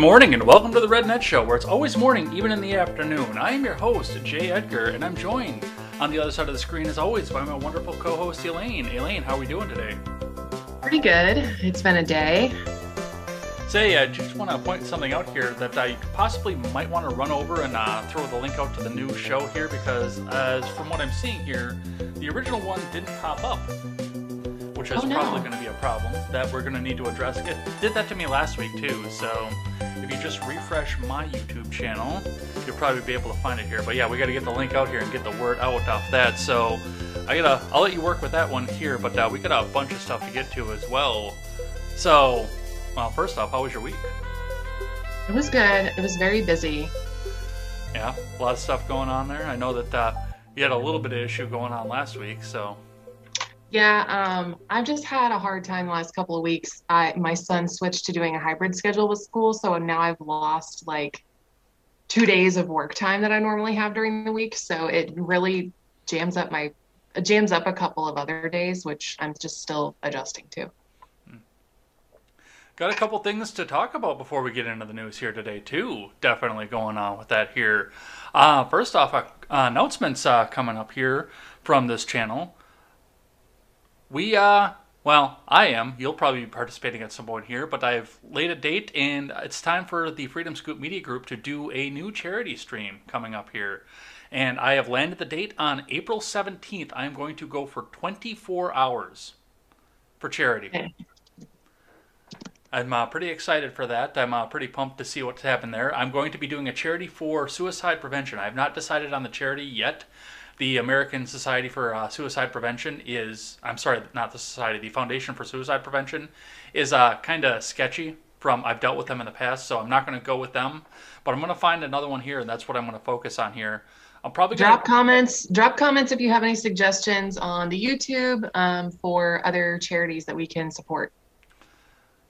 morning and welcome to the Red Net Show, where it's always morning, even in the afternoon. I am your host, Jay Edgar, and I'm joined on the other side of the screen, as always, by my wonderful co host, Elaine. Elaine, how are we doing today? Pretty good. It's been a day. Say, I just want to point something out here that I possibly might want to run over and uh, throw the link out to the new show here because, as from what I'm seeing here, the original one didn't pop up which is Oh, no. probably going to be a problem that we're going to need to address. It did that to me last week too, so if you just refresh my YouTube channel, you'll probably be able to find it here. But yeah, we got to get the link out here and get the word out off that. So I gotta, I'll let you work with that one here, but uh, we got a bunch of stuff to get to as well. So, well, first off, how was your week? It was good. It was very busy. Yeah, a lot of stuff going on there. I know that uh, you had a little bit of issue going on last week, so Yeah, um, I've just had a hard time the last couple of weeks. I my son switched to doing a hybrid schedule with school, so now I've lost like two days of work time that I normally have during the week. So it really jams up my jams up a couple of other days, which I'm just still adjusting to. Got a couple things to talk about before we get into the news here today, too. Definitely going on with that here. Uh, first off, uh, announcements uh, coming up here from this channel. We, uh, well, I am. You'll probably be participating at some point here, but I've laid a date, and it's time for the Freedom Scoop Media Group to do a new charity stream coming up here. And I have landed the date on April 17th. I am going to go for 24 hours for charity. I'm uh, pretty excited for that. I'm uh, pretty pumped to see what's happened there. I'm going to be doing a charity for suicide prevention. I have not decided on the charity yet. The American Society for uh, Suicide Prevention is, I'm sorry, not the society, the Foundation for Suicide Prevention is uh, kind of sketchy. From I've dealt with them in the past, so I'm not going to go with them. But I'm going to find another one here, and that's what I'm going to focus on here. I'm probably going Drop comments. Drop comments if you have any suggestions on the YouTube um, for other charities that we can support.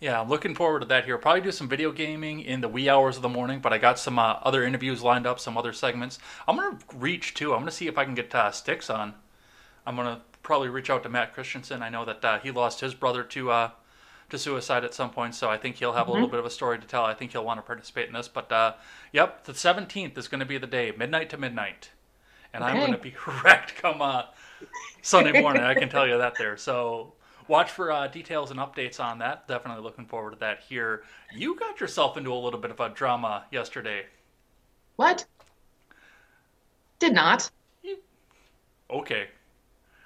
Yeah, I'm looking forward to that here. Probably do some video gaming in the wee hours of the morning, but I got some uh, other interviews lined up, some other segments. I'm going to reach too. I'm going to see if I can get uh, Sticks on. I'm going to probably reach out to Matt Christensen. I know that uh, he lost his brother to uh, to suicide at some point, so I think he'll have a little bit of a story to tell. I think he'll want to participate in this. But uh, yep, the 17th is going to be the day, midnight to midnight. And I'm going to be wrecked come uh, Sunday morning. I can tell you that there. So watch for uh, details and updates on that. Definitely looking forward to that here. You got yourself into a little bit of a drama yesterday. What? Did not. Okay.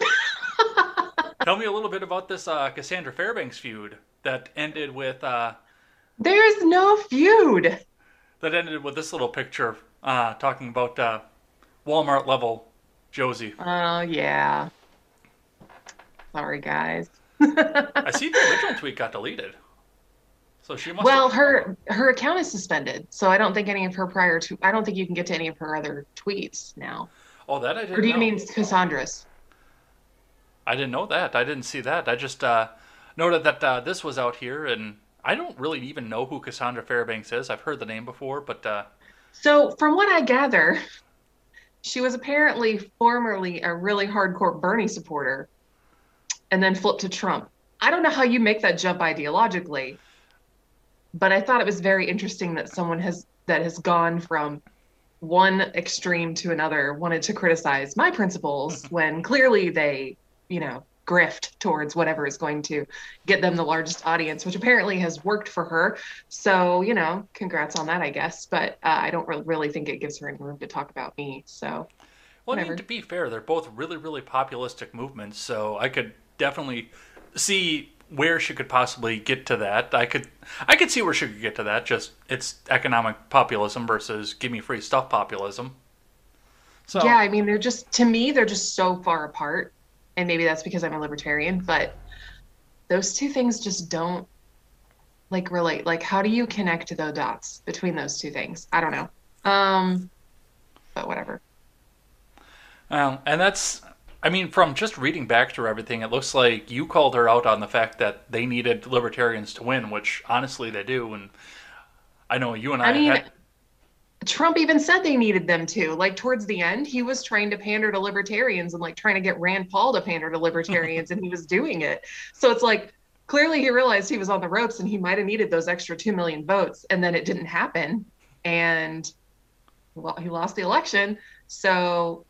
Tell me a little bit about this uh, Cassandra Fairbanks feud that ended with uh, There's no feud. that ended with this little picture uh, talking about uh, Walmart level Josie. Oh yeah. Sorry, guys. I see the original tweet got deleted. So she must. Well, have, her her account is suspended, so I don't think any of her prior to I don't think you can get to any of her other tweets now. oh, that I didn't Or do you know. mean Cassandra's? I didn't know that. I didn't see that. I just uh, noted that uh, this was out here, and I don't really even know who Cassandra Fairbanks is. I've heard the name before, but uh, So, from what I gather, she was apparently formerly a really hardcore Bernie supporter and then flip to Trump. I don't know how you make that jump ideologically, but I thought it was very interesting that someone has that has gone from one extreme to another wanted to criticize my principles when clearly they, you know, grift towards whatever is going to get them the largest audience, which apparently has worked for her. So, you know, congrats on that, I guess. But uh, I don't re- really think it gives her any room to talk about me. So, well, I mean, to be fair, they're both really, really populistic movements, so I could definitely see where she could possibly get to that. I could I could see where she could get to that. Just it's economic populism versus give me free stuff populism. So Yeah, I mean they're just to me they're just so far apart. And maybe that's because I'm a libertarian, but those two things just don't like relate. Like how do you connect the dots between those two things? I don't know. Um but whatever. Um, and that's I mean, from just reading back through everything, it looks like you called her out on the fact that they needed libertarians to win, which honestly they do. And I know you and I. I mean, had... Trump even said they needed them to. Like towards the end, he was trying to pander to libertarians and like trying to get Rand Paul to pander to libertarians, and he was doing it. So it's like clearly he realized he was on the ropes and he might have needed those extra two million votes, and then it didn't happen, and well, he lost the election. So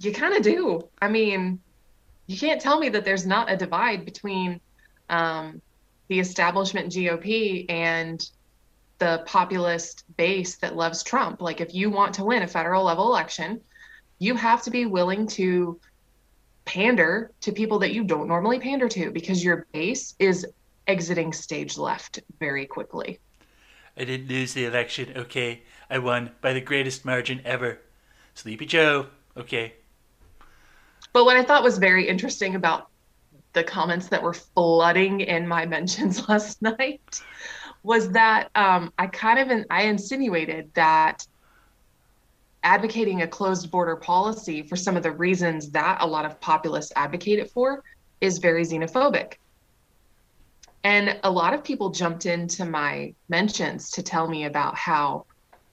you kind of do. I mean, you can't tell me that there's not a divide between um, the establishment GOP and the populist base that loves Trump. Like, if you want to win a federal level election, you have to be willing to pander to people that you don't normally pander to because your base is exiting stage left very quickly. I didn't lose the election. Okay. I won by the greatest margin ever. Sleepy Joe. Okay. But what I thought was very interesting about the comments that were flooding in my mentions last night was that um, I kind of I insinuated that advocating a closed border policy for some of the reasons that a lot of populists advocate it for is very xenophobic. And a lot of people jumped into my mentions to tell me about how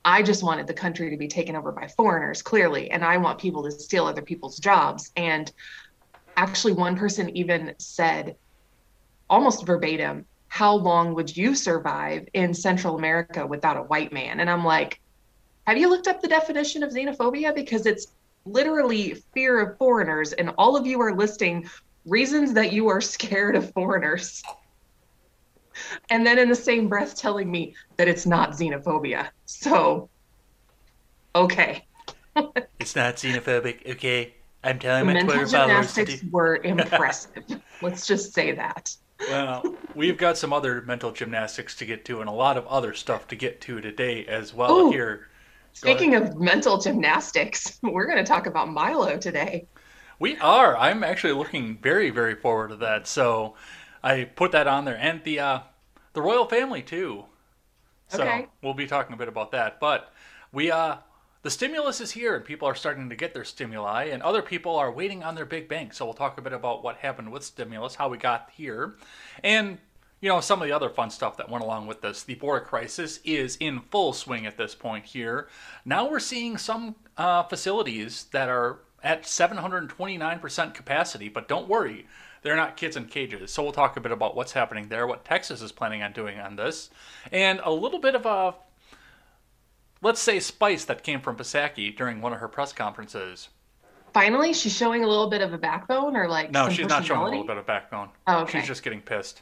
I just wanted the country to be taken over by foreigners, clearly, and I want people to steal other people's jobs. And actually, one person even said, almost verbatim, How long would you survive in Central America without a white man? And I'm like, Have you looked up the definition of xenophobia? Because it's literally fear of foreigners, and all of you are listing reasons that you are scared of foreigners and then in the same breath telling me that it's not xenophobia. So, okay. it's not xenophobic. Okay, I'm telling my Mental Twitter followers to do. were impressive. Let's just say that. Well, we've got some other mental gymnastics to get to, and a lot of other stuff to get to today as well. Ooh, here. Speaking of mental gymnastics, we're going to talk about Milo today. We are. I'm actually looking very, very forward to that. So, I put that on there, and the uh, the royal family too. So okay. we'll be talking a bit about that. But we uh the stimulus is here and people are starting to get their stimuli and other people are waiting on their big bank. So we'll talk a bit about what happened with stimulus, how we got here, and you know some of the other fun stuff that went along with this. The border crisis is in full swing at this point here. Now we're seeing some uh, facilities that are at 729% capacity, but don't worry, they're not kids in cages. So we'll talk a bit about what's happening there, what Texas is planning on doing on this, and a little bit of a, let's say, spice that came from Psaki during one of her press conferences. Finally, she's showing a little bit of a backbone, or like no, she's not showing a little bit of backbone. Oh, okay. She's just getting pissed.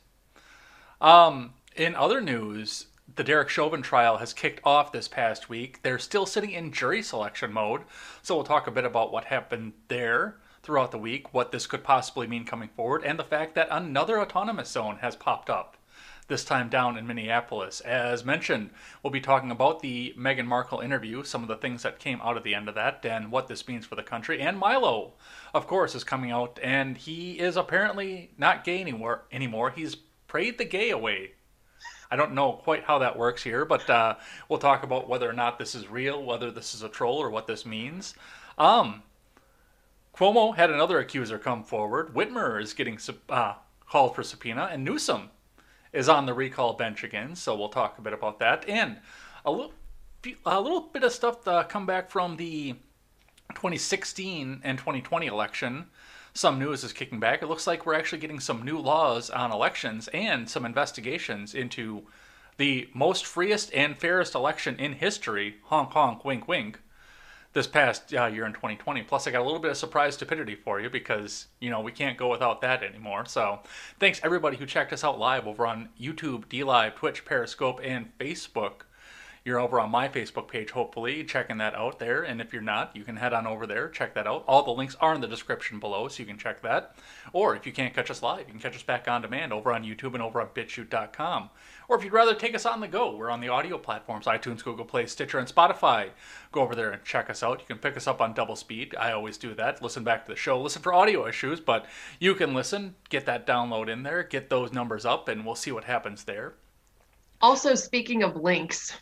Um, in other news, the Derek Chauvin trial has kicked off this past week. They're still sitting in jury selection mode, so we'll talk a bit about what happened there throughout the week, what this could possibly mean coming forward, and the fact that another autonomous zone has popped up, this time down in Minneapolis. As mentioned, we'll be talking about the Meghan Markle interview, some of the things that came out at the end of that, and what this means for the country. And Milo, of course, is coming out, and he is apparently not gay anymore. anymore. He's prayed the gay away. I don't know quite how that works here, but uh, we'll talk about whether or not this is real, whether this is a troll, or what this means. Um, Cuomo had another accuser come forward. Whitmer is getting uh, called for subpoena, and Newsom is on the recall bench again. So we'll talk a bit about that and a little, a little bit of stuff to come back from the 2016 and 2020 election. Some news is kicking back. It looks like we're actually getting some new laws on elections and some investigations into the most freest and fairest election in history. Honk honk, wink wink this past uh, year in 2020. Plus, I got a little bit of surprise stupidity for you because, you know, we can't go without that anymore. So, thanks everybody who checked us out live over on YouTube, DLive, Twitch, Periscope, and Facebook. you're over on my Facebook page, hopefully, checking that out there. And if you're not, you can head on over there, check that out. All the links are in the description below, so you can check that. Or if you can't catch us live, you can catch us back on demand over on YouTube and over on BitChute.com. Or if you'd rather take us on the go, we're on the audio platforms iTunes, Google Play, Stitcher, and Spotify. Go over there and check us out. You can pick us up on double speed. I always do that. Listen back to the show, listen for audio issues, but you can listen, get that download in there, get those numbers up, and we'll see what happens there. Also, speaking of links,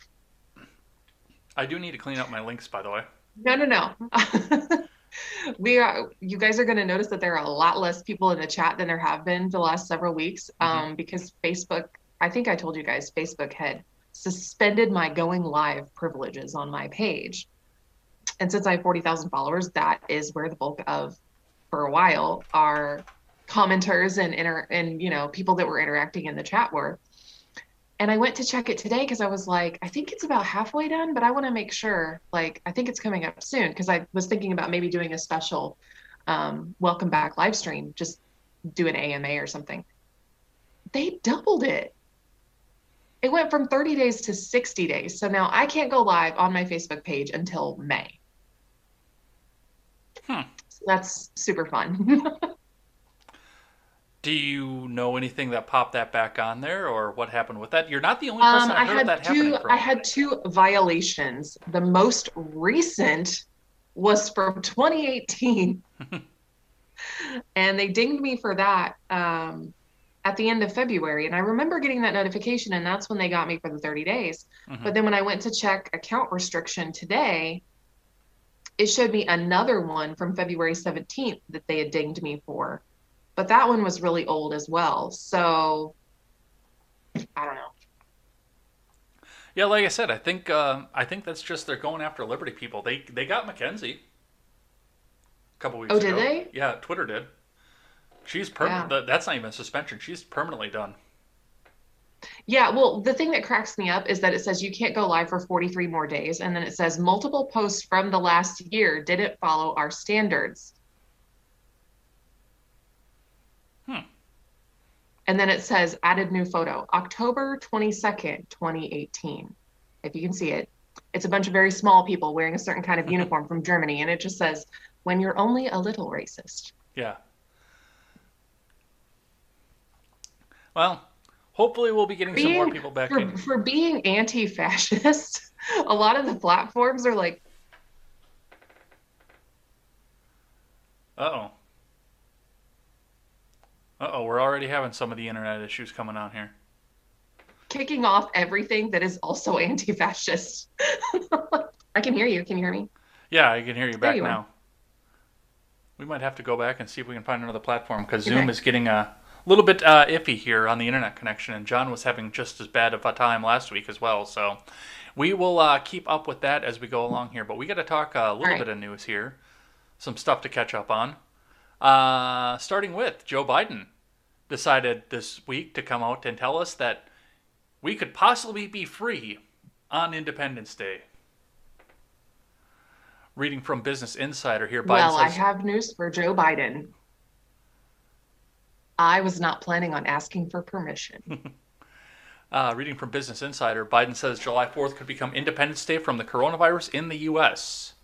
I do need to clean up my links, by the way. No, no, no. we are. You guys are going to notice that there are a lot less people in the chat than there have been the last several weeks, Mhm. um, because Facebook. I think I told you guys Facebook had suspended my going live privileges on my page, and since I have forty thousand followers, that is where the bulk of, for a while, our commenters and inter and you know people that were interacting in the chat were. And I went to check it today because I was like, I think it's about halfway done, but I want to make sure. Like, I think it's coming up soon because I was thinking about maybe doing a special um, welcome back live stream, just do an AMA or something. They doubled it. It went from 30 days to 60 days. So now I can't go live on my Facebook page until May. Hmm. So that's super fun. Do you know anything that popped that back on there, or what happened with that? You're not the only person Um, I heard had that two. I had two violations. The most recent was from 2018, and they dinged me for that um, at the end of February. And I remember getting that notification, and that's when they got me for the 30 days. Mhm. But then when I went to check account restriction today, it showed me another one from February 17th that they had dinged me for. But that one was really old as well. So I don't know. Yeah, like I said, I think uh, I think that's just they're going after Liberty people. They they got McKenzie a couple weeks Oh, ago. did they? Yeah, Twitter did. She's permanent. Yeah. That's not even suspension. She's permanently done. Yeah, well, the thing that cracks me up is that it says you can't go live for 43 more days. And then it says multiple posts from the last year didn't follow our standards. Hmm. And then it says added new photo, October 22nd, 2018. If you can see it, it's a bunch of very small people wearing a certain kind of uniform from Germany. And it just says, when you're only a little racist. Yeah. Well, hopefully we'll be getting some more people back For, in. for being anti fascist, a lot of the platforms are like, Uh oh. Uh oh, we're already having some of the internet issues coming on here. kicking off everything that is also anti-fascist. I can hear you. Can you hear me? Yeah, I can hear you back you are. now. We might have to go back and see if we can find another platform because. Zoom is getting a little bit uh, iffy here on the internet connection, and John was having just as bad of a time last week as well. So we will uh, keep up with that as we go along here. But we got to talk a little right. bit of news here, some stuff to catch up on. Uh, starting with Joe Biden decided this week to come out and tell us that we could possibly be free on Independence Day. Reading from Business Insider here, Biden well, I have news for Joe Biden. I was not planning on asking for permission. uh, reading from Business Insider, Biden says July 4th could become Independence Day from the coronavirus in the U.S.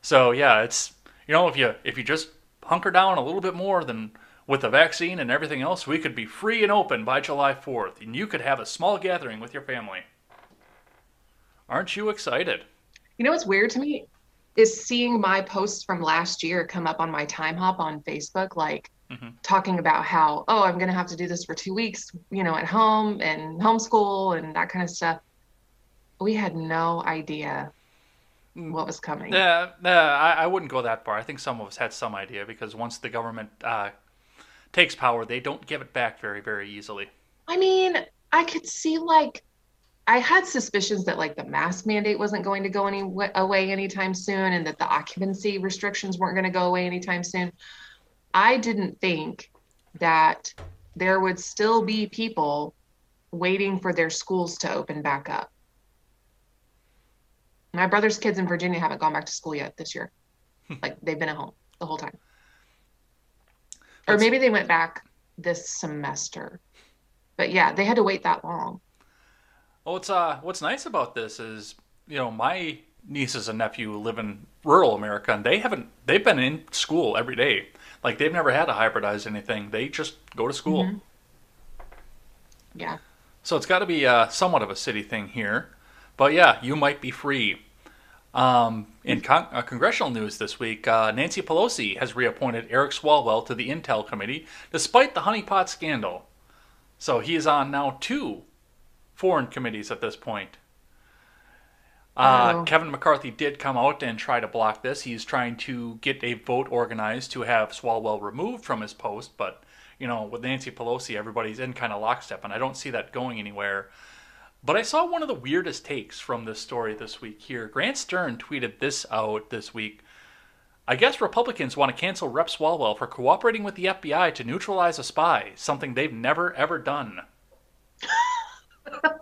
So yeah, it's you know if you if you just hunker down a little bit more than with the vaccine and everything else, we could be free and open by July 4th, and you could have a small gathering with your family. Aren't you excited? You know what's weird to me is seeing my posts from last year come up on my time hop on Facebook, like Mhm. talking about how, oh, I'm going to have to do this for two weeks, you know, at home and homeschool and that kind of stuff. We had no idea what was coming. Yeah, uh, I, I wouldn't go that far. I think some of us had some idea because once the government uh, takes power, they don't give it back very, very easily. I mean, I could see like I had suspicions that like the mask mandate wasn't going to go any away anytime soon and that the occupancy restrictions weren't going to go away anytime soon. I didn't think that there would still be people waiting for their schools to open back up. My brother's kids in Virginia haven't gone back to school yet this year. like they've been at home the whole time. Or maybe they went back this semester. But yeah, they had to wait that long. Well, what's uh, what's nice about this is, you know, my nieces and nephew live in rural America, and they haven't. They've been in school every day. Like they've never had to hybridize anything. They just go to school. Mhm. Yeah. So it's got to be uh, somewhat of a city thing here. But yeah, you might be free. Um, in con- uh, congressional news this week, uh, Nancy Pelosi has reappointed Eric Swalwell to the Intel Committee despite the honeypot scandal. So he is on now two foreign committees at this point. Uh, Oh. Kevin McCarthy did come out and try to block this. He's trying to get a vote organized to have Swalwell removed from his post, but you know, with Nancy Pelosi, everybody's in kind of lockstep, and I don't see that going anywhere. But I saw one of the weirdest takes from this story this week here. Grant Stern tweeted this out this week. I guess Republicans want to cancel Rep Swalwell for cooperating with the FBI to neutralize a spy, something they've never ever done.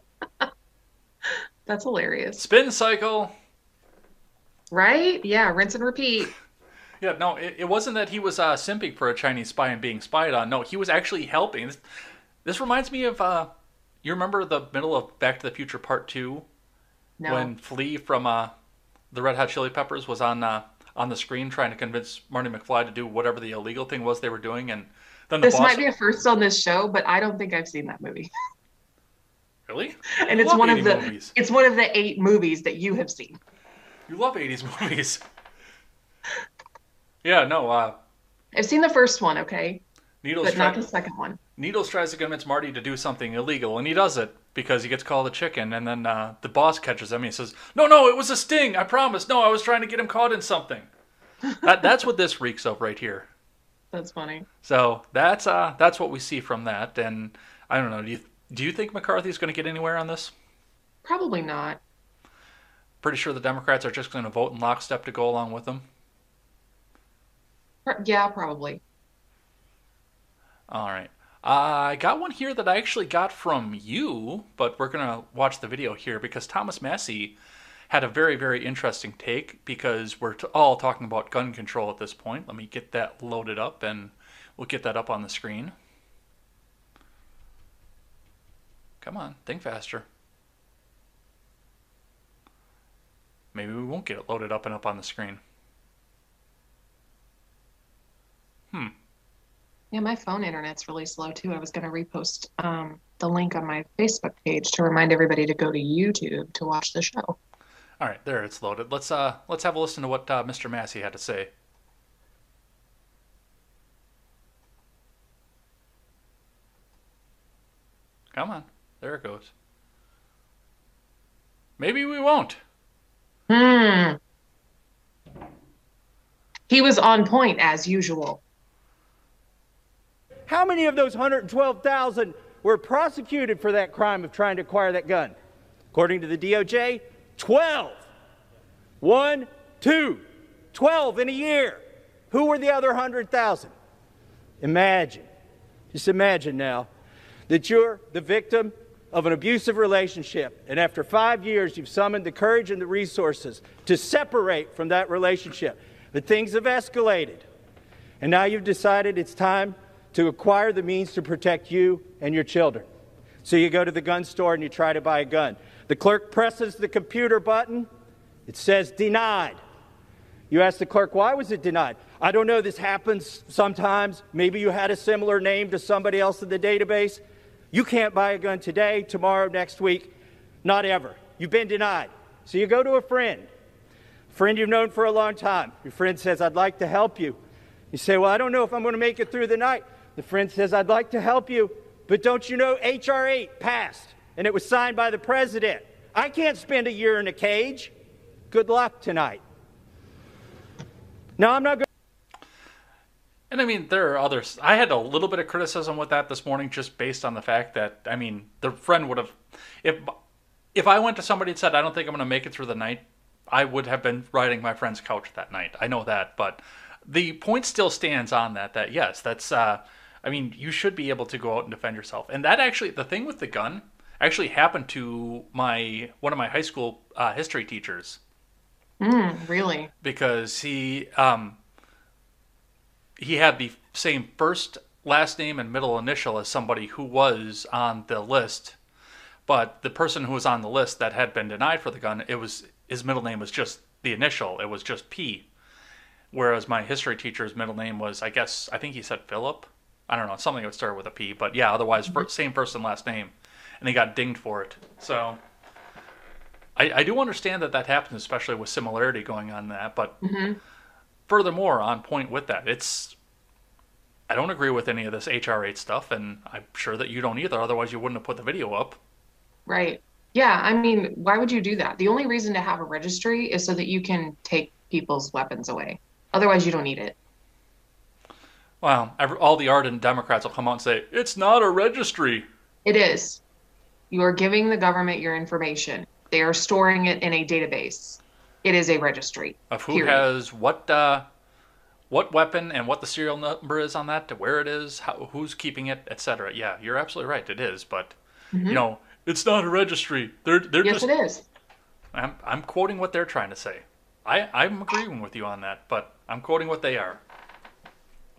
That's hilarious. Spin cycle. Right? Yeah, rinse and repeat. Yeah, no, it, it wasn't that he was uh, simping for a Chinese spy and being spied on. No, he was actually helping. This, this reminds me of, uh, you remember the middle of Back to the Future Part 2? No. when Flea from uh, the Red Hot Chili Peppers was on uh, on the screen trying to convince Marty McFly to do whatever the illegal thing was they were doing, and then the this boss might be a first on this show, but I don't think I've seen that movie. really, And You it's one of the movies. it's one of the eight movies that you have seen. You love '80s movies. yeah, no. Uh, I've seen the first one, okay, Needles but not the second one. Needles tries to convince Marty to do something illegal, and he does it because he gets called a chicken, and then uh, the boss catches him. And he says, "No, no, it was a sting. I promise. No, I was trying to get him caught in something." that, that's what this reeks of right here. That's funny. So that's uh that's what we see from that, and I don't know. Do you do you think McCarthy's going to get anywhere on this? Probably not. Pretty sure the Democrats are just going to vote in lockstep to go along with them. Yeah, probably. All right. I got one here that I actually got from you, but we're going to watch the video here because Thomas Massie had a very, very interesting take because we're t- all talking about gun control at this point. Let me get that loaded up and we'll get that up on the screen. Come on, think faster. Maybe we won't get it loaded up and up on the screen. Hmm. Yeah, my phone internet's really slow too. I was going to repost um, the link on my Facebook page to remind everybody to go to YouTube to watch the show. All right, there it's loaded. Let's uh let's have a listen to what uh, Mr. Massie had to say. Come on, there it goes. Maybe we won't. Hmm. He was on point as usual. How many of those 112,000 were prosecuted for that crime of trying to acquire that gun? According to the DOJ, 12. One, two, 12 in a year. Who were the other 100,000? Imagine, just imagine now that you're the victim of an abusive relationship, and after five years, you've summoned the courage and the resources to separate from that relationship. But things have escalated. And now you've decided it's time to acquire the means to protect you and your children. So you go to the gun store and you try to buy a gun. The clerk presses the computer button, it says denied. You ask the clerk, why was it denied? I don't know, this happens sometimes. Maybe you had a similar name to somebody else in the database. You can't buy a gun today, tomorrow, next week, not ever. You've been denied. So you go to a friend, a friend you've known for a long time. Your friend says, I'd like to help you. You say, Well, I don't know if I'm going to make it through the night. The friend says, I'd like to help you, but don't you know H.R. 8 passed and it was signed by the president? I can't spend a year in a cage. Good luck tonight. Now, I'm not going. And I mean, there are others. I had a little bit of criticism with that this morning, just based on the fact that I mean, the friend would have, if if I went to somebody and said, "I don't think I'm going to make it through the night," I would have been riding my friend's couch that night. I know that, but the point still stands on that. That yes, that's. Uh, I mean, you should be able to go out and defend yourself. And that actually, the thing with the gun, actually happened to my one of my high school uh, history teachers Hmm, really? because he um, he had the same first last name and middle initial as somebody who was on the list But the person who was on the list that had been denied for the gun, it was his middle name was just the initial. It was just P. Whereas my history teacher's middle name was, I guess, I think he said Philip. I don't know, something that would start with a P. But yeah, otherwise, fir- mm-hmm. same first and last name. And he got dinged for it. So I, I do understand that that happens, especially with similarity going on that. But mm-hmm. Furthermore, on point with that, it's I don't agree with any of this HR8 stuff, and I'm sure that you don't either. Otherwise, you wouldn't have put the video up. Right. Yeah, I mean, why would you do that? The only reason to have a registry is so that you can take people's weapons away. Otherwise, you don't need it. Well, every, all the ardent Democrats will come out and say it's not a registry. It is. You are giving the government your information. They are storing it in a database. It is a registry. of who Period. has what uh, what weapon and what the serial number is on that, to where it is, how, who's keeping it, etc. Yeah, you're absolutely right. It is, but you know, it's not a registry. They're they're Mm-hmm. Yes, just. it is. I'm I'm quoting what they're trying to say. I I'm agreeing with you on that, but I'm quoting what they are.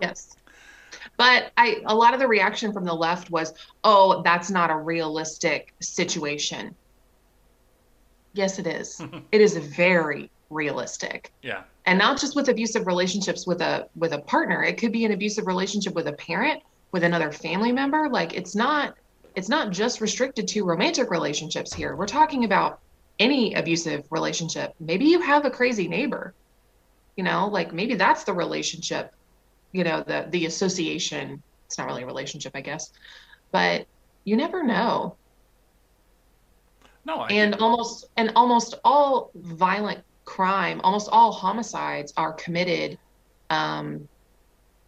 Yes. But I a lot of the reaction from the left was, "Oh, that's not a realistic situation." Yes, it is. it is very realistic. Yeah. And not just with abusive relationships with a with a partner. It could be an abusive relationship with a parent, with another family member. Like it's not it's not just restricted to romantic relationships here. We're talking about any abusive relationship. Maybe you have a crazy neighbor. You know, like maybe that's the relationship you know the the association it's not really a relationship i guess but you never know No, I and almost and almost all violent crime almost all homicides are committed um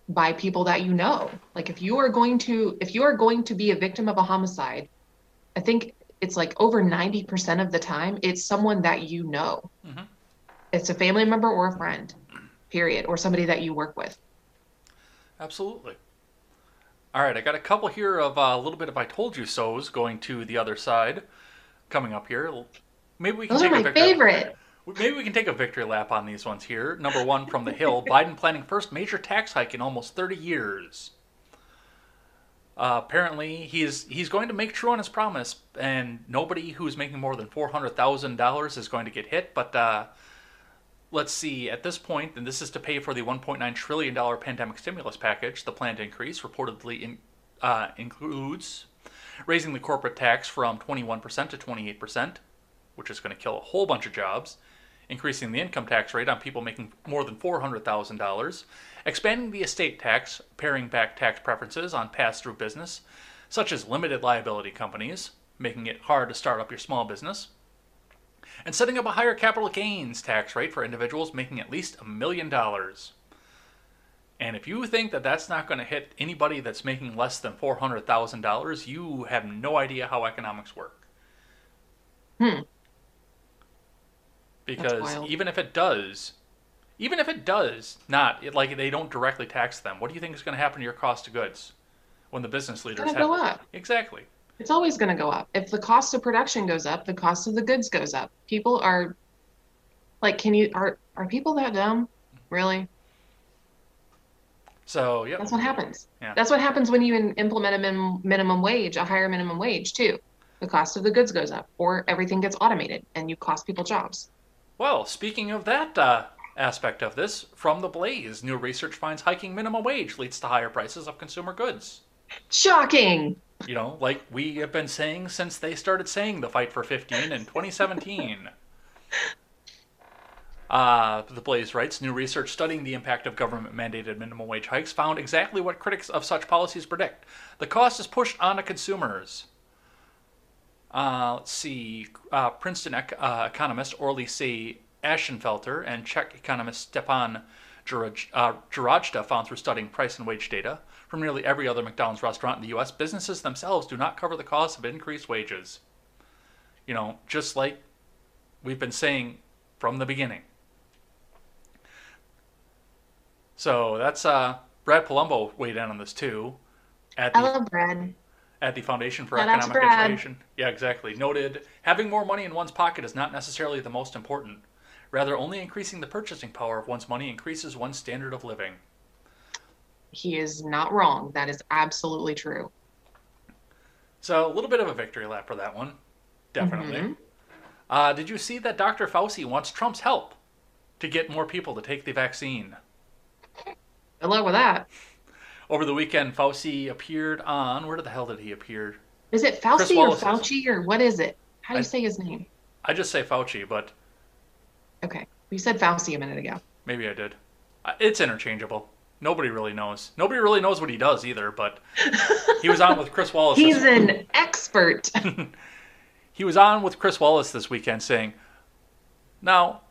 by people that you know. Like if you are going to if you are going to be a victim of a homicide i think it's like over 90% of the time it's someone that you know. Mhm. it's a family member or a friend period or somebody that you work with. Absolutely. All right, I got a couple here of uh, a little bit of I told you so's going to the other side coming up here. Maybe we can those are take a my victory. favorite Maybe we can take a victory lap on these ones here. Number one from the Hill: Biden planning first major tax hike in almost 30 years. Uh, apparently, he's he's going to make true on his promise, and nobody who's making more than four hundred thousand dollars is going to get hit. But uh, let's see. At this point, and this is to pay for the 1.9 trillion dollar pandemic stimulus package. The planned increase reportedly in, uh, includes raising the corporate tax from 21% to 28%, which is going to kill a whole bunch of jobs, increasing the income tax rate on people making more than $400,000, expanding the estate tax, paring back tax preferences on pass through business, such as limited liability companies, making it hard to start up your small business, and setting up a higher capital gains tax rate for individuals making at least a million dollars. And if you think that that's not going to hit anybody that's making less than $400,000, you have no idea how economics work. Hmm. Because even if it does, even if it does not, it, like they don't directly tax them, what do you think is going to happen to your cost of goods when the business leaders have go up. Exactly. It's always going to go up. If the cost of production goes up, the cost of the goods goes up. People are like, can you are are people that dumb? Really? So, yeah. That's what happens. Yeah. That's what happens when you implement a min, minimum wage, a higher minimum wage too. The cost of the goods goes up, or everything gets automated, and you cost people jobs. Well, speaking of that uh, aspect of this, from the Blaze, new research finds hiking minimum wage leads to higher prices of consumer goods. Shocking. You know, like we have been saying since they started saying the fight for 15 in 2017. Uh, the Blaze writes New research studying the impact of government mandated minimum wage hikes found exactly what critics of such policies predict. The cost is pushed onto consumers. Uh, let's see. Uh, Princeton ec- uh, economist Orley C. Ashenfelter and Czech economist Stepan Juraj- uh, found through studying price and wage data from nearly every other McDonald's restaurant in the U.S., businesses themselves do not cover the cost of increased wages. You know, just like we've been saying from the beginning. So that's uh, Brad Polumbo weighed in on this too. At I the love bread. at the Foundation for Shout Economic Brad. Education. Yeah, exactly. Noted having more money in one's pocket is not necessarily the most important. Rather, only increasing the purchasing power of one's money increases one's standard of living. He is not wrong. That is absolutely true. So, a little bit of a victory lap for that one. definitely. Mhm. Uh, did you see that Dr. Fauci wants Trump's help to get more people to take the vaccine? Good luck with that. Over the weekend, Fauci appeared on. Where the hell did he appear? Is it Fauci or Fauci or what is it? How do you I- say his name? I just say Fauci, but Okay. You said Fauci a minute ago. maybe I did. It's interchangeable. Nobody really knows. Nobody really knows what he does either, but he was on with Chris Wallace. this- He's an expert. he was on with Chris Wallace this weekend saying, Now,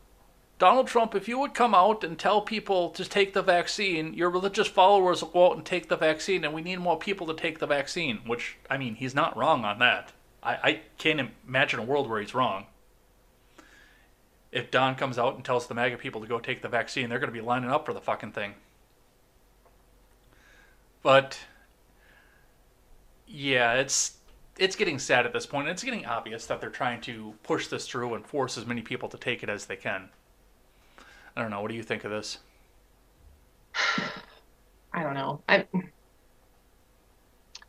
Donald Trump, if you would come out and tell people to take the vaccine, your religious followers will go out and take the vaccine, and we need more people to take the vaccine. Which, I mean, he's not wrong on that. I, I can't imagine a world where he's wrong. If Don comes out and tells the MAGA people to go take the vaccine, they're going to be lining up for the fucking thing. But yeah, it's it's getting sad at this point. It's getting obvious that they're trying to push this through and force as many people to take it as they can. I don't know. What do you think of this? I don't know. I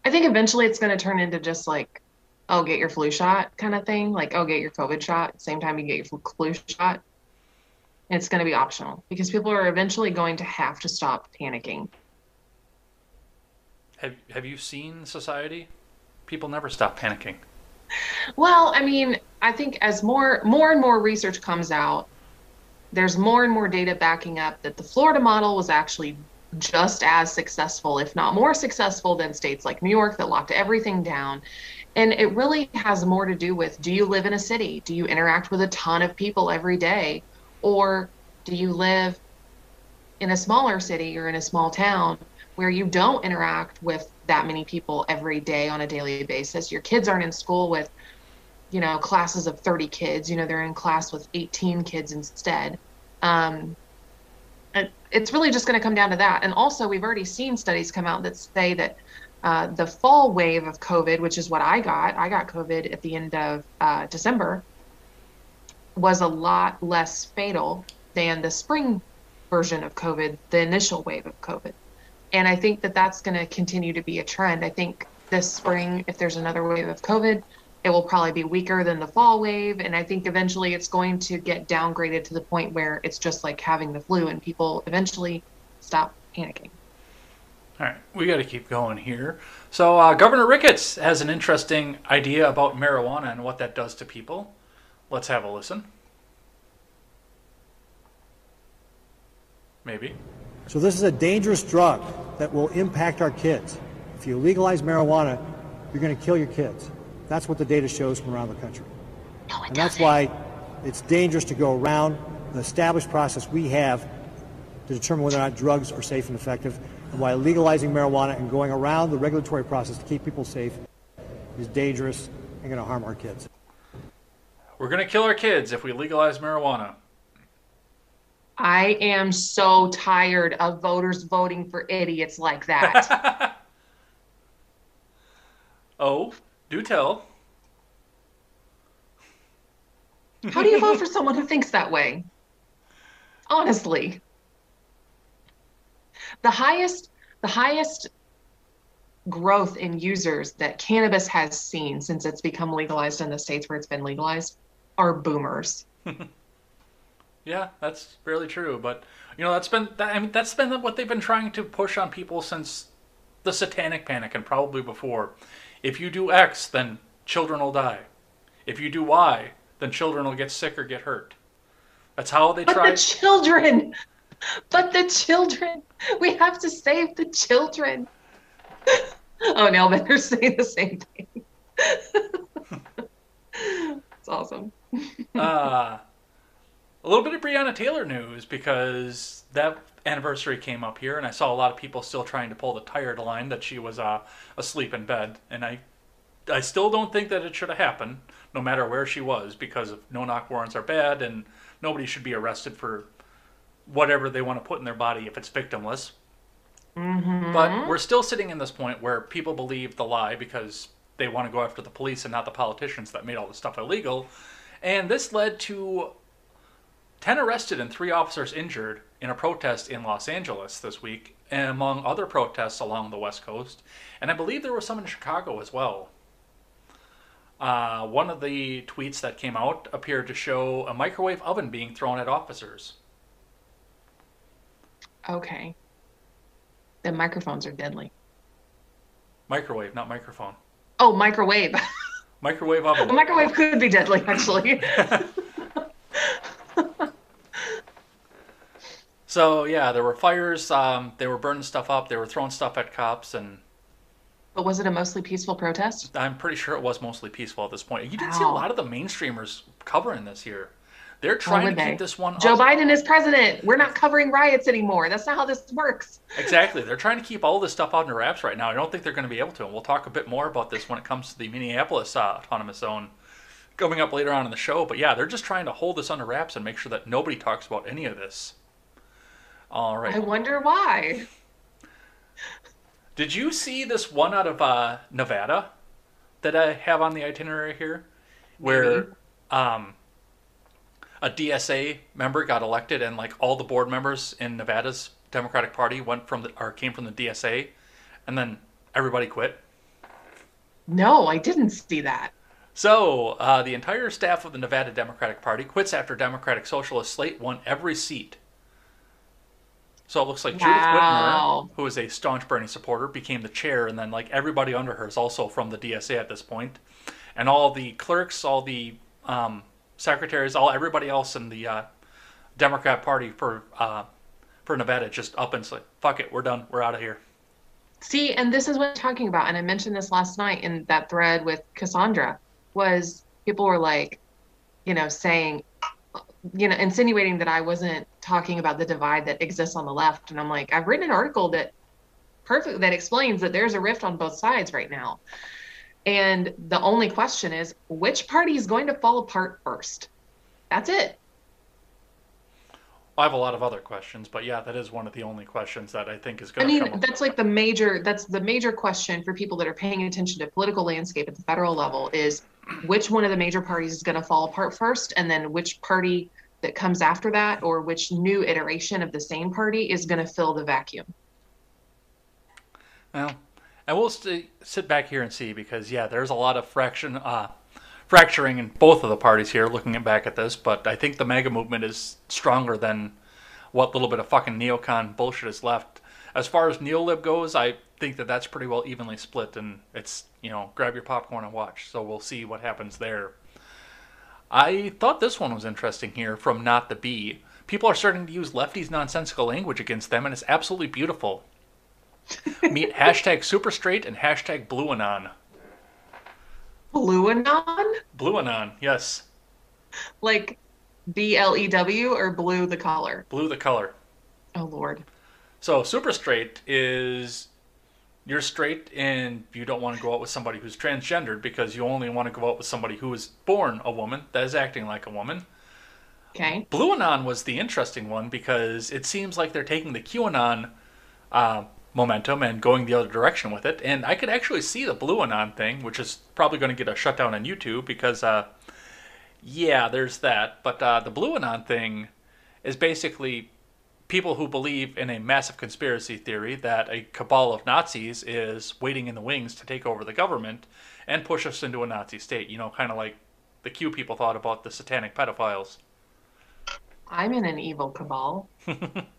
I think eventually it's going to turn into just like, oh, get your flu shot kind of thing. Like, oh, get your COVID shot same time you get your flu- shot. And it's going to be optional because people are eventually going to have to stop panicking. Have Have you seen society? People never stop panicking. Well, I mean, I think as more more and more research comes out, there's more and more data backing up that the Florida model was actually just as successful, if not more successful than states like New York that locked everything down. And it really has more to do with do you live in a city? Do you interact with a ton of people every day? Or do you live in a smaller city or in a small town where you don't interact with that many people every day on a daily basis? Your kids aren't in school with, you know, classes of 30 kids. You know, they're in class with 18 kids instead. Um, it's really just going to come down to that. And also, we've already seen studies come out that say that uh, the fall wave of COVID, which is what I got, I got COVID at the end of uh, December, was a lot less fatal than the spring version of COVID, the initial wave of COVID. And I think that that's going to continue to be a trend. I think this spring, if there's another wave of COVID, it will probably be weaker than the fall wave. And I think eventually it's going to get downgraded to the point where it's just like having the flu and people eventually stop panicking. All right, we got to keep going here. So, uh, Governor Ricketts has an interesting idea about marijuana and what that does to people. Let's have a listen. Maybe. So this is a dangerous drug that will impact our kids. If you legalize marijuana, you're going to kill your kids. That's what the data shows from around the country. and that's why it's dangerous to go around the established process we have to determine whether or not drugs are safe and effective, and why legalizing marijuana and going around the regulatory process to keep people safe is dangerous and going to harm our kids. We're going to kill our kids if we legalize marijuana. I am so tired of voters voting for idiots like that. Oh, do tell. How do you vote for someone who thinks that way? Honestly. The highest the highest growth in users that cannabis has seen since it's become legalized in the states where it's been legalized are boomers. Yeah, that's fairly true. But you know, that's been that, I mean, that's been what they've been trying to push on people since the Satanic Panic and probably before. If you do X, then children will die. If you do Y, then children will get sick or get hurt. That's how they try. But try. the children, but the children, we have to save the children. Oh, now they're saying the same thing. it's awesome. uh, a little bit of Breonna Taylor news because that anniversary came up here, and I saw a lot of people still trying to pull the tired line that she was uh, asleep in bed, and I, I still don't think that it should have happened, no matter where she was, because no knock warrants are bad, and nobody should be arrested for whatever they want to put in their body if it's victimless. But we're still sitting in this point where people believe the lie because they want to go after the police and not the politicians that made all this stuff illegal. And this led to 10 arrested and 3 officers injured in a protest in Los Angeles this week, and among other protests along the West Coast. And I believe there was some in Chicago as well. Uh, one of the tweets that came out appeared to show a microwave oven being thrown at officers. Okay. The microphones are deadly. Microwave, not microphone. Oh, microwave. Microwave A oven. microwave could be deadly, actually. So yeah, there were fires. Um, they were burning stuff up. They were throwing stuff at cops, and but was it a mostly peaceful protest? I'm pretty sure it was mostly peaceful at this point. You didn't see a Wow. lot of the mainstreamers covering this here. They're trying would to they? keep this one. Joe up- Biden is president. We're not covering riots anymore. That's not how this works. Exactly. They're trying to keep all this stuff under wraps right now. I don't think they're going to be able to. And we'll talk a bit more about this when it comes to the Minneapolis uh, autonomous zone coming up later on in the show. But yeah, they're just trying to hold this under wraps and make sure that nobody talks about any of this. All right. I wonder why. Did you see this one out of uh, Nevada that I have on the itinerary here, where um, a DSA member got elected and like all the board members in Nevada's Democratic Party went from the or came from the DSA, and then everybody quit. No, I didn't see that. So uh, the entire staff of the Nevada Democratic Party quits after Democratic Socialist slate won every seat. So it looks like Judith Whitmer, who is a staunch Bernie supporter, became the chair, and then like everybody under her is also from the DSA at this point, and all the clerks, all the um, secretaries, all everybody else in the uh, Democrat Party for uh, for Nevada just up and say, "Fuck it, we're done, we're out of here." See, and this is what I'm talking about. And I mentioned this last night in that thread with Cassandra was people were like, you know, saying, you know, insinuating that I wasn't talking about the divide that exists on the left. And I'm like, I've written an article that perfect that explains that there's a rift on both sides right now. And the only question is which party is going to fall apart first? That's it. I have a lot of other questions, but yeah, that is one of the only questions that I think is going to mean, that's like the major that's the major question for people that are paying attention to political landscape at the federal level is which one of the major parties is going to fall apart first and then which party that comes after that or which new iteration of the same party is going to fill the vacuum. Well, and we'll st- sit back here and see because yeah, there's a lot of fraction, uh, fracturing in both of the parties here. Looking back at this, but I think the MAGA movement is stronger than what little bit of fucking neocon bullshit is left. As far as neolib goes, I think that that's pretty well evenly split, and it's you know grab your popcorn and watch. So we'll see what happens there. I thought this one was interesting here from Not the Bee. People are starting to use lefties' nonsensical language against them, and it's absolutely beautiful. Meet hashtag super straight and hashtag blue anon. Blue anon? Blue anon, yes. Like B L E W or blue the color? Blue the color. Oh lord. So super straight is you're straight and you don't want to go out with somebody who's transgendered because you only want to go out with somebody who is born a woman that is acting like a woman. Okay. Blue Anon was the interesting one because it seems like they're taking the QAnon uh, momentum and going the other direction with it. And I could actually see the Blue Anon thing, which is probably going to get a shutdown on YouTube because, uh, yeah, there's that. But uh, the Blue Anon thing is basically people who believe in a massive conspiracy theory that a cabal of Nazis is waiting in the wings to take over the government and push us into a Nazi state. You know, kind of like the Q people thought about the satanic pedophiles. I'm in an evil cabal.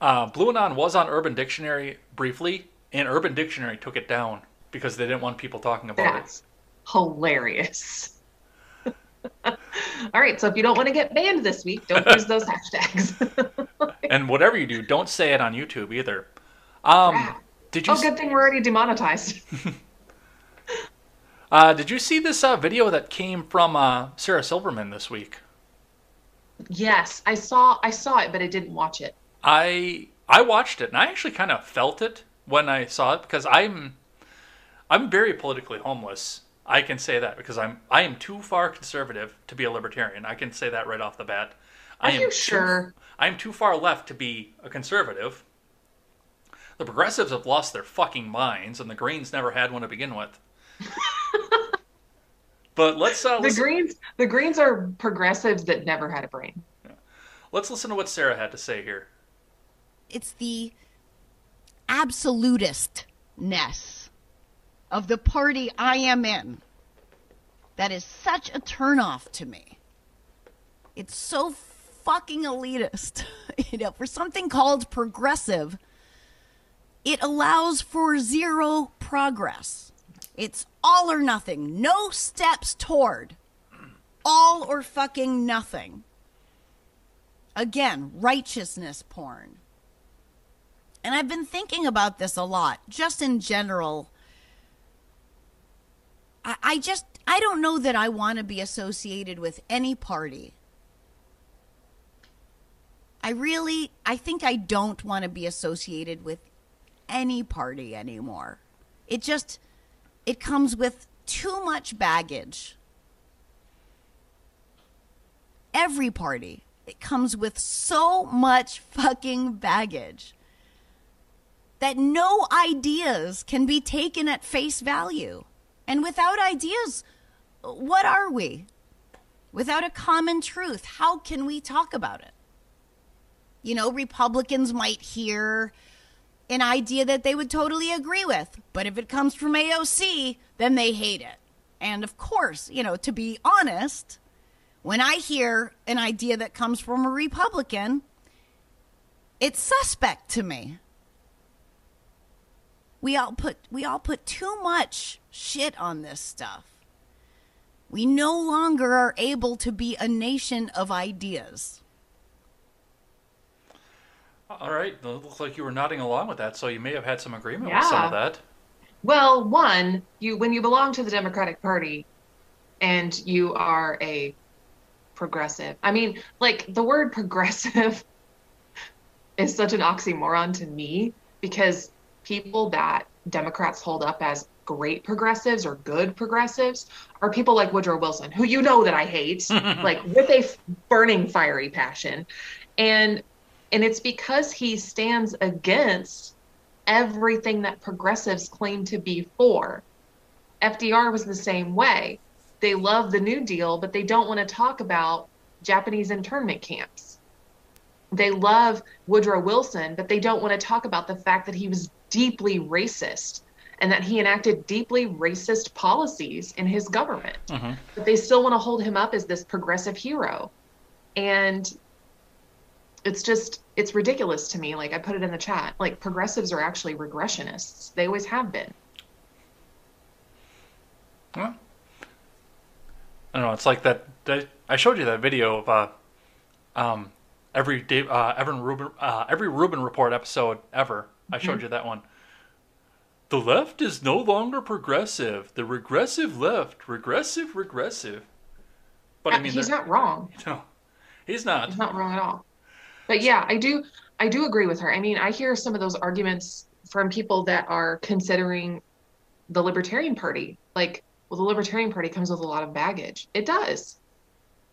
Uh, Blue Anon was on Urban Dictionary briefly, and Urban Dictionary took it down because they didn't want people talking about it. That's hilarious. All right, so if you don't want to get banned this week, don't use those hashtags. And whatever you do, don't say it on YouTube either. Um, did you oh, good thing we're already demonetized. uh, did you see this uh, video that came from uh, Sarah Silverman this week? yes, I saw I saw it, but I didn't watch it. I I watched it and I actually kind of felt it when I saw it because I'm I'm very politically homeless. I can say that because I'm I am too far conservative to be a libertarian. I can say that right off the bat. I Are am you too- sure? I am too far left to be a conservative. The progressives have lost their fucking minds, and the Greens never had one to begin with. but let's uh, The Greens the Greens are progressives that never had a brain. let's listen to what Sarah had to say here. it's the absolutistness of the party I am in. That is such a turnoff to me. It's so fucking elitist. you know, for something called progressive, it allows for zero progress. It's all or nothing, no steps toward. All or fucking nothing. Again, righteousness porn. And I've been thinking about this a lot, just in general. I, I just, I don't know that I want to be associated with any party. I really, I think I don't want to be associated with any party anymore. It just, it comes with too much baggage. Every party, it comes with so much fucking baggage that no ideas can be taken at face value. And without ideas, what are we? Without a common truth, how can we talk about it? You know, Republicans might hear an idea that they would totally agree with, but if it comes from AOC, then they hate it. And of course, you know, to be honest, when I hear an idea that comes from a Republican, it's suspect to me. We all put we all put too much shit on this stuff. We no longer are able to be a nation of ideas. All right. It looks like you were nodding along with that, so you may have had some agreement with some of that. Well, one, you when you belong to the Democratic Party and you are a progressive. I mean, like the word progressive is such an oxymoron to me because people that Democrats hold up as great progressives or good progressives are people like Woodrow Wilson, who you know that I hate, like with a f- burning fiery passion. And and it's because he stands against everything that progressives claim to be for. FDR was the same way. They love the New Deal, but they don't want to talk about Japanese internment camps. They love Woodrow Wilson, but they don't want to talk about the fact that he was deeply racist and that he enacted deeply racist policies in his government. Mhm. But they still want to hold him up as this progressive hero. And it's just it's ridiculous to me like i put it in the chat like progressives are actually regressionists they always have been Well, I don't know. It's like that. that I showed you that video of uh, um, every Dave, uh, Evan Rubin, uh, every Rubin report episode ever. I showed you that one. The left is no longer progressive. The regressive left, regressive, regressive. But I Uh, mean, he's not wrong No, he's not. he's not wrong at all but yeah i do i do agree with her i mean i hear some of those arguments from people that are considering the libertarian party like well the libertarian party comes with a lot of baggage it does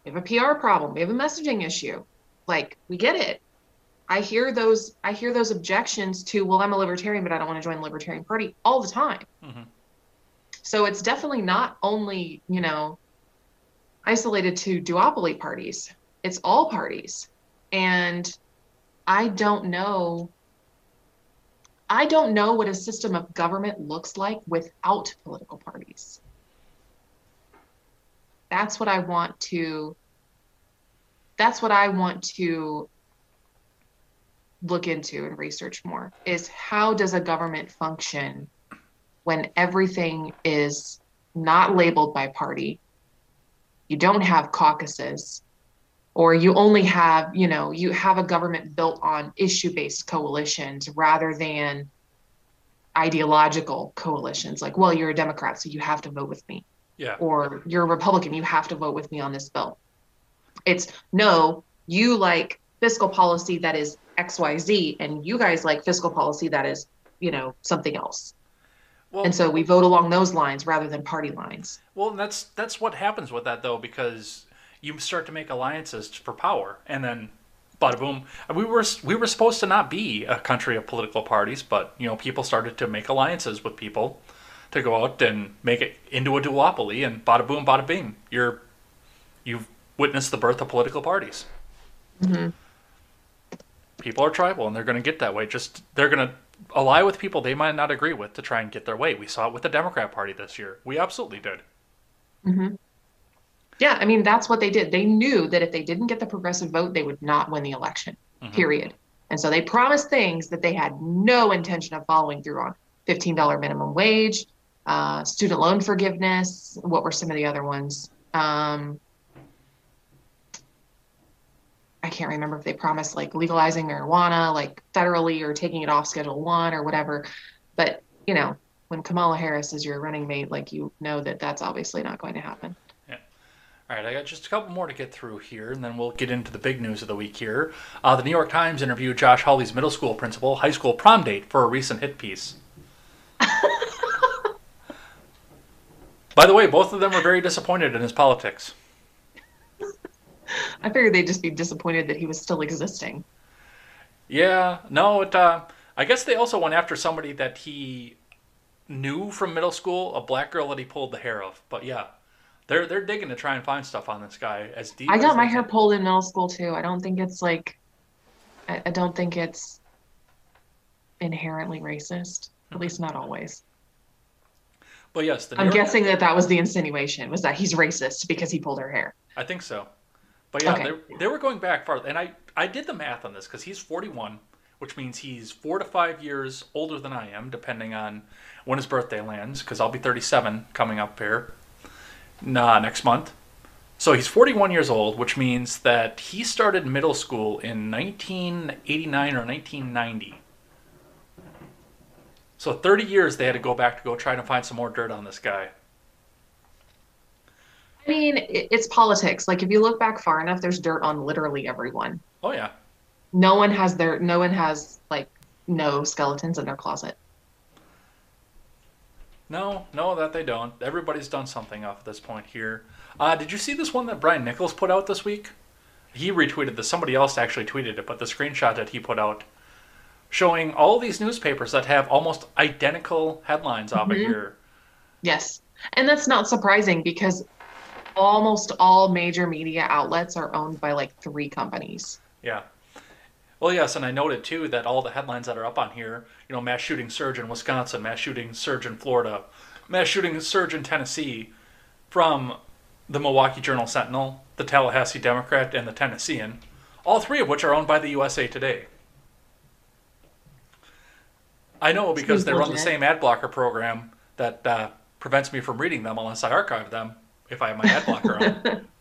we have a pr problem we have a messaging issue like we get it. I hear those i hear those objections to well i'm a libertarian but i don't want to join the libertarian party all the time. Mhm. so it's definitely not only you know isolated to duopoly parties. It's all parties. And i don't know i don't know what a system of government looks like without political parties. That's what i want to that's what i want to look into and research more is how does a government function when everything is not labeled by party? You don't have caucuses or you only have you know you have a government built on issue based coalitions rather than ideological coalitions like well you're a democrat so you have to vote with me. Yeah. or you're a republican you have to vote with me on this bill it's no you like fiscal policy that is xyz and you guys like fiscal policy that is you know something else Well, and so we vote along those lines rather than party lines Well, that's that's what happens with that though, because you start to make alliances for power, and then, bada boom. We were we were supposed to not be a country of political parties, but you know, people started to make alliances with people to go out and make it into a duopoly, and bada boom, bada bing. You're you've witnessed the birth of political parties. People are tribal, and they're going to get that way. Just they're going to ally with people they might not agree with to try and get their way. We saw it with the Democrat Party this year. We absolutely did. Yeah, I mean, that's what they did. They knew that if they didn't get the progressive vote, they would not win the election, period. And so they promised things that they had no intention of following through on $15 minimum wage, uh, student loan forgiveness. What were some of the other ones? Um, I can't remember if they promised like legalizing marijuana, like federally or taking it off Schedule One or whatever. But, you know, when Kamala Harris is your running mate, like you know that that's obviously not going to happen. All right, I got just a couple more to get through here, and then we'll get into the big news of the week here. Uh, the New York Times interviewed Josh Hawley's middle school principal, high school prom date, for a recent hit piece. By the way, both of them were very disappointed in his politics. I figured they'd just be disappointed that he was still existing. Yeah, no, it. Uh, I guess they also went after somebody that he knew from middle school, a black girl that he pulled the hair of. But yeah, they're they're digging to try and find stuff on this guy as deep. I got my hair can. pulled in middle school too. I don't think it's like, I, I don't think it's inherently racist. At least not always. But yes, the I'm York- guessing that that was the insinuation was that he's racist because he pulled her hair. I think so. But yeah, Okay. they, they were going back far, and I I did the math on this because he's 41, which means he's four to five years older than I am, depending on when his birthday lands. Because I'll be 37 coming up here, nah, next month. So he's 41 years old, which means that he started middle school in 1989 or 1990. So 30 years they had to go back to go try to find some more dirt on this guy. I mean, it's politics. Like if you look back far enough, there's dirt on literally everyone. Oh yeah, No one has their, no one has like no skeletons in their closet. No, no, that they don't. Everybody's done something off at this point here. Uh, did you see this one that Brian Nichols put out this week? He retweeted this. Somebody else actually tweeted it, but the screenshot that he put out showing all these newspapers that have almost identical headlines off of here. Yes. And that's not surprising because almost all major media outlets are owned by like three companies. Yeah. Well, yes, and I noted too that all the headlines that are up on here, you know, mass shooting surge in Wisconsin, mass shooting surge in Florida, mass shooting surge in Tennessee, from the Milwaukee Journal Sentinel, the Tallahassee Democrat, and the Tennessean, all three of which are owned by the USA Today. I know because they run the same ad blocker program that uh, prevents me from reading them unless I archive them if I have my ad blocker on.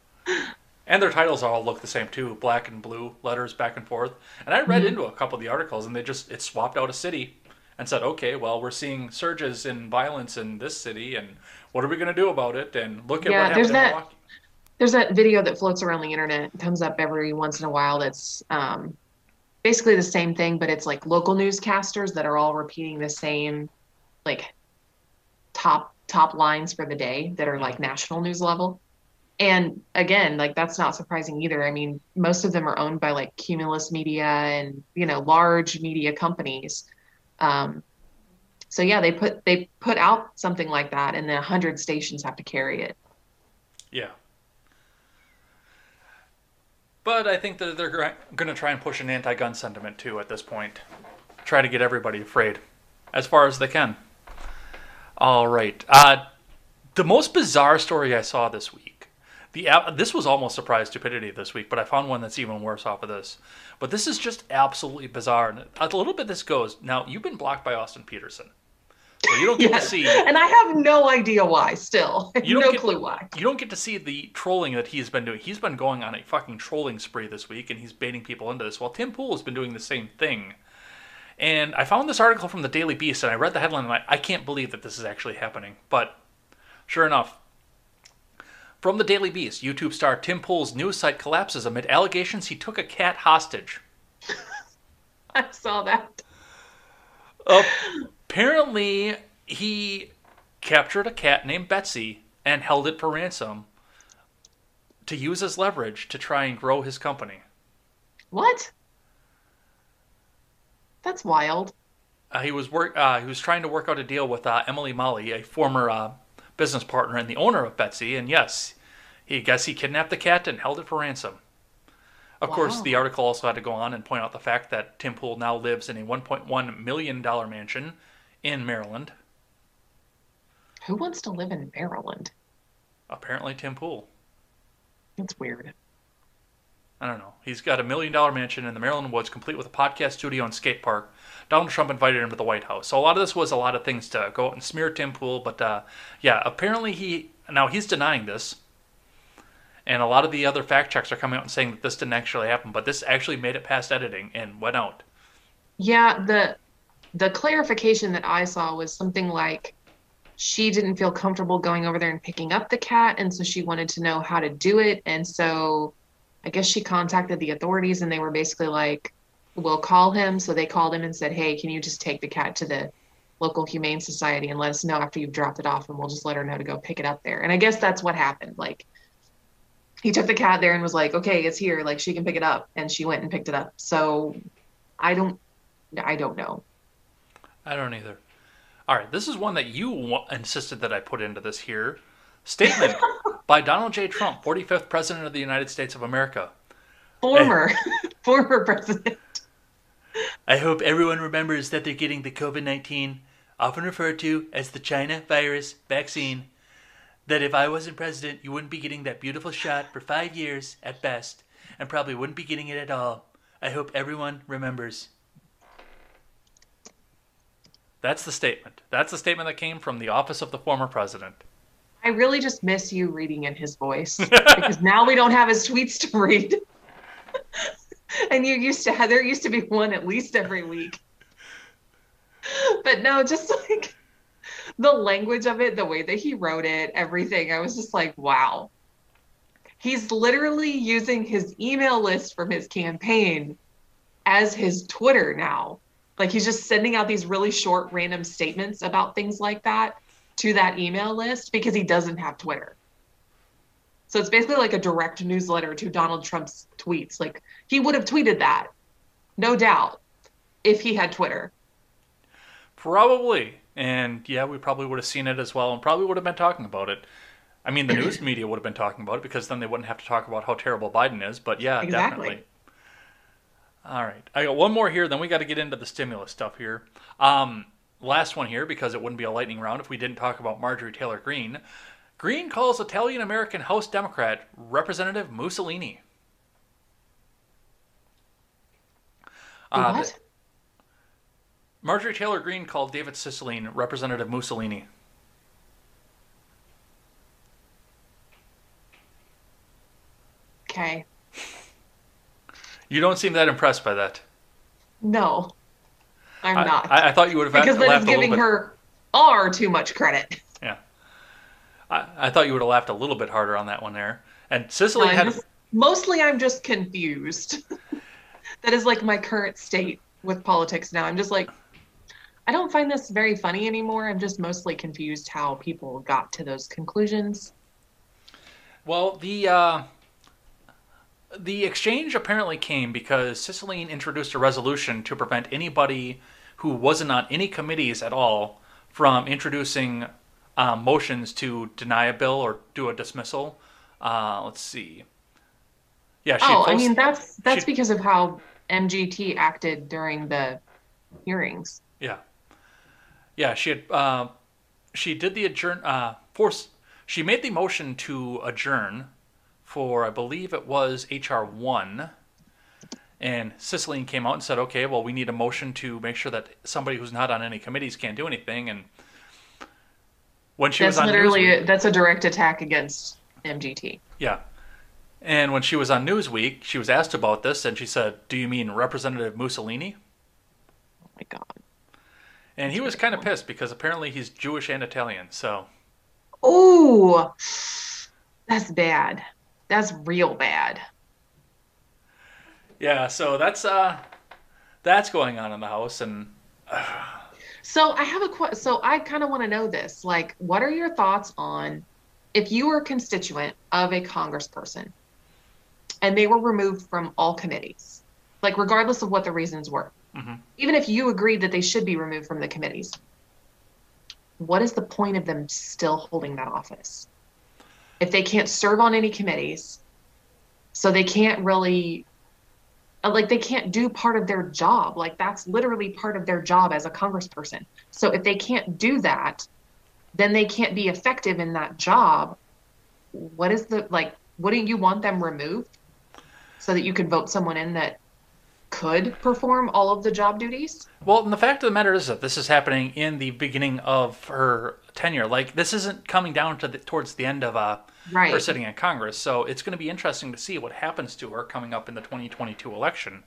And their titles all look the same too, black and blue letters back and forth. And I read into a couple of the articles, and they just it swapped out a city and said, okay, well we're seeing surges in violence in this city, and what are we going to do about it? And look at Yeah, what happened in that- Milwaukee. There's that video that floats around the internet, it comes up every once in a while that's um, basically the same thing, but it's like local newscasters that are all repeating the same like top top lines for the day that are like national news level. And again, like that's not surprising either. I mean, most of them are owned by like Cumulus Media and you know large media companies. Um, so yeah, they put they put out something like that, and then a hundred stations have to carry it. Yeah. But I think that they're going to try and push an anti-gun sentiment too at this point. Try to get everybody afraid, as far as they can. All right. Uh, the most bizarre story I saw this week. The this was almost surprise stupidity this week, but I found one that's even worse off of this. But this is just absolutely bizarre. And a little bit this goes. Now you've been blocked by Austin Peterson, so you don't get Yes. to see. And I have no idea why still. You no get- clue why. you don't get to see the trolling that he's been doing. He's been going on a fucking trolling spree this week, and he's baiting people into this. While Tim Pool has been doing the same thing. And I found this article from the Daily Beast, and I read the headline, and I, I can't believe that this is actually happening. But sure enough, from the Daily Beast, YouTube star Tim Pool's news site collapses amid allegations he took a cat hostage. I saw that. Apparently, he captured a cat named Betsy and held it for ransom to use as leverage to try and grow his company. What? That's wild. Uh, he was work. Uh, he was trying to work out a deal with uh, Emily Molli, a former uh, business partner and the owner of Betsy. And yes, he guess he kidnapped the cat and held it for ransom. Of course, the article also had to go on and point out the fact that Tim Pool now lives in a $1.1 million mansion in Maryland. Who wants to live in Maryland? Apparently, Tim Pool. That's weird. I don't know. He's got a million dollar mansion in the Maryland woods, complete with a podcast studio and skate park. Donald Trump invited him to the White House. So a lot of this was a lot of things to go out and smear Tim Pool. But uh, yeah, apparently he now he's denying this, and a lot of the other fact checks are coming out and saying that this didn't actually happen. But this actually made it past editing and went out. Yeah, the the clarification that I saw was something like she didn't feel comfortable going over there and picking up the cat, and so she wanted to know how to do it, and so I guess she contacted the authorities, and they were basically like, "We'll call him." So they called him and said, "Hey, can you just take the cat to the local humane society and let us know after you've dropped it off, and we'll just let her know to go pick it up there." And I guess that's what happened. Like he took the cat there and was like, "Okay, it's here. Like she can pick it up," and she went and picked it up. So I don't I don't know. I don't either. All right, this is one that you insisted that I put into this here. Statement by Donald J. Trump, 45th President of the United States of America. Former, former president. I hope everyone remembers that they're getting the COVID 19, often referred to as the China virus vaccine. That if I wasn't president, you wouldn't be getting that beautiful shot for five years at best, and probably wouldn't be getting it at all. I hope everyone remembers. That's the statement. That's the statement that came from the office of the former president. I really just miss you reading in his voice because now we don't have his tweets to read. and you used to have, there used to be one at least every week. But no, just like the language of it, the way that he wrote it, everything, I was just like, wow. He's literally using his email list from his campaign as his Twitter now. Like he's just sending out these really short, random statements about things like that to that email list because he doesn't have Twitter. So it's basically like a direct newsletter to Donald Trump's tweets. Like he would have tweeted that, no doubt, if he had Twitter. Probably. And yeah, we probably would have seen it as well and probably would have been talking about it. I mean, the news media would have been talking about it because then they wouldn't have to talk about how terrible Biden is. But yeah, Exactly. definitely. All right. I got one more here, then we got to get into the stimulus stuff here. Um, last one here because it wouldn't be a lightning round if we didn't talk about Marjorie Taylor Greene. Greene calls Italian American House Democrat Representative Mussolini. Uh, what? Marjorie Taylor Greene called David Cicilline Representative Mussolini. Okay. You don't seem that impressed by that. No, I'm I, not. I, I thought you would have because then it's giving her far too much credit. Yeah, I, I thought you would have laughed a little bit harder on that one there. And Cicely I'm had just- mostly I'm just confused. that is like my current state with politics now. I'm just like, I don't find this very funny anymore. I'm just mostly confused how people got to those conclusions. well the uh, the exchange apparently came because Cicilline introduced a resolution to prevent anybody who wasn't on any committees at all from introducing uh, motions to deny a bill or do a dismissal. Uh, let's see. Yeah, she Oh, I mean that's that's she- because of how MGT acted during the hearings. Yeah, yeah. She had uh, she did the adjourn uh, force. She made the motion to adjourn for I believe it was HR one, and Cicilline came out and said, "Okay, well, we need a motion to make sure that somebody who's not on any committees can't do anything." And when she That's was on literally Newsweek, that's a direct attack against MGT. yeah. And when she was on Newsweek, she was asked about this, and she said, "Do you mean Representative Mussolini?" Oh my god. And he was kind of pissed because apparently he's Jewish and Italian. So Oh, that's bad. That's real bad. Yeah, so that's uh that's going on in the house and So I have a question. So I kind of want to know this. Like, what are your thoughts on if you were a constituent of a congressperson and they were removed from all committees, like regardless of what the reasons were, Mhm. even if you agreed that they should be removed from the committees, what is the point of them still holding that office? If they can't serve on any committees, so they can't really Uh, Like they can't do part of their job. Like that's literally part of their job as a congressperson. So if they can't do that, then they can't be effective in that job. What is the like? Wouldn't you want them removed so that you could vote someone in that could perform all of the job duties? Well, and the fact of the matter is that this is happening in the beginning of her tenure. Like this isn't coming down to the, towards the end of uh, Right. her sitting in Congress. So it's going to be interesting to see what happens to her coming up in the 2022 election.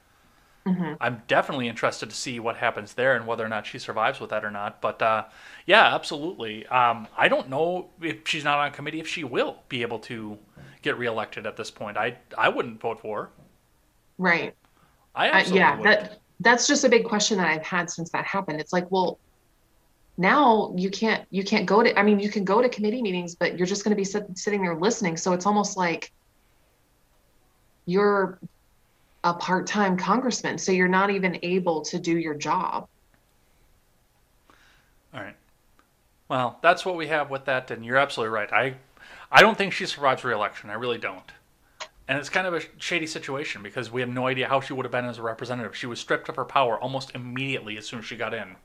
I'm definitely interested to see what happens there and whether or not she survives with that or not. But uh, yeah, absolutely. Um, I don't know if she's not on committee if she will be able to get reelected at this point. I I wouldn't vote for her. Right. I Uh, yeah, wouldn't. that that's just a big question that I've had since that happened. It's like, well, now you can't you can't go to. I mean, you can go to committee meetings, but you're just going to be sit, sitting there listening. So it's almost like you're a part-time congressman, so you're not even able to do your job. All right. Well, that's what we have with that, and you're absolutely right. I, I don't think she survives re-election. I really don't. And it's kind of a shady situation because we have no idea how she would have been as a representative. She was stripped of her power almost immediately as soon as she got in,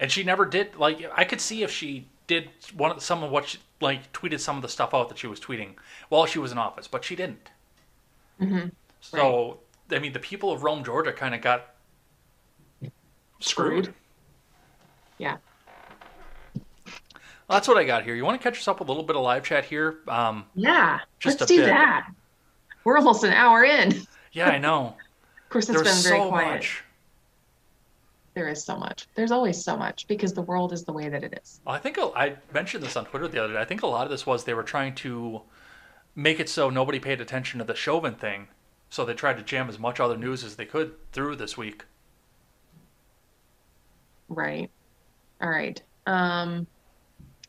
and she never did. Like I could see if she did one of some of what she like tweeted some of the stuff out that she was tweeting while she was in office, but she didn't. Mm-hmm. So I mean, the people of Rome, Georgia, kind of got screwed. Screwed. Yeah. Well, that's what I got here. You want to catch us up with a little bit of live chat here? Um, Yeah. Just let's do bit. that. We're almost an hour in. Yeah, I know. Of course, it's There's been very so quiet. much. There is so much. There's always so much because the world is the way that it is. I think I mentioned this on Twitter the other day. I think a lot of this was they were trying to make it so nobody paid attention to the Chauvin thing, so they tried to jam as much other news as they could through this week. Right. All right. Um,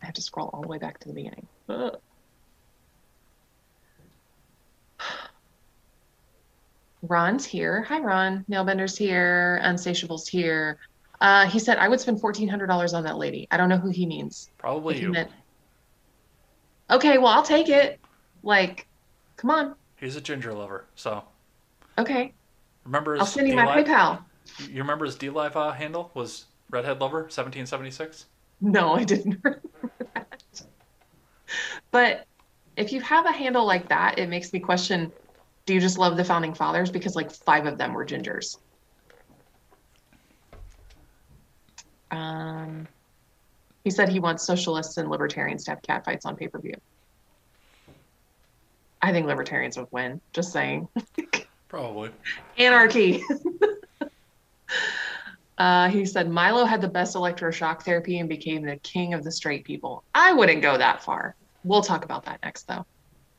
I have to scroll all the way back to the beginning. Ugh. Ron's here. Hi, Ron. Nailbender's here. Unsatiable's here. Uh, he said I would spend fourteen hundred dollars on that lady. I don't know who he means. Probably you. meant- Okay, well I'll take it. Like, come on. He's a ginger lover. So Okay, remember his I'll send you my? PayPal. You remember his DLive uh, handle was Redhead Lover 1776? No, I didn't remember that. But if you have a handle like that, it makes me question do you just love the founding fathers? Because like five of them were gingers. Um, he said he wants socialists and libertarians to have catfights on pay per view. I think libertarians would win, just saying. Probably. Anarchy. uh, he said Milo had the best electroshock therapy and became the king of the straight people. I wouldn't go that far. We'll talk about that next, though.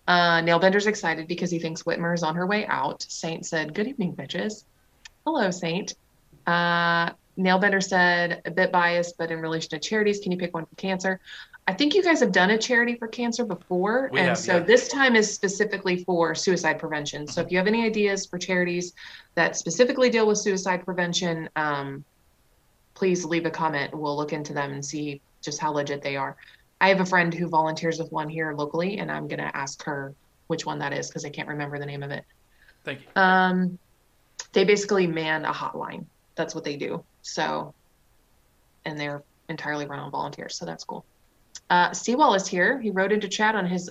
Uh, Nailbender's excited because he thinks Whitmer is on her way out. Saint said, Good evening, bitches. Hello, Saint. Uh, Nailbender said, a bit biased, but in relation to charities, can you pick one for cancer? I think you guys have done a charity for cancer before. We and have, so yeah. this time is specifically for suicide prevention. So if you have any ideas for charities that specifically deal with suicide prevention, um, please leave a comment. We'll look into them and see just how legit they are. I have a friend who volunteers with one here locally, and I'm going to ask her which one that is because I can't remember the name of it. Thank you. Um, they basically man a hotline. That's what they do. So, and they're entirely run on volunteers. So that's cool. Uh, Seawall is here. He wrote into chat on his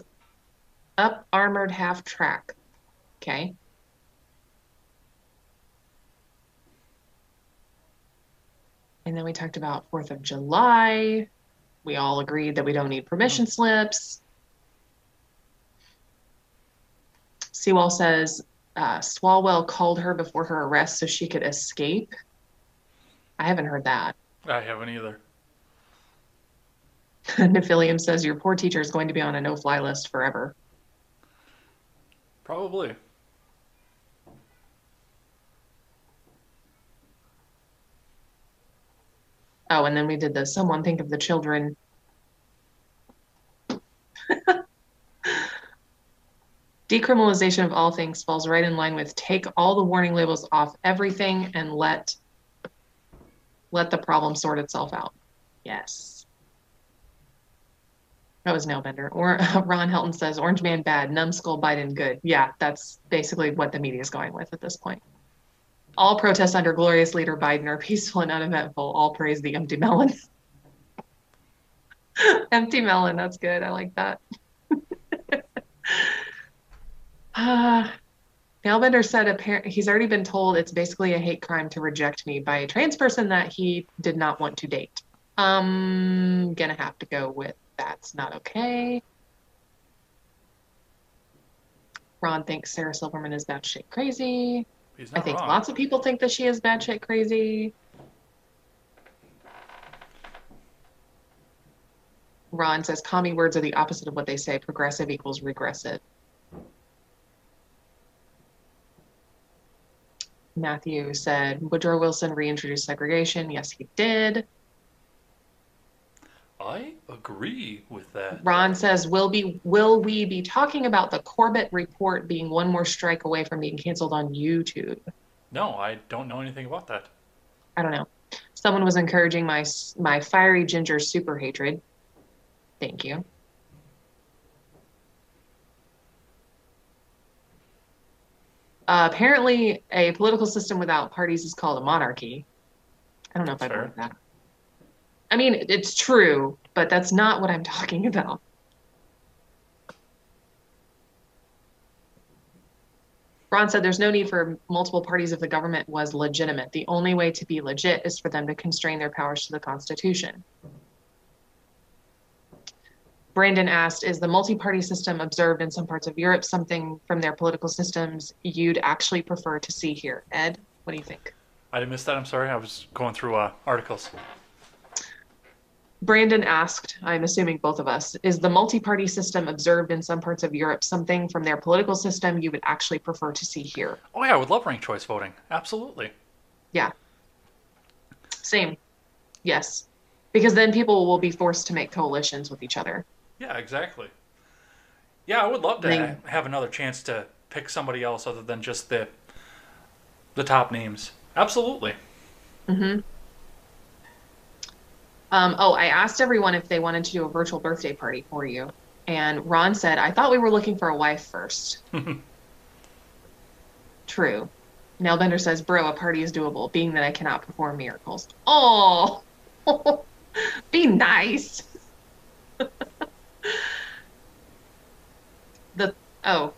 up armored half track. Okay. And then we talked about 4th of July. We all agreed that we don't need permission slips. Seawall says uh, Swalwell called her before her arrest so she could escape. I haven't heard that. I haven't either. Nephilium says your poor teacher is going to be on a no-fly list forever. Probably. Oh, and then we did the someone think of the children. Decriminalization of all things falls right in line with take all the warning labels off everything and let let the problem sort itself out. Yes. That was Nailbender. Or Ron Helton says Orange Man bad, numbskull Biden good. Yeah, that's basically what the media is going with at this point. All protests under glorious leader Biden are peaceful and uneventful. All praise the empty melon. empty melon, that's good. I like that. uh, Nailbender said apparently he's already been told it's basically a hate crime to reject me by a trans person that he did not want to date. Um, gonna have to go with that's not okay. Ron thinks Sarah Silverman is batshit crazy. I think wrong. lots of people think that she is batshit crazy. Ron says commie words are the opposite of what they say. Progressive equals regressive. Matthew said Woodrow Wilson reintroduced segregation. Yes, he did. I agree with that. Ron says, "Will be will we be talking about the Corbett report being one more strike away from being canceled on YouTube?" No, I don't know anything about that. I don't know. Someone was encouraging my my fiery ginger super hatred. Thank you. Uh, apparently, a political system without parties is called a monarchy. I don't know if I Fair. believe that. I mean, it's true, but that's not what I'm talking about. Ron said there's no need for multiple parties if the government was legitimate. The only way to be legit is for them to constrain their powers to the Constitution. Brandon asked, is the multi-party system observed in some parts of Europe something from their political systems you'd actually prefer to see here? Ed, what do you think? I didn't miss that. I'm sorry. I was going through uh, articles. Brandon asked, I'm assuming both of us, is the multi-party system observed in some parts of Europe something from their political system you would actually prefer to see here? Oh yeah, I would love ranked choice voting. Absolutely. Yeah. Same. Yes. Because then people will be forced to make coalitions with each other. Yeah, exactly. Yeah, I would love to They- have another chance to pick somebody else other than just the the top names. Absolutely. Mm-hmm. Um, oh, I asked everyone if they wanted to do a virtual birthday party for you. And Ron said, I thought we were looking for a wife first. True. Nailbender says, Bro, a party is doable, being that I cannot perform miracles. Oh, be nice. the oh,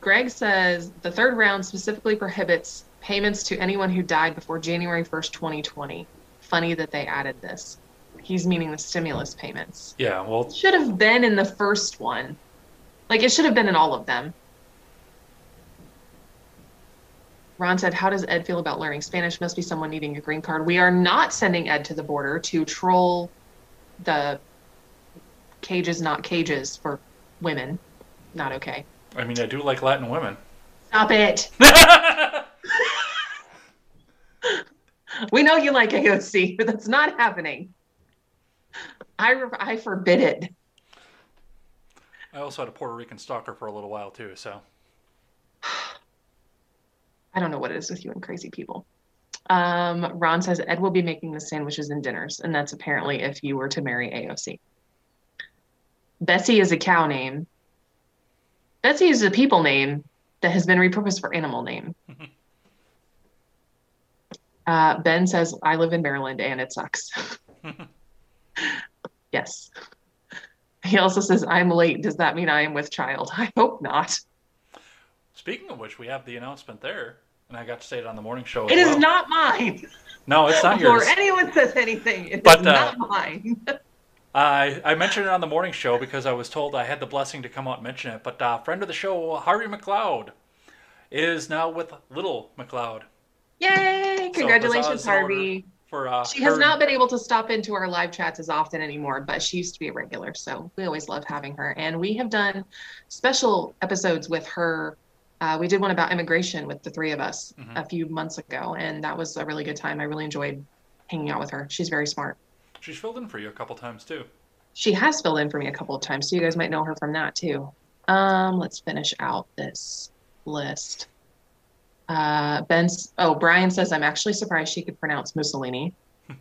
Greg says the third round specifically prohibits payments to anyone who died before January 1st, 2020. Funny that they added this. He's meaning the stimulus payments. Yeah. Well, Should have been in the first one. Like it should have been in all of them. Ron said, How does Ed feel about learning Spanish? Must be someone needing a green card. We are not sending Ed to the border to troll the cages, not cages for women. Not okay. I mean, I do like Latin women. Stop it. we know you like AOC, but that's not happening. I, I forbid it. I also had a Puerto Rican stalker for a little while too. So I don't know what it is with you and crazy people. Um, Ron says Ed will be making the sandwiches and dinners, and that's apparently if you were to marry AOC. Bessie is a cow name. Betsy is a people name that has been repurposed for animal name. Uh, ben says, I live in Maryland and it sucks. yes. He also says, I'm late. Does that mean I am with child? I hope not. speaking of which, we have the announcement there, and I got to say it on the morning show. It is well. not mine. No, it's not Before yours. Before anyone says anything, it is But, uh, not mine. I I mentioned it on the morning show because I was told I had the blessing to come out and mention it. But uh, friend of the show, Harvey McLeod, is now with Little McLeod. Yay! Congratulations, order Harvey. For uh, She has her- not been able to stop into our live chats as often anymore, but she used to be a regular, so we always love having her. And we have done special episodes with her. Uh, we did one about immigration with the three of us Mhm. a few months ago, and that was a really good time. I really enjoyed hanging out with her. She's very smart. She's filled in for you a couple times too. She has filled in for me a couple of times, so you guys might know her from that too. Um, let's finish out this list. Uh, Ben's. Oh, Brian says I'm actually surprised she could pronounce Mussolini.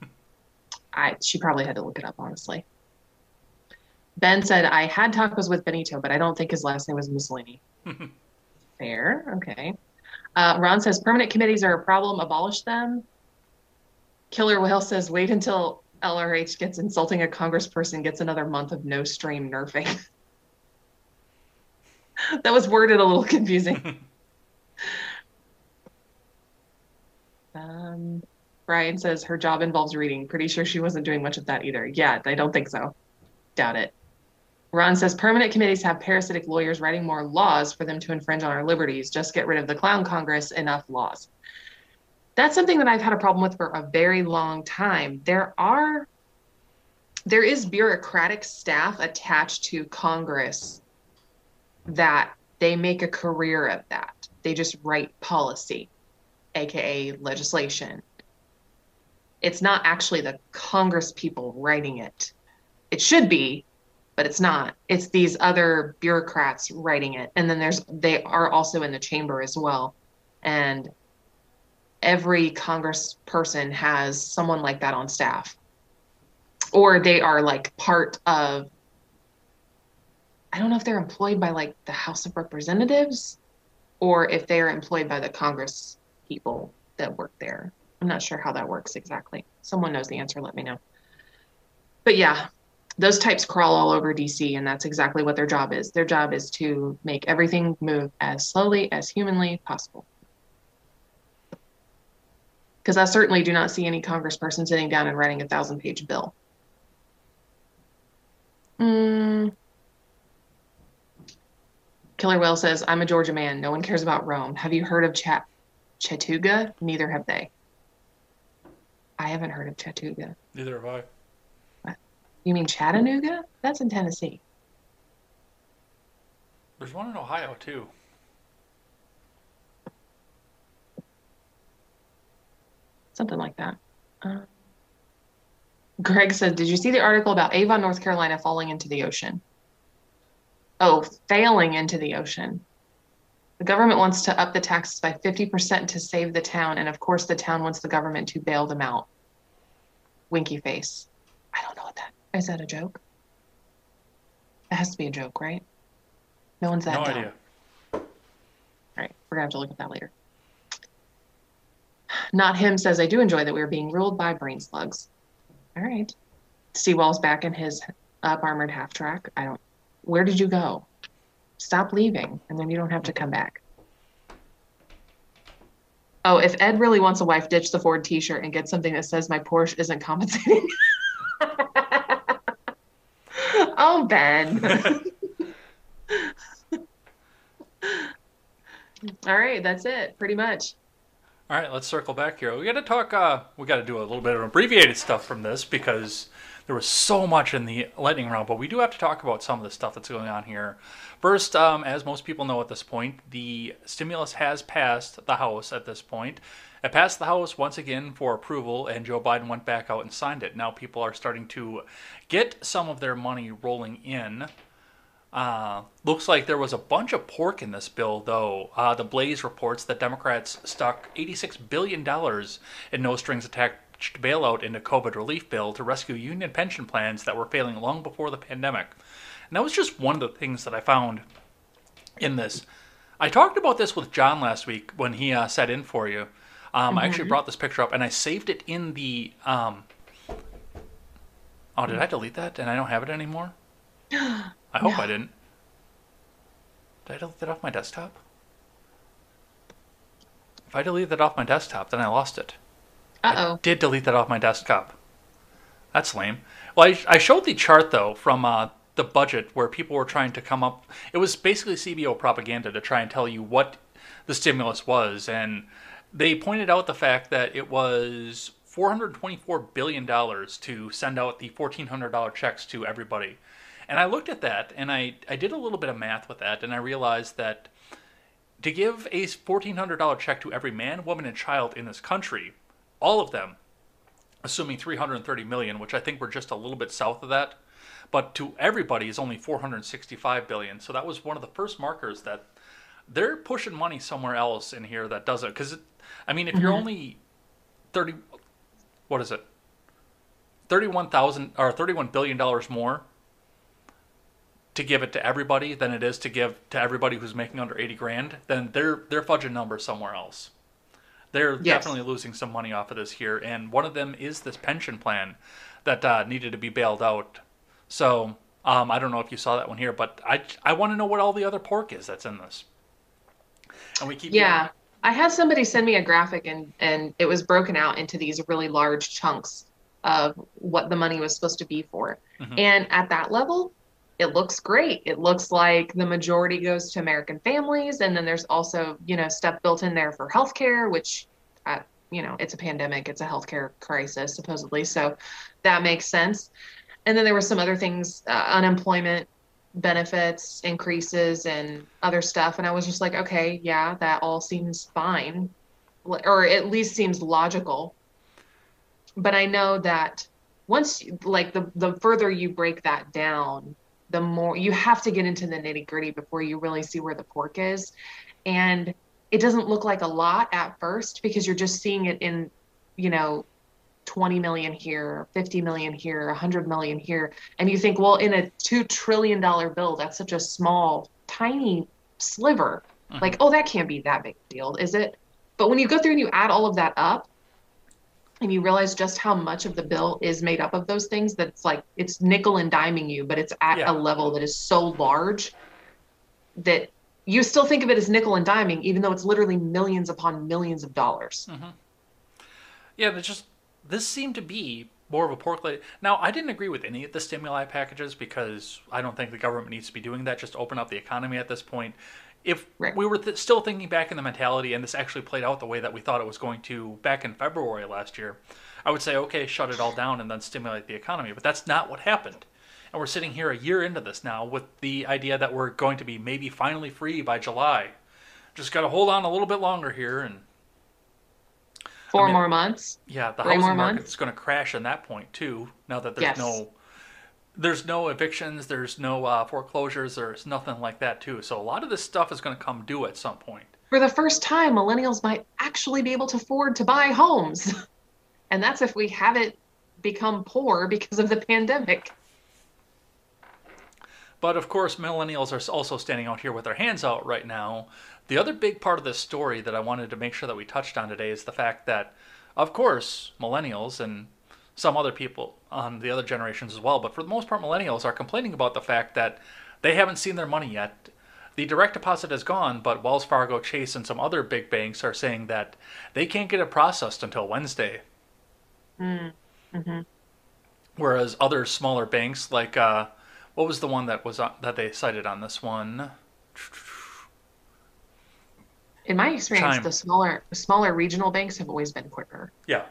I she probably had to look it up honestly. Ben said I had tacos with Benito, but I don't think his last name was Mussolini. Fair, okay. Uh, Ron says permanent committees are a problem. Abolish them. Killer Whale says wait until LRH gets insulting a congressperson gets another month of no stream nerfing. that was worded a little confusing. Um, Brian says her job involves reading. Pretty sure she wasn't doing much of that either. Yeah, I don't think so. Doubt it. Ron says permanent committees have parasitic lawyers writing more laws for them to infringe on our liberties. Just get rid of the clown Congress, enough laws. That's something that I've had a problem with for a very long time. There are there is bureaucratic staff attached to Congress that they make a career of that. They just write policy, aka legislation. It's not actually the Congress people writing it. It should be, but it's not. It's these other bureaucrats writing it. And then there's they are also in the chamber as well. And every Congress person has someone like that on staff. Or they are like part of I don't know if they're employed by like the House of Representatives or if they are employed by the Congress people that work there. I'm not sure how that works exactly. Someone knows the answer, let me know. But yeah, those types crawl all over DC, and that's exactly what their job is. Their job is to make everything move as slowly as humanly possible. Because I certainly do not see any congressperson sitting down and writing a thousand page bill. Mm. Killer Whale says, I'm a Georgia man. No one cares about Rome. Have you heard of Chat Chattooga? Neither have they. I haven't heard of Chattooga. Neither have I. What? You mean Chattanooga? That's in Tennessee. There's one in Ohio too. Something like that. Uh, Greg said, Did you see the article about Avon, North Carolina falling into the ocean? Oh, failing into the ocean. The government wants to up the taxes by 50% to save the town. And of course, the town wants the government to bail them out. Winky face. I don't know what that is. That a joke? That has to be a joke, right? No one's that No dumb. idea. All right, we're gonna have to look at that later. Not him says, I do enjoy that we are being ruled by brain slugs. All right. Seawall's back in his up armored half track. I don't. Where did you go? Stop leaving, and then you don't have to come back. Oh, if Ed really wants a wife, ditch the Ford T-shirt and get something that says my Porsche isn't compensating. oh, Ben. All right, that's it, pretty much. All right, let's circle back here. We got to talk. Uh, we got to do a little bit of abbreviated stuff from this because there was so much in the lightning round. But we do have to talk about some of the stuff that's going on here. First, um, as most people know at this point, the stimulus has passed the House. At this point, it passed the House once again for approval, and Joe Biden went back out and signed it. Now people are starting to get some of their money rolling in. Uh, looks like there was a bunch of pork in this bill, though. Uh, the Blaze reports that Democrats stuck $86 billion in no strings attached bailout into COVID relief bill to rescue union pension plans that were failing long before the pandemic. And that was just one of the things that I found in this. I talked about this with John last week when he uh, sat in for you. Um, I actually brought this picture up and I saved it in the. Um... Oh, did I delete that and I don't have it anymore? I hope I didn't. Did I delete that off my desktop? If I delete that off my desktop, then I lost it. Uh oh. Did delete that off my desktop. That's lame. Well, I, I showed the chart though from uh, the budget where people were trying to come up. It was basically CBO propaganda to try and tell you what the stimulus was, and they pointed out the fact that it was 424 billion dollars to send out the 1400 dollar checks to everybody. And I looked at that and I, I did a little bit of math with that and I realized that to give a $1,400 check to every man, woman, and child in this country, all of them, assuming 330 million, which I think we're just a little bit south of that, but to everybody is only 465 billion. So that was one of the first markers that they're pushing money somewhere else in here that doesn't. Because, I mean, if you're only 30, what is it? 31,000 or 31 billion dollars more to give it to everybody than it is to give to everybody who's making under 80 grand, then they're they're fudging numbers somewhere else. They're Yes. definitely losing some money off of this here, and one of them is this pension plan that uh, needed to be bailed out. So um, I don't know if you saw that one here, but I I want to know what all the other pork is that's in this. And we keep Yeah. I had somebody send me a graphic and and it was broken out into these really large chunks of what the money was supposed to be for. Mhm. And at that level, it looks great. It looks like the majority goes to American families and then there's also, you know, stuff built in there for healthcare, which uh, you know, it's a pandemic, it's a healthcare crisis supposedly. So that makes sense. And then there were some other things, uh, unemployment benefits increases and other stuff. And i was just like okay yeah that all seems fine. Or at least seems logical. But i know that once you- like the the further you break that down the more you have to get into the nitty gritty before you really see where the pork is. And it doesn't look like a lot at first because you're just seeing it in you know 20 million here 50 million here 100 million here. And you think well in a 2 trillion dollar bill that's such a small tiny sliver. Mm-hmm. Like oh that can't be that big a deal is it? But when you go through and you add all of that up and you realize just how much of the bill is made up of those things that's like it's nickel and diming you but it's at Yeah. a level that is so large that you still think of it as nickel and diming even though it's literally millions upon millions of dollars. Mm-hmm. Yeah, but just this seemed to be more of a pork lady. Now, I didn't agree with any of the stimuli packages because I don't think the government needs to be doing that. Just to open up the economy at this point. If Right. we were th- still thinking back in the mentality, and this actually played out the way that we thought it was going to back in February last year, I would say, okay, shut it all down and then stimulate the economy. But that's not what happened. And we're sitting here a year into this now with the idea that we're going to be maybe finally free by July. Just got to hold on a little bit longer here and four mean- more months yeah, the housing market months? is going to crash in that point too. Now that there's Yes. no, there's no evictions, there's no uh, foreclosures, there's nothing like that too. So a lot of this stuff is going to come due at some point. for the first time, millennials might actually be able to afford to buy homes. And that's if we haven't become poor because of the pandemic. But of course, millennials are also standing out here with their hands out right now. The other big part of this story that I wanted to make sure that we touched on today is the fact that, of course, millennials and some other people on the other generations as well, but for the most part, millennials are complaining about the fact that they haven't seen their money yet. The direct deposit is gone, but Wells Fargo, Chase, and some other big banks are saying that they can't get it processed until Wednesday. Whereas other smaller banks, like uh, what was the one that was on, that they cited on this one? In my experience, Chime. the smaller smaller regional banks have always been quicker. Yeah.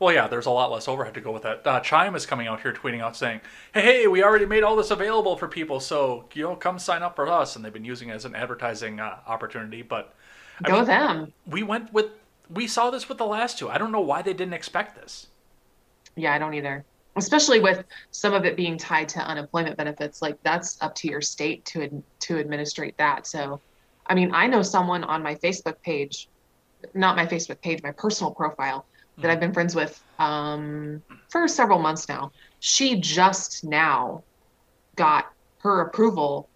Well, yeah, there's a lot less overhead to go with that. Uh, Chime is coming out here tweeting out saying, hey, hey, we already made all this available for people, so, you know, come sign up for us. And they've been using it as an advertising uh, opportunity. But I Go mean, them. we went with, we saw this with the last two. I don't know why they didn't expect this. Yeah, I don't either. Especially with some of it being tied to unemployment benefits, like that's up to your state to to administrate that. So, I mean, I know someone on my Facebook page, not my Facebook page, my personal profile that I've been friends with um, for several months now. She just now got her approval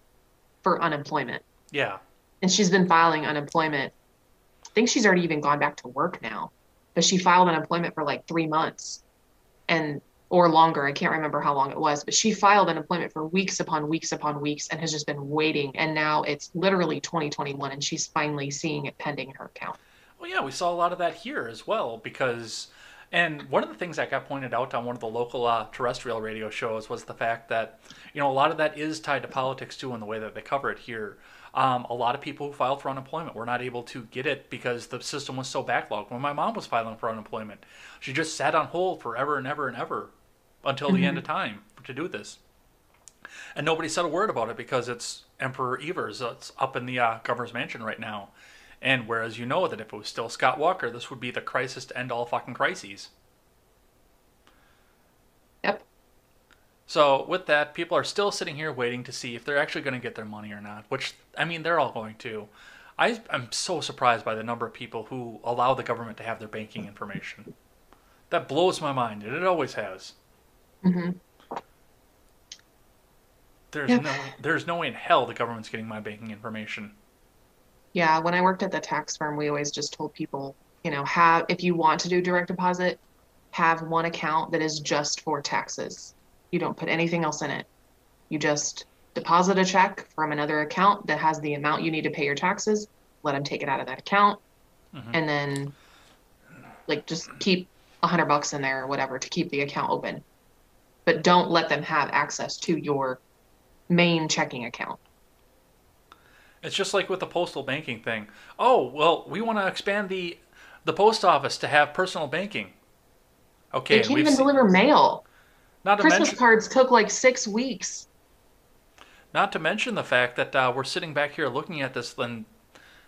for unemployment, Yeah. and she's been filing unemployment. I think she's already even gone back to work now, but she filed unemployment for like three months and or longer. I can't remember how long it was, but she filed unemployment for weeks upon weeks upon weeks and has just been waiting. And now it's literally 2021 and she's finally seeing it pending in her account. Well, yeah, we saw a lot of that here as well because, and one of the things that got pointed out on one of the local uh, terrestrial radio shows was the fact that, you know, a lot of that is tied to politics too in the way that they cover it here. Um, a lot of people who filed for unemployment were not able to get it because the system was so backlogged. When my mom was filing for unemployment, she just sat on hold forever and ever and ever until the end of time to do this. And nobody said a word about it because it's Emperor Evers that's up in the uh, governor's mansion right now. And whereas you know that if it was still Scott Walker, this would be the crisis to end all fucking crises. Yep. So with that, people are still sitting here waiting to see if they're actually going to get their money or not. Which I mean, they're all going to. I am so surprised by the number of people who allow the government to have their banking information. That blows my mind, and it always has. Hmm there's no there's no way in hell the government's getting my banking information. Yeah, when I worked at the tax firm, we always just told people, you know, have if you want to do direct deposit, have one account that is just for taxes. You don't put anything else in it. You just deposit a check from another account that has the amount you need to pay your taxes, let them take it out of that account, and then like just keep a hundred bucks in there or whatever to keep the account open. But don't let them have access to your main checking account. It's just like with the postal banking thing. Oh, well, we want to expand the the post office to have personal banking. Okay, They can't even deliver mail. not Christmas mention cards took like six weeks. not to mention the fact that uh, we're sitting back here looking at this and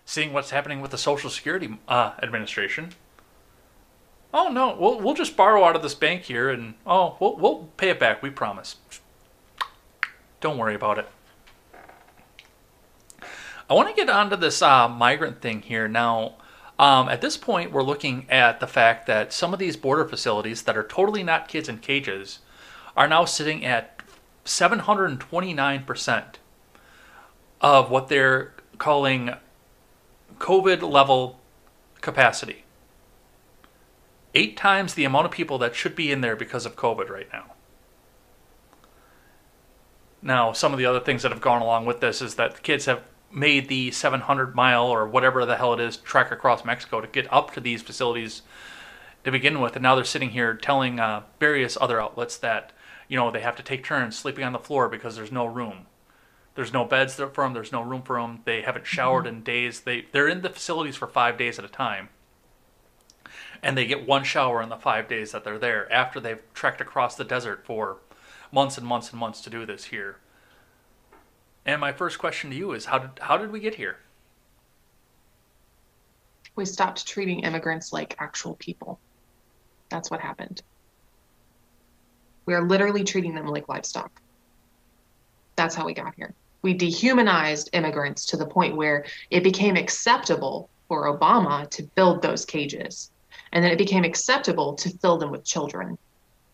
seeing what's happening with the Social Security uh, Administration. Oh no, we'll we'll just borrow out of this bank here, and oh, we'll we'll pay it back. We promise. Don't worry about it. I want to get onto this uh, migrant thing here now. Um, at this point, we're looking at the fact that some of these border facilities that are totally not kids in cages are now sitting at 729% of what they're calling COVID level capacity. Eight times the amount of people that should be in there because of COVID right now. Now, some of the other things that have gone along with this is that the kids have made the 700 mile or whatever the hell it is trek across Mexico to get up to these facilities to begin with, and now they're sitting here telling uh, various other outlets that you know they have to take turns sleeping on the floor because there's no room. There's no beds for them. There's no room for them. They haven't showered in days. They they're in the facilities for five days at a time, and they get one shower in the five days that they're there after they've trekked across the desert for months and months and months to do this here. And my first question to you is how did how did we get here? We stopped treating immigrants like actual people. That's what happened. We are literally treating them like livestock. That's how we got here. We dehumanized immigrants to the point where it became acceptable for Obama to build those cages. And then it became acceptable to fill them with children.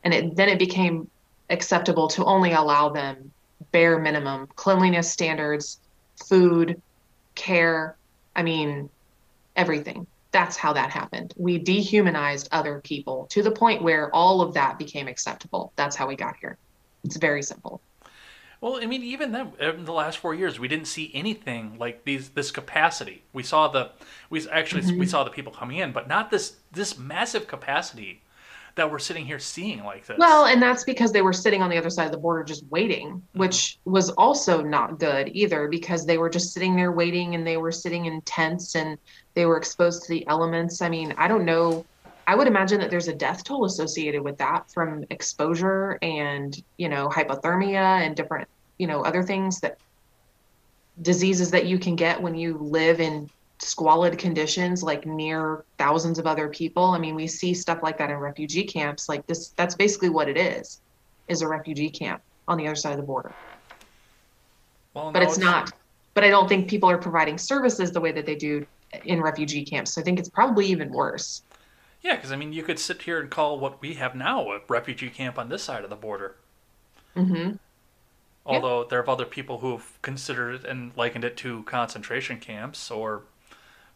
And it, then it became acceptable to only allow them bare minimum cleanliness standards, food, care. I mean, everything. That's how that happened. We dehumanized other people to the point where all of that became acceptable. That's how we got here. It's very simple. Well, I mean, even then, uh, in the last four years, we didn't see anything like these this capacity. We saw the we actually we mm-hmm. saw the people coming in, but not this this massive capacity that we're sitting here seeing like this. Well, and that's because they were sitting on the other side of the border just waiting, mm-hmm. which was also not good either because they were just sitting there waiting and they were sitting in tents and they were exposed to the elements. I mean, I don't know. I would imagine that there's a death toll associated with that from exposure and, you know, hypothermia and different, you know, other things that diseases that you can get when you live in squalid conditions like near thousands of other people. I mean we see stuff like that in refugee camps. Like this that's basically what it is is a refugee camp on the other side of the border. Well, but now it's not but i don't think people are providing services the way that they do in refugee camps. So i think it's probably even worse Yeah, because I mean, you could sit here and call what we have now a refugee camp on this side of the border. hmm Although there are other people who have considered it and likened it to concentration camps or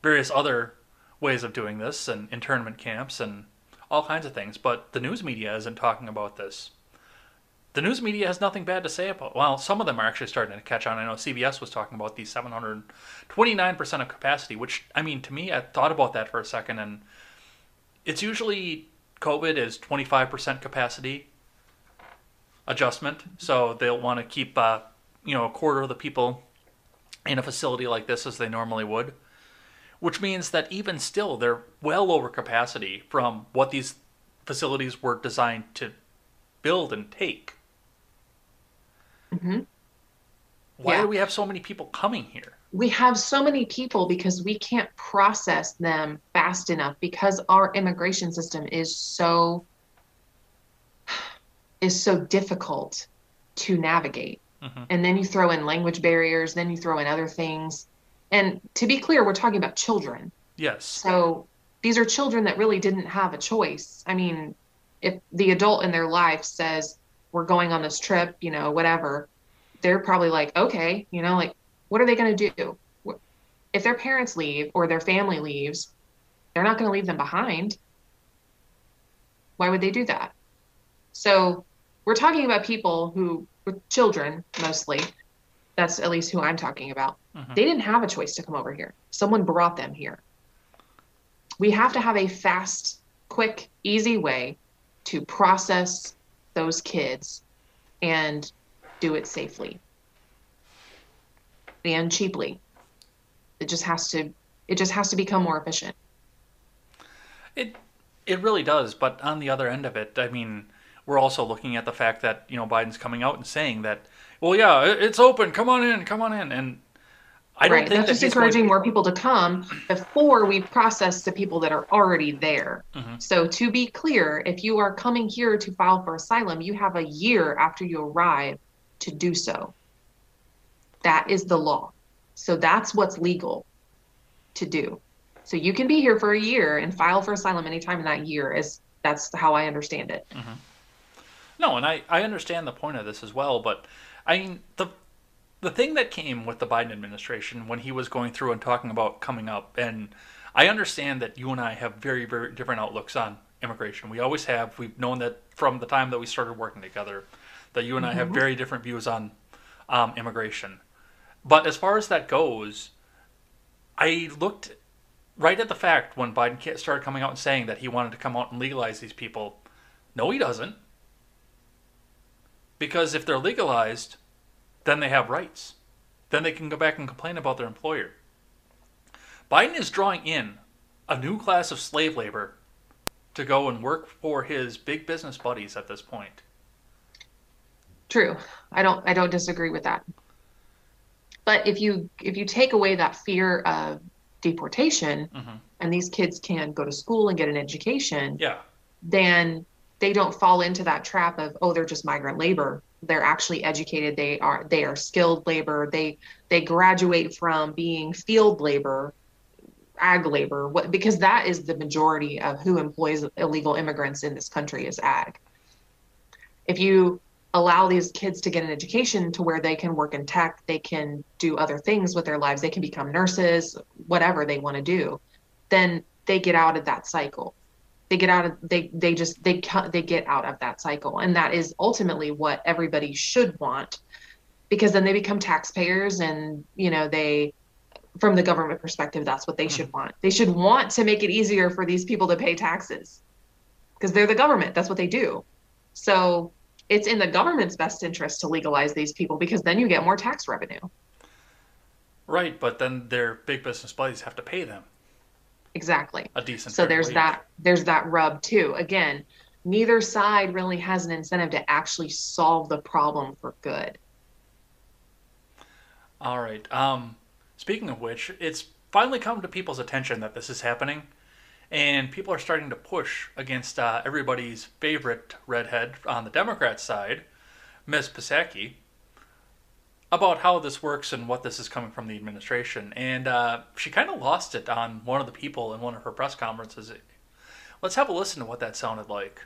various other ways of doing this and internment camps and all kinds of things. But the news media isn't talking about this. The news media has nothing bad to say about. Well, some of them are actually starting to catch on. I know CBS was talking about the 729% of capacity, which I mean, to me, I thought about that for a second, and it's usually COVID is 25% capacity adjustment. So they'll want to keep, uh, you know, a quarter of the people in a facility like this as they normally would, which means that even still they're well over capacity from what these facilities were designed to build and take. Mhm. Why Yeah. do we have so many people coming here? We have so many people because we can't process them fast enough because our immigration system is so is so difficult to navigate Mhm. and then you throw in language barriers then you throw in other things and to be clear we're talking about children Yes. so these are children that really didn't have a choice. I mean, if the adult in their life says, we're going on this trip, you know, whatever, they're probably like, okay, you know, like, what are they going to do? If their parents leave or their family leaves, they're not going to leave them behind. Why would they do that? So we're talking about people who, with children mostly, that's at least who I'm talking about. Mm-hmm. They didn't have a choice to come over here. Someone brought them here. We have to have a fast, quick, easy way to process those kids and do it safely and cheaply. It just has to it just has to become more efficient. It it really does, but on the other end of it, I mean, we're also looking at the fact that, you know, Biden's coming out and saying that, well, yeah, it's open, come on in, come on in and I don't right. think that's that just encouraging more people to come before we process the people that are already there. Mm-hmm. So to be clear, if you are coming here to file for asylum, you have a year after you arrive to do so. That is the law. So that's what's legal to do. So you can be here for a year and file for asylum anytime in that year. Is that's how I understand it. Mm-hmm. No, and I I understand the point of this as well, but I mean the the thing that came with the Biden administration when he was going through and talking about coming up, and I understand that you and I have very very different outlooks on immigration. We always have. We've known that from the time that we started working together, that you and mm-hmm. I have mm-hmm. very different views on um, immigration. But as far as that goes, I looked right at the fact when Biden started coming out and saying that he wanted to come out and legalize these people. No, he doesn't. Because if they're legalized, then they have rights. Then they can go back and complain about their employer. Biden is drawing in a new class of slave labor to go and work for his big business buddies at this point. True. I don't I don't disagree with that. But if you if you take away that fear of deportation mm-hmm. and these kids can go to school and get an education, yeah. then they don't fall into that trap of oh they're just migrant labor. They're actually educated. They are they are skilled labor. They they graduate from being field labor, ag labor. What because that is the majority of who employs illegal immigrants in this country is ag. If you allow these kids to get an education to where they can work in tech, they can do other things with their lives, they can become nurses, whatever they want to do, then they get out of that cycle. They get out of they they just they they get out of that cycle, and that is ultimately what everybody should want, because then they become taxpayers, and you know they from the government perspective, that's what they should mm-hmm. want. They should want to make it easier for these people to pay taxes because they're the government. That's what they do. So it's in the government's best interest to legalize these people because then you get more tax revenue. Right, but then their big business buddies have to pay them. Exactly. A decent. So there's wage. that there's that rub too. Again, neither side really has an incentive to actually solve the problem for good. All right. Um, speaking of which, it's finally come to people's attention that this is happening and people are starting to push against uh, everybody's favorite redhead on the Democrat side, Ms. Psaki, about how this works and what this is coming from the administration. And uh, she kind of lost it on one of the people in one of her press conferences. Let's have a listen to what that sounded like.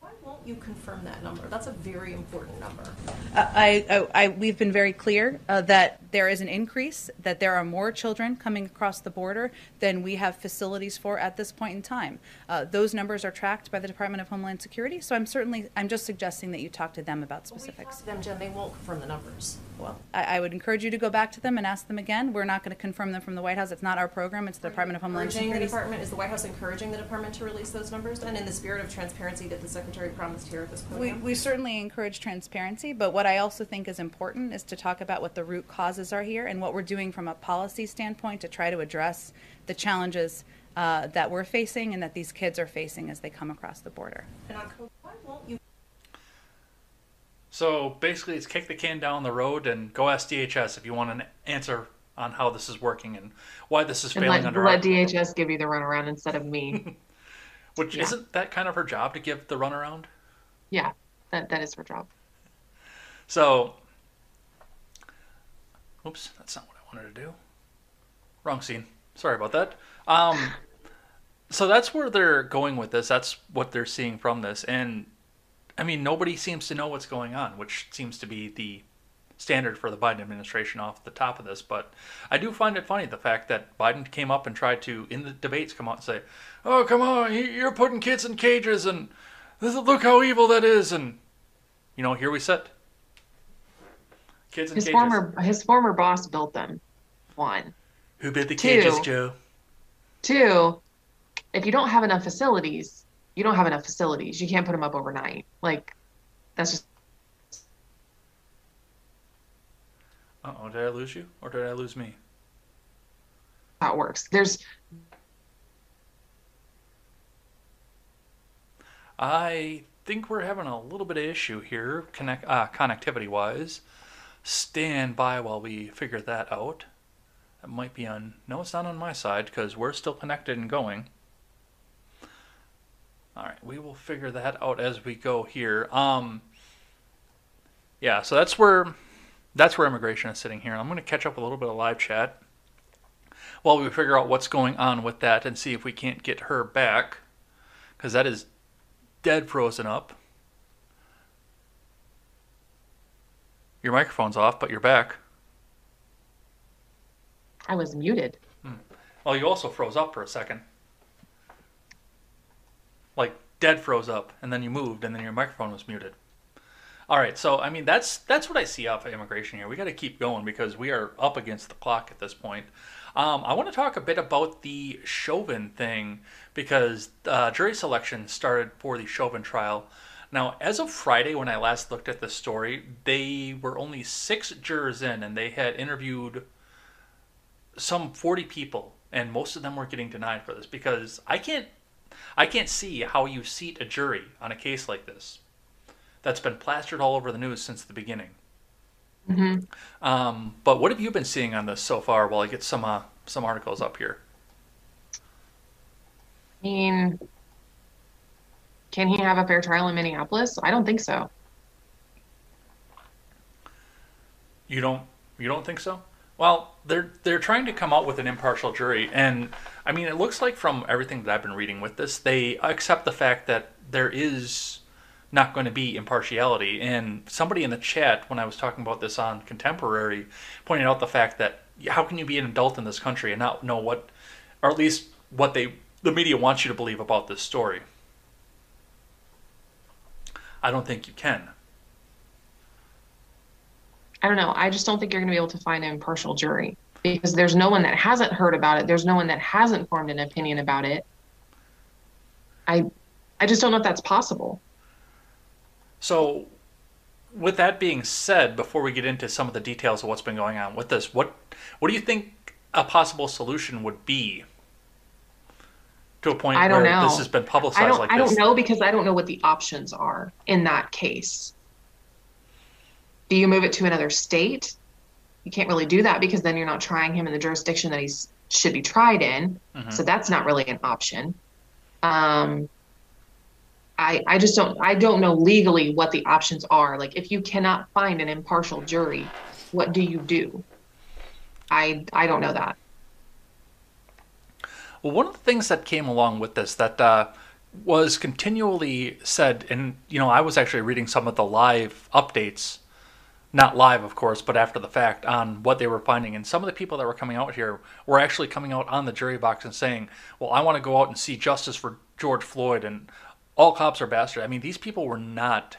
won't you confirm that number? That's a very important number. Uh, I, I, I, we've been very clear uh, that there is an increase, that there are more children coming across the border than we have facilities for at this point in time. Uh, those numbers are tracked by the Department of Homeland Security, so I'm certainly, I'm just suggesting that you talk to them about specifics. Well, we them, Jen. They won't confirm the numbers. Well, I, I, would encourage you to go back to them and ask them again. We're not going to confirm them from the White House. It's not our program. It's the Department of Homeland Security. The department is the White House encouraging the department to release those numbers, and in the spirit of transparency that the Secretary promised here at this podium. We, we certainly encourage transparency, but what I also think is important is to talk about what the root causes are here and what we're doing from a policy standpoint to try to address the challenges uh, that we're facing and that these kids are facing as they come across the border. And on COVID, why won't you? So basically, it's kick the can down the road and go ask DHS if you want an answer on how this is working and why this is and failing let, under. Let our... DHS give you the runaround instead of me. Which yeah. isn't that kind of her job to give the runaround? Yeah, that that is her job. So, oops, that's not what I wanted to do. Wrong scene. Sorry about that. Um, so that's where they're going with this. That's what they're seeing from this, and I mean, nobody seems to know what's going on, which seems to be the standard for the Biden administration off the top of this. But I do find it funny the fact that Biden came up and tried to, in the debates, come out and say, "Oh, come on, you're putting kids in cages, and look how evil that is," and you know, here we sit. Kids in his cages. former his former boss built them. One. Who built the cages, Joe? Two. If you don't have enough facilities, you don't have enough facilities. You can't put them up overnight. Like, that's just. Uh oh, did I lose you or did I lose me? How it works. There's. I think we're having a little bit of issue here, connect uh, connectivity wise. Stand by while we figure that out. That might be on. No, it's not on my side because we're still connected and going. All right, we will figure that out as we go here. Um, yeah, so that's where that's where immigration is sitting here. I'm going to catch up a little bit of live chat while we figure out what's going on with that and see if we can't get her back because that is dead frozen up. Your microphone's off, but you're back. I was muted. Hmm. Well, you also froze up for a second like dead froze up, and then you moved, and then your microphone was muted. All right, so I mean that's that's what I see off of immigration here. We got to keep going because we are up against the clock at this point. Um, I want to talk a bit about the Chauvin thing because uh, jury selection started for the Chauvin trial. Now, as of Friday, when I last looked at this story, they were only six jurors in, and they had interviewed some 40 people, and most of them were getting denied for this because I can't I can't see how you seat a jury on a case like this that's been plastered all over the news since the beginning. Mm-hmm. Um, but what have you been seeing on this so far? While I get some uh, some articles up here. I mean, can he have a fair trial in Minneapolis? I don't think so. You don't. You don't think so? Well, they're they're trying to come out with an impartial jury, and I mean, it looks like from everything that I've been reading with this, they accept the fact that there is not going to be impartiality. And somebody in the chat, when I was talking about this on Contemporary, pointed out the fact that how can you be an adult in this country and not know what, or at least what they the media wants you to believe about this story? I don't think you can. I don't know. I just don't think you're going to be able to find an impartial jury because there's no one that hasn't heard about it. There's no one that hasn't formed an opinion about it. I, I just don't know if that's possible. So, with that being said, before we get into some of the details of what's been going on with this, what what do you think a possible solution would be to a point I don't where know. this has been publicized I don't, like I this? don't know because I don't know what the options are in that case. Do you move it to another state? You can't really do that because then you're not trying him in the jurisdiction that he should be tried in. Mm-hmm. So that's not really an option. Um, I, I just don't I don't know legally what the options are. Like if you cannot find an impartial jury, what do you do? I I don't know that. Well, one of the things that came along with this that uh, was continually said, and you know, I was actually reading some of the live updates not live, of course, but after the fact on what they were finding. And some of the people that were coming out here were actually coming out on the jury box and saying, well, I want to go out and see justice for George Floyd and all cops are bastards. I mean, these people were not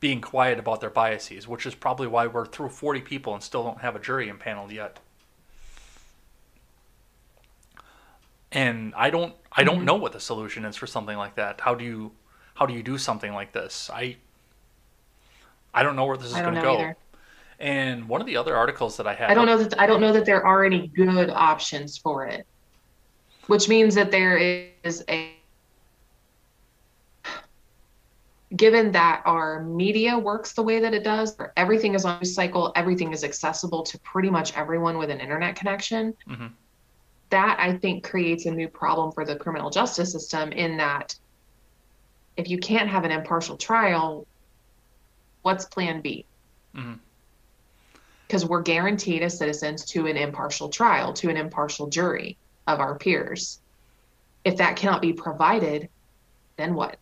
being quiet about their biases, which is probably why we're through 40 people and still don't have a jury impaneled yet. And I don't I don't mm-hmm. know what the solution is for something like that. How do you how do you do something like this? I I don't know where this is going to go. Either. And one of the other articles that I had, I don't know that I don't know that there are any good options for it, which means that there is a given that our media works the way that it does, everything is on a cycle, everything is accessible to pretty much everyone with an internet connection. Mm-hmm. That I think creates a new problem for the criminal justice system in that if you can't have an impartial trial, what's plan B? Mm-hmm. Because mm-hmm. we're guaranteed as citizens to an impartial trial, to an impartial jury of our peers. If that cannot be provided, then what?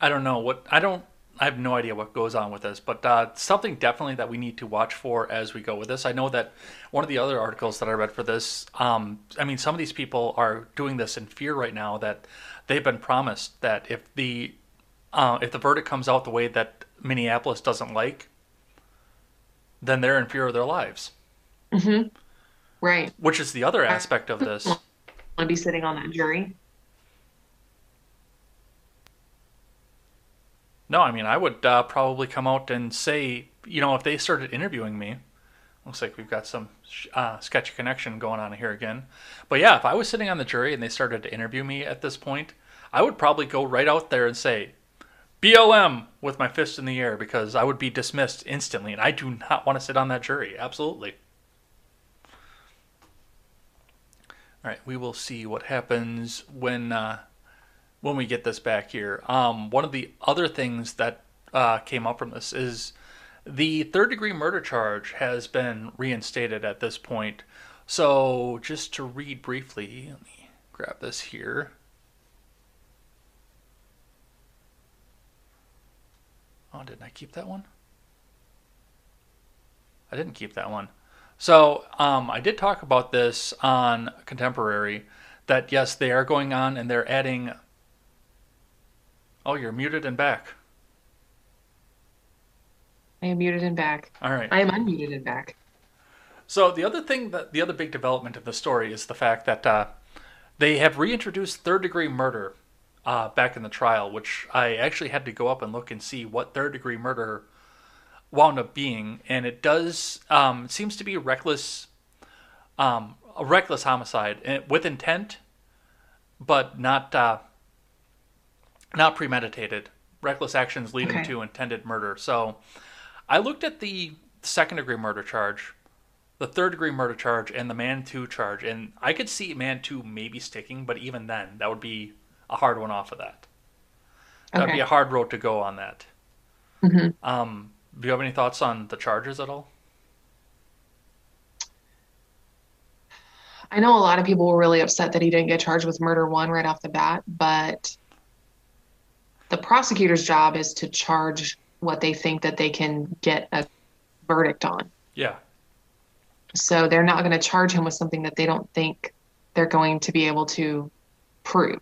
I don't know what I don't. I have no idea what goes on with this, but uh, something definitely that we need to watch for as we go with this. I know that one of the other articles that I read for this, um, I mean, some of these people are doing this in fear right now that they've been promised that if the uh, if the verdict comes out the way that Minneapolis doesn't like, then they're in fear of their lives. Mm-hmm. Right. Which is the other aspect of this. Want to be sitting on that jury? No, I mean, I would uh, probably come out and say, you know, if they started interviewing me, looks like we've got some uh, sketchy connection going on here again. But yeah, if I was sitting on the jury and they started to interview me at this point, I would probably go right out there and say, BLM with my fist in the air because I would be dismissed instantly, and I do not want to sit on that jury. Absolutely. All right, we will see what happens when uh, when we get this back here. Um, one of the other things that uh, came up from this is the third degree murder charge has been reinstated at this point. So, just to read briefly, let me grab this here. Oh, didn't I keep that one? I didn't keep that one. So, um, I did talk about this on Contemporary that yes, they are going on and they're adding Oh, you're muted and back. I am muted and back. All right. I am unmuted and back. So the other thing that the other big development of the story is the fact that uh, they have reintroduced third degree murder uh, back in the trial, which I actually had to go up and look and see what third degree murder wound up being, and it does um, seems to be reckless, um, a reckless homicide eh, with intent, but not uh, not premeditated. Reckless actions leading Okay. to intended murder. So I looked at the second degree murder charge, the third degree murder charge, and the man two charge, and I could see man two maybe sticking, but even then, that would be a hard one off of that. That would Okay. be a hard road to go on that. Mhm. Um, do you have any thoughts on the charges at all? I know a lot of people were really upset that he didn't get charged with murder one right off the bat, but the prosecutor's job is to charge what they think that they can get a verdict on. Yeah. So they're not going to charge him with something that they don't think they're going to be able to prove.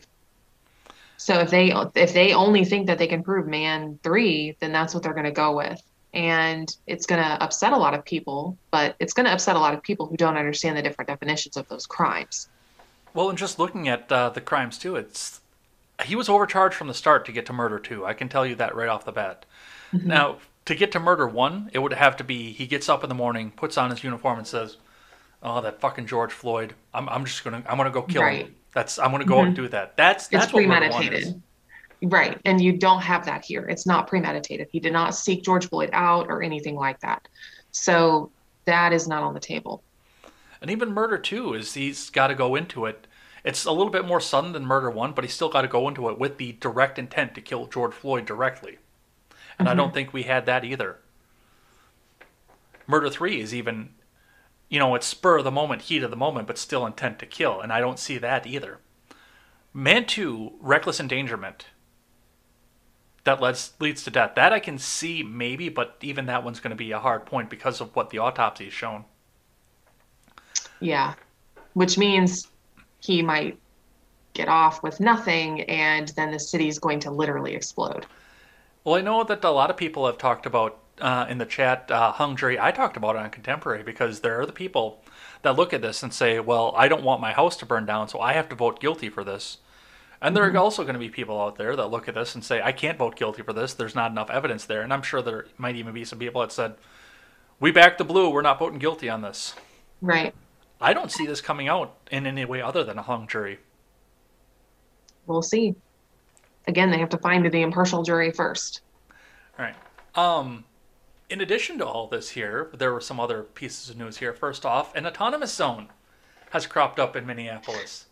So if they if they only think that they can prove man 3, then that's what they're going to go with. And it's going to upset a lot of people, but it's going to upset a lot of people who don't understand the different definitions of those crimes. Well, and just looking at uh, the crimes too, it's he was overcharged from the start to get to murder two. I can tell you that right off the bat. Now, to get to murder one, it would have to be he gets up in the morning, puts on his uniform, and says, "Oh, that fucking George Floyd. I'm, I'm just gonna I'm gonna go kill him. That's I'm gonna go out and do that. That's that's it's what murder is. premeditated. Right. And you don't have that here. It's not premeditated. He did not seek George Floyd out or anything like that. So that is not on the table. And even murder two is he's got to go into it. It's a little bit more sudden than murder one, but he's still got to go into it with the direct intent to kill George Floyd directly. And I mm-hmm. don't think we had that either. Murder three is even, you know, it's spur of the moment, heat of the moment, but still intent to kill, and I don't see that either. Man two, reckless endangerment. That leads leads to death. That I can see maybe, but even that one's going to be a hard point because of what the autopsy has shown. Yeah. Which means he might get off with nothing and then the city's going to literally explode. Well, I know that a lot of people have talked about uh, in the chat uh, hung jury. I talked about it on Contemporary because there are the people that look at this and say, "Well, I don't want my house to burn down, so I have to vote guilty for this." And there are also going to be people out there that look at this and say, "I can't vote guilty for this. There's not enough evidence there." And I'm sure there might even be some people that said, "We back the blue. We're not voting guilty on this." Right. I don't see this coming out in any way other than a hung jury. We'll see. Again, they have to find the impartial jury first. All right. Um, in addition to all this here, there were some other pieces of news here. First off, an autonomous zone has cropped up in Minneapolis,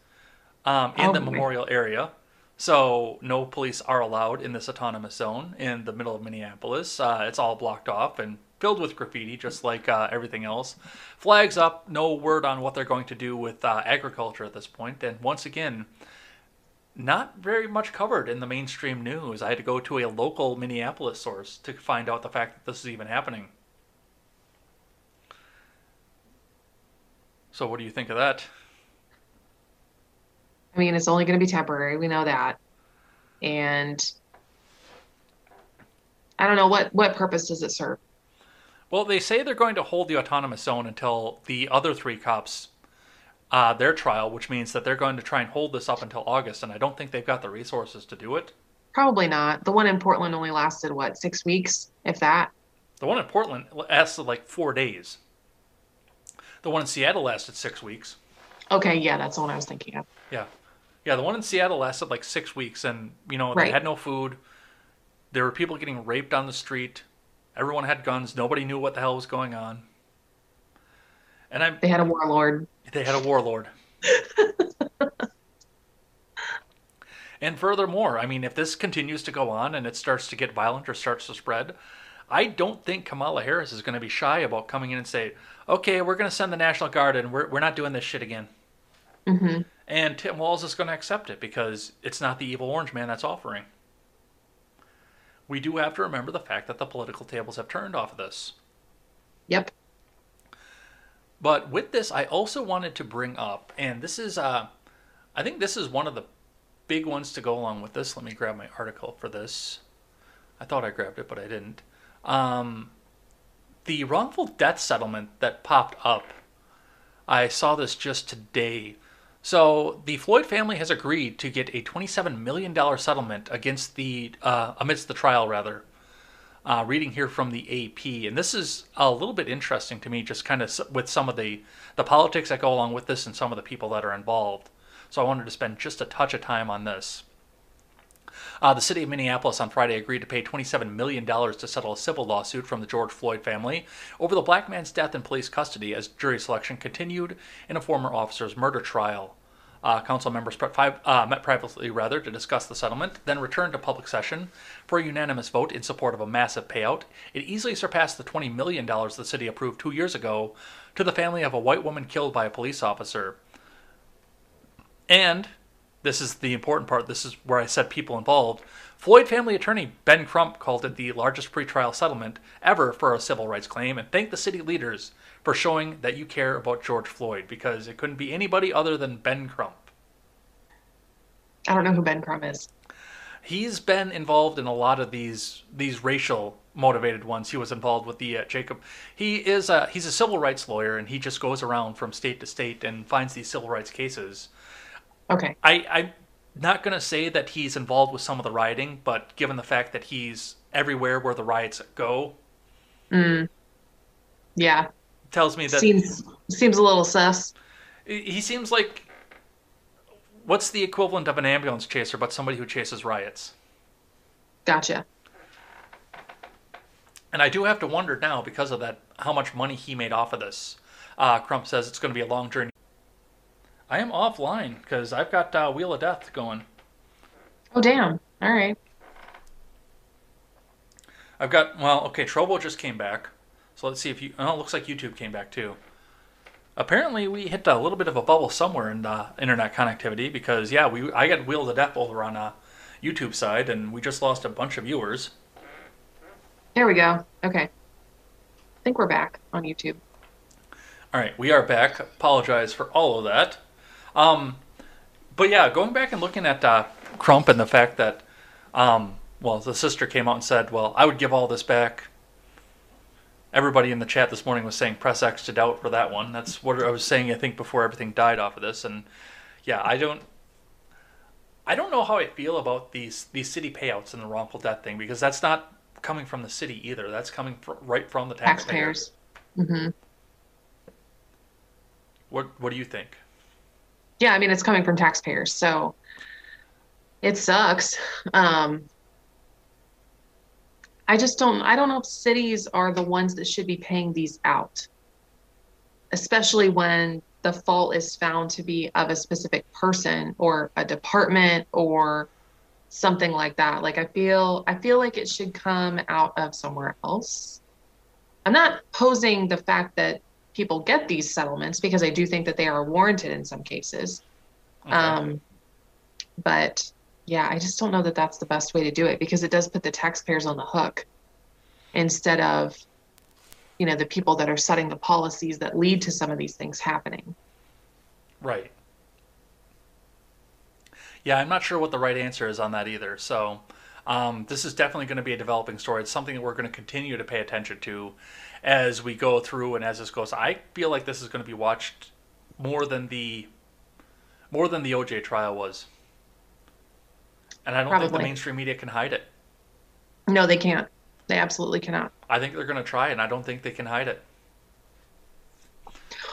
um, in Oh, the boy. memorial area. So no police are allowed in this autonomous zone in the middle of Minneapolis. Uh, it's all blocked off and filled with graffiti, just like uh, everything else. Flags up. No word on what they're going to do with uh, agriculture at this point. And once again, not very much covered in the mainstream news. I had to go to a local Minneapolis source to find out the fact that this is even happening. So, what do you think of that? I mean, it's only going to be temporary. We know that. And I don't know what what purpose does it serve? Well, they say they're going to hold the autonomous zone until the other three cops, uh, their trial, which means that they're going to try and hold this up until August, and I don't think they've got the resources to do it. Probably not. The one in Portland only lasted what six weeks, if that. The one in Portland lasted like four days. The one in Seattle lasted six weeks. Okay, yeah, that's the one I was thinking of. Yeah. Yeah, the one in Seattle lasted like six weeks, and, you know, they had no food. There were people getting raped on the street. Everyone had guns. Nobody knew what the hell was going on. And I, They had a warlord. They had a warlord. and furthermore, I mean, if this continues to go on and it starts to get violent or starts to spread, I don't think Kamala Harris is going to be shy about coming in and say, "Okay, we're going to send the National Guard and we're we're not doing this shit again." hmm And Tim Walz is going to accept it because it's not the evil orange man that's offering. We do have to remember the fact that the political tables have turned off of this. Yep. But with this, I also wanted to bring up, and this is, uh, I think this is one of the big ones to go along with this. Let me grab my article for this. I thought I grabbed it, but I didn't. Um, the wrongful death settlement that popped up. I saw this just today. So the Floyd family has agreed to get a $27 million settlement against the uh, amidst the trial, rather uh, reading here from the AP, and this is a little bit interesting to me, just kind of with some of the the politics that go along with this and some of the people that are involved. So I wanted to spend just a touch of time on this. Uh, the city of Minneapolis on Friday agreed to pay $27 million to settle a civil lawsuit from the George Floyd family over the black man's death in police custody as jury selection continued in a former officer's murder trial. Uh, council members uh, met privately rather to discuss the settlement, then returned to public session for a unanimous vote in support of a massive payout. It easily surpassed the $20 million the city approved two years ago to the family of a white woman killed by a police officer. And this is the important part. This is where I said people involved. Floyd family attorney Ben Crump called it the largest pretrial settlement ever for a civil rights claim and thanked the city leaders for showing that you care about George Floyd because it couldn't be anybody other than Ben Crump. I don't know who Ben Crump is. He's been involved in a lot of these these racial motivated ones. He was involved with the uh, Jacob. He is a he's a civil rights lawyer and he just goes around from state to state and finds these civil rights cases. Okay. I, I'm not going to say that he's involved with some of the rioting, but given the fact that he's everywhere where the riots go, Mm. Yeah. tells me that Seems seems a little sus. he seems like what's the equivalent of an ambulance chaser, but somebody who chases riots. Gotcha. And I do have to wonder now because of that how much money he made off of this. Uh, Crump says it's going to be a long journey. I am offline because I've got uh, Wheel of Death going. Oh damn. All right. I've got well, okay. Trovo just came back, so let's see if you. Oh, it looks like YouTube came back too. Apparently, we hit a little bit of a bubble somewhere in the internet connectivity because yeah, we I got Wheel of Death over on uh, YouTube side, and we just lost a bunch of viewers. There we go. Okay. I think we're back on YouTube. All right, we are back. Apologize for all of that. Um, but yeah, going back and looking at uh, Crump and the fact that, um, well, the sister came out and said, well, I would give all this back. Everybody in the chat this morning was saying press X to doubt for that one. That's what I was saying, I think, before everything died off of this. And yeah, I don't. I don't know how I feel about these these city payouts and the wrongful death thing because that's not coming from the city either. That's coming fr- right from the taxpayers. Taxpayers. hmm What What do you think? Yeah, I mean it's coming from taxpayers, so it sucks. Um, I just don't I don't know if cities are the ones that should be paying these out. Especially when the fault is found to be of a specific person or a department or something like that. Like I feel I feel like it should come out of somewhere else. I'm not posing the fact that people get these settlements because I do think that they are warranted in some cases. Okay. Um, But yeah, I just don't know that that's the best way to do it because it does put the taxpayers on the hook instead of, you know, the people that are setting the policies that lead to some of these things happening. Right. Yeah, I'm not sure what the right answer is on that either. So, um, this is definitely going to be a developing story. It's something that we're going to continue to pay attention to as we go through and as this goes. I feel like this is going to be watched more than the more than the OJ trial was, and I don't think the mainstream media can hide it. No, they can't. They absolutely cannot. I think they're going to try, and I don't think they can hide it.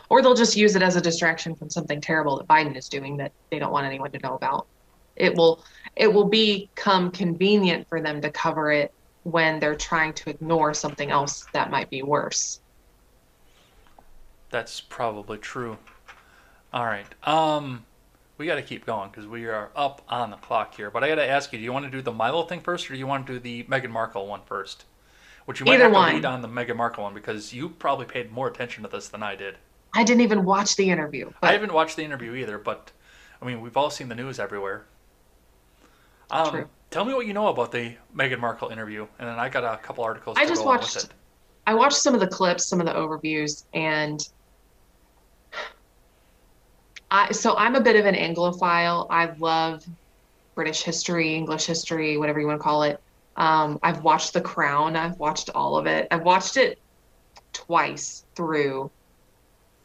Or they'll just use it as a distraction from something terrible that Biden is doing that they don't want anyone to know about. It will it will become convenient for them to cover it when they're trying to ignore something else that might be worse. That's probably true. All right. Um, we got to keep going because we are up on the clock here. But I got to ask you: Do you want to do the Milo thing first, or do you want to do the Meghan Markle one first? Which you might Either have to one. read on the Meghan Markle one because you probably paid more attention to this than I did. I didn't even watch the interview. I But haven't watched the interview either, but I mean, we've all seen the news everywhere. Um, True. Tell me what you know about the Meghan Markle interview, and then I got a couple articles. I just watched-. I watched some of the clips, some of the overviews, and I so I'm a bit of an Anglophile. I love British history, English history, whatever you want to call it. Um, I've watched The Crown. I've watched all of it. I've watched it twice through,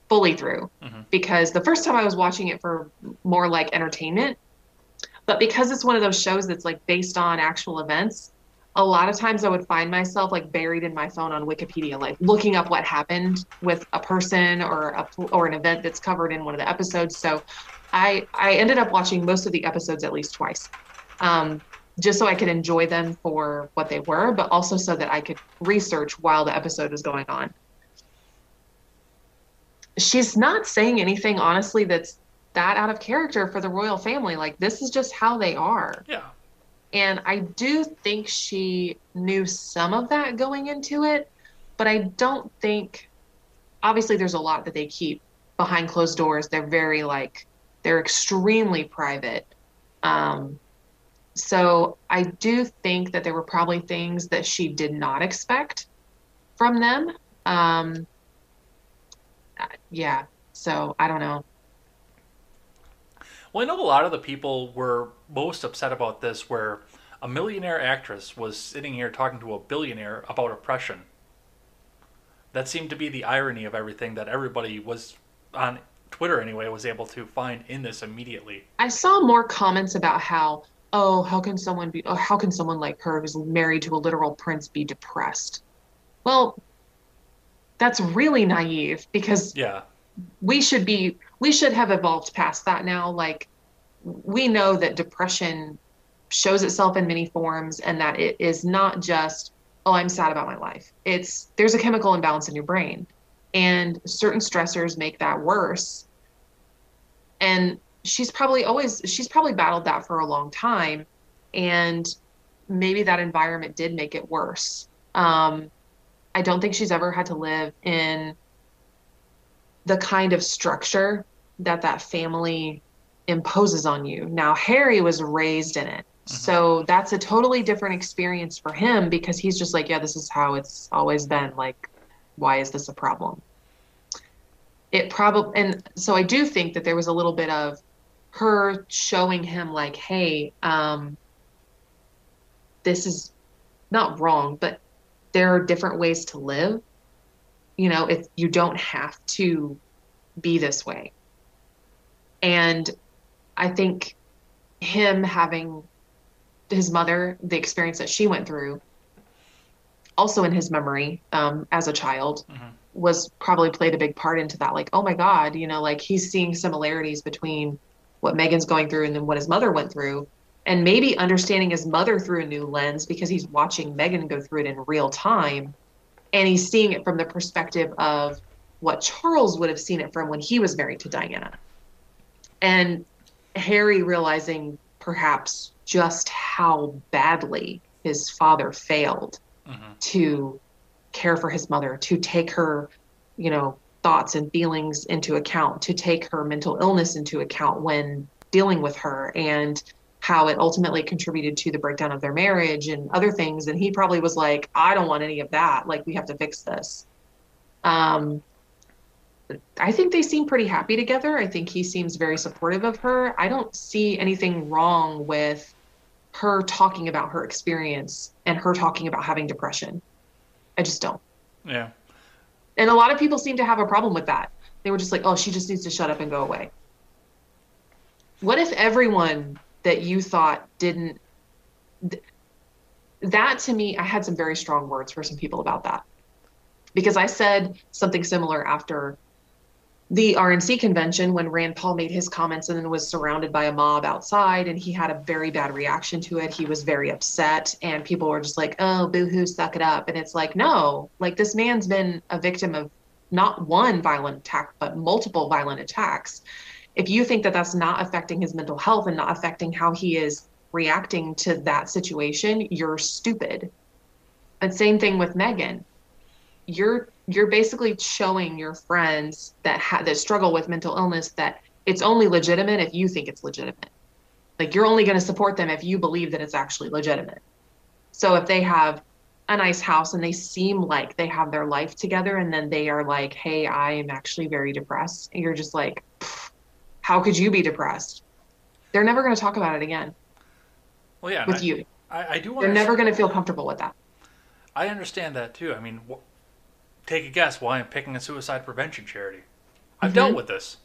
fully through, Mhm. because the first time I was watching it for more like entertainment, but because it's one of those shows that's like based on actual events, a lot of times I would find myself like buried in my phone on Wikipedia, like looking up what happened with a person or a or an event that's covered in one of the episodes. So I I ended up watching most of the episodes at least twice, um, just so I could enjoy them for what they were, but also so that I could research while the episode was going on. She's not saying anything honestly that's that out of character for the royal family. Like this is just how they are. Yeah. And I do think she knew some of that going into it, but I don't think obviously there's a lot that they keep behind closed doors. They're very like they're extremely private. Um so I do think that there were probably things that she did not expect from them. Um yeah. So I don't know. Well, I know a lot of the people were most upset about this, where a millionaire actress was sitting here talking to a billionaire about oppression. That seemed to be the irony of everything that everybody was on Twitter anyway was able to find in this immediately. I saw more comments about how, oh, how can someone be, oh, how can someone like her who's married to a literal prince be depressed? Well, that's really naive because Yeah. We should be, we should have evolved past that now. Like, we know that depression shows itself in many forms and that it is not just, oh, I'm sad about my life. It's, there's a chemical imbalance in your brain and certain stressors make that worse and she's probably always she's probably battled that for a long time and maybe that environment did make it worse um, i don't think she's ever had to live in the kind of structure that that family imposes on you. Now harry was raised in it. So that's a totally different experience for him because he's just like yeah this is how it's always been. Like why is this a problem? It probably and so i do think that there was a little bit of her showing him like hey um this is not wrong but there are different ways to live you know if you don't have to be this way and i think him having his mother the experience that she went through also in his memory um, as a child was probably played a big part into that. Like, oh my God, you know, like he's seeing similarities between what Meghan's going through and then what his mother went through. And maybe understanding his mother through a new lens because he's watching Meghan go through it in real time. And he's seeing it from the perspective of what Charles would have seen it from when he was married to Diana. And Harry realizing perhaps just how badly his father failed mm-hmm. to care for his mother, to take her, you know, thoughts and feelings into account, to take her mental illness into account when dealing with her, and how it ultimately contributed to the breakdown of their marriage and other things. And he probably was like, I don't want any of that. Like, we have to fix this. Um, I think they seem pretty happy together. I think he seems very supportive of her. I don't see anything wrong with her talking about her experience and her talking about having depression. I just don't. Yeah. And a lot of people seem to have a problem with that. They were just like, oh, she just needs to shut up and go away. What if everyone that you thought didn't. Th- that to me, I had some very strong words for some people about that. Because I said something similar after the RNC convention when Rand Paul made his comments and then was surrounded by a mob outside and he had a very bad reaction to it. He was very upset and people were just like, oh, boohoo, suck it up. And it's like, no, like this man's been a victim of not one violent attack, but multiple violent attacks. If you think that that's not affecting his mental health and not affecting how he is reacting to that situation, you're stupid. And same thing with Meghan. You're you're basically showing your friends that ha- that struggle with mental illness that it's only legitimate if you think it's legitimate. Like you're only going to support them if you believe that it's actually legitimate. So if they have a nice house and they seem like they have their life together and then they are like, "Hey, I am actually very depressed." And you're just like, "How could you be depressed?" They're never going to talk about it again. Well, yeah. With I, you. I, I do. They're never going to feel comfortable with that. I understand that too. I mean, wh- take a guess why I'm picking a suicide prevention charity. I've Mhm. dealt with this.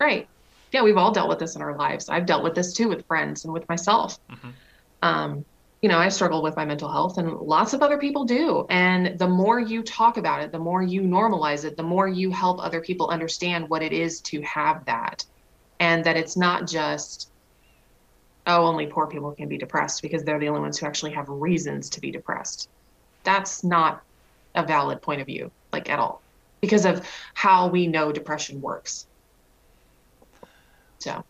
Right. Yeah, we've all dealt with this in our lives. I've dealt with this too with friends and with myself. Mhm. Um, you know, I struggle with my mental health, and lots of other people do. And the more you talk about it, the more you normalize it, the more you help other people understand what it is to have that. And that it's not just, oh, only poor people can be depressed because they're the only ones who actually have reasons to be depressed. That's not a valid point of view, like at all, because of how we know depression works. So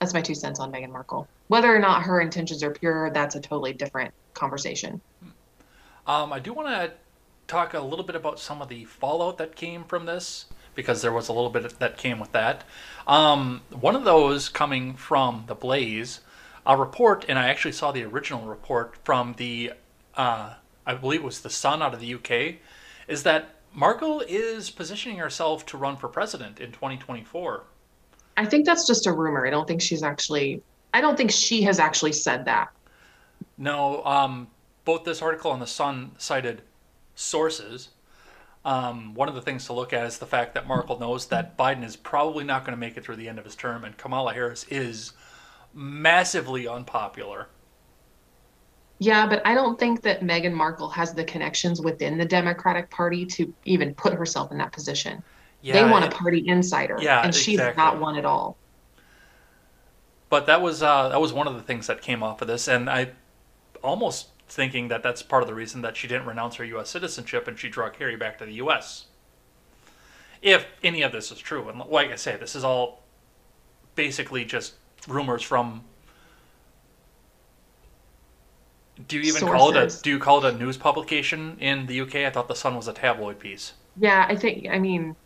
that's my two cents on Meghan Markle. Whether or not her intentions are pure, that's a totally different conversation. Um, I do want to talk a little bit about some of the fallout that came from this because there was a little bit that came with that. Um, one of those coming from the Blaze, a report, and I actually saw the original report from the, uh, I believe it was the Sun out of the UK, is that Markle is positioning herself to run for president in 2024. I think that's just a rumor. I don't think she's actually, I don't think she has actually said that. No, um, both this article and the Sun cited sources. Um, one of the things to look at is the fact that Markle knows that Biden is probably not going to make it through the end of his term, and Kamala Harris is massively unpopular. Yeah, but I don't think that Meghan Markle has the connections within the Democratic Party to even put herself in that position. Yeah, they want a party insider, Yeah, and she's exactly. not one at all. But that was uh, that was one of the things that came off of this, and I almost thinking that that's part of the reason that she didn't renounce her U.S. citizenship and she drew Harry back to the U.S. If any of this is true, and like I say, this is all basically just rumors from. Do you even call it a Do you call it a news publication in the UK? I thought the Sun was a tabloid piece. Yeah, I think, I mean,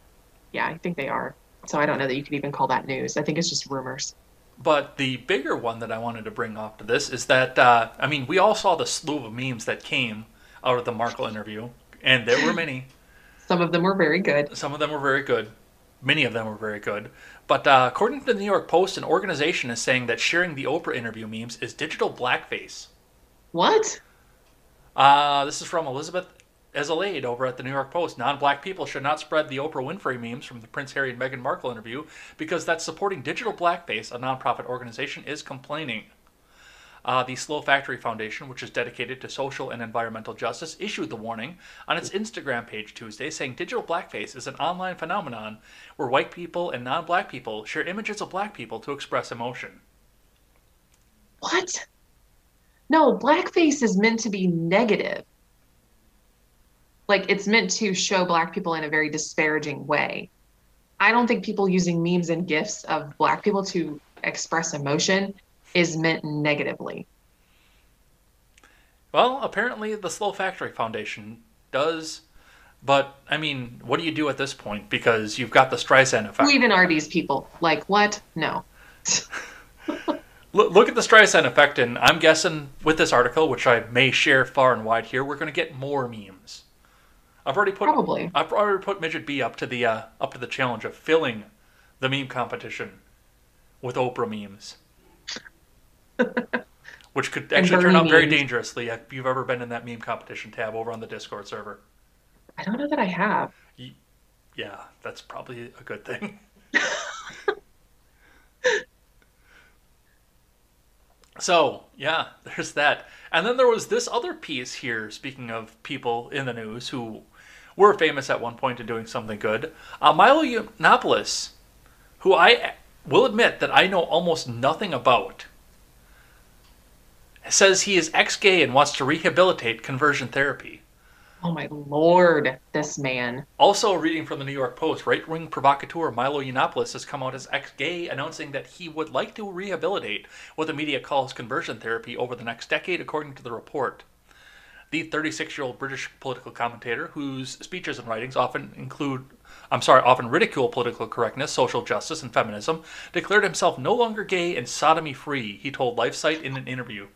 yeah, I think they are. So I don't know that you could even call that news. I think it's just rumors. But the bigger one that I wanted to bring up to this is that uh, I mean we all saw the slew of memes that came out of the Markle interview, and there were many. Some of them were very good. Some of them were very good. Many of them were very good. But uh, according to the New York Post, an organization is saying that sharing the Oprah interview memes is digital blackface. What? Uh, this is from Elizabeth Ezelade over at the New York Post. Non-black people should not spread the Oprah Winfrey memes from the Prince Harry and Meghan Markle interview because that's supporting digital blackface. A nonprofit organization is complaining. Uh, the Slow Factory Foundation, which is dedicated to social and environmental justice, issued the warning on its Instagram page Tuesday, saying digital blackface is an online phenomenon where white people and non-black people share images of black people to express emotion. What? No, blackface is meant to be negative. Like it's meant to show black people in a very disparaging way. I don't think people using memes and gifs of black people to express emotion is meant negatively. Well, apparently the Slow Factory Foundation does, but I mean, what do you do at this point? Because you've got the Streisand effect. Who even are these people? Like what? No. Look, at the Streisand effect, and I'm guessing with this article, which I may share far and wide here, we're going to get more memes. I've already put Probably. I've already put Midget B up to the uh, up to the challenge of filling the meme competition with Oprah memes, which could actually turn out very dangerously if you've ever been in that meme competition tab over on the Discord server. I don't know that I have. Yeah, that's probably a good thing. so, yeah, there's that. And then there was this other piece here, speaking of people in the news who were famous at one point in doing something good. Uh, Milo Yiannopoulos, who I will admit that I know almost nothing about, says he is ex gay and wants to rehabilitate conversion therapy. Oh my lord, this man. Also, reading from the New York Post, right wing provocateur Milo Yiannopoulos has come out as ex gay, announcing that he would like to rehabilitate what the media calls conversion therapy over the next decade, according to the report. The 36 year old British political commentator, whose speeches and writings often include, I'm sorry, often ridicule political correctness, social justice, and feminism, declared himself no longer gay and sodomy free, he told LifeSite in an interview.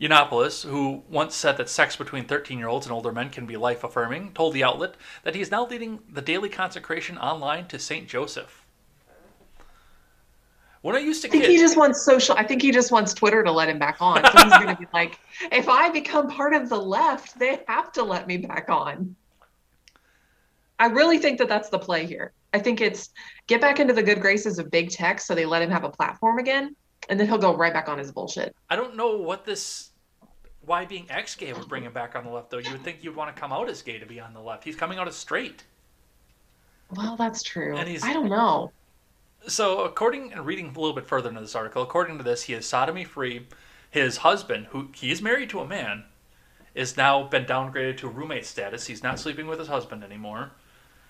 Yiannopoulos, who once said that sex between 13 year olds and older men can be life affirming, told the outlet that he is now leading the daily consecration online to St. Joseph. When I used to I think he just wants social. I think he just wants Twitter to let him back on. So he's going to be like, if I become part of the left, they have to let me back on. I really think that that's the play here. I think it's get back into the good graces of big tech so they let him have a platform again, and then he'll go right back on his bullshit. I don't know what this, why being ex gay would bring him back on the left, though. You would think you'd want to come out as gay to be on the left. He's coming out as straight. Well, that's true. And he's- I don't know. So, according and reading a little bit further into this article, according to this, he is sodomy free. His husband, who he is married to a man, is now been downgraded to roommate status. He's not sleeping with his husband anymore.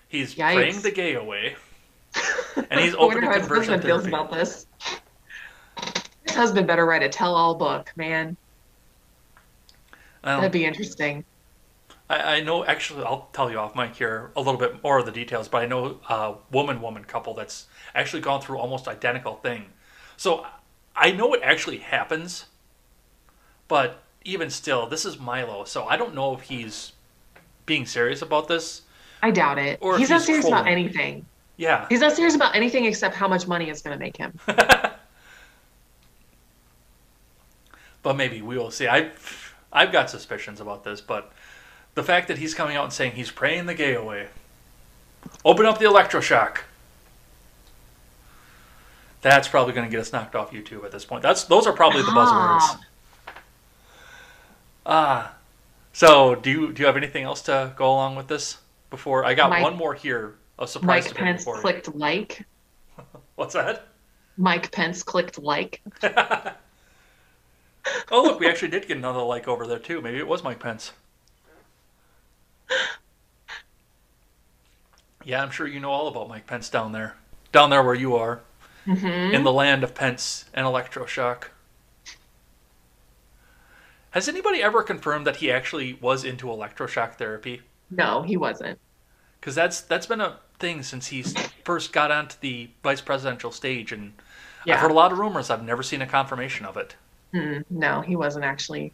He's Yikes. praying the gay away, and he's open to conversion husband feels therapy. about this. His husband better write a tell-all book, man. That'd be interesting. I, I know. Actually, I'll tell you off mic here a little bit more of the details, but I know uh, a woman-woman couple that's actually gone through almost identical thing. So I know it actually happens, but even still, this is Milo, so I don't know if he's being serious about this. I doubt it. Or he's not he's serious about anything. Yeah, He's not serious about anything except how much money it's going to make him. but maybe we will see. I've I've got suspicions about this, but the fact that he's coming out and saying he's praying the gay away, open up the electroshock. That's probably going to get us knocked off YouTube at this point. That's those are probably the buzzwords. Ah, so do you do you have anything else to go along with this? Before I got Mike- one more here, a surprise Mike Pence you. clicked like. What's that? Mike Pence clicked like. Oh look, we actually did get another like over there too. Maybe it was Mike Pence. Yeah, I'm sure you know all about Mike Pence down there, down there where you are, in the land of Pence and electroshock. Has anybody ever confirmed that he actually was into electroshock therapy? No, he wasn't. Because that's that's been a thing since he first got onto the vice presidential stage, and Yeah. I've heard a lot of rumors. I've never seen a confirmation of it. Mm, no, he wasn't actually.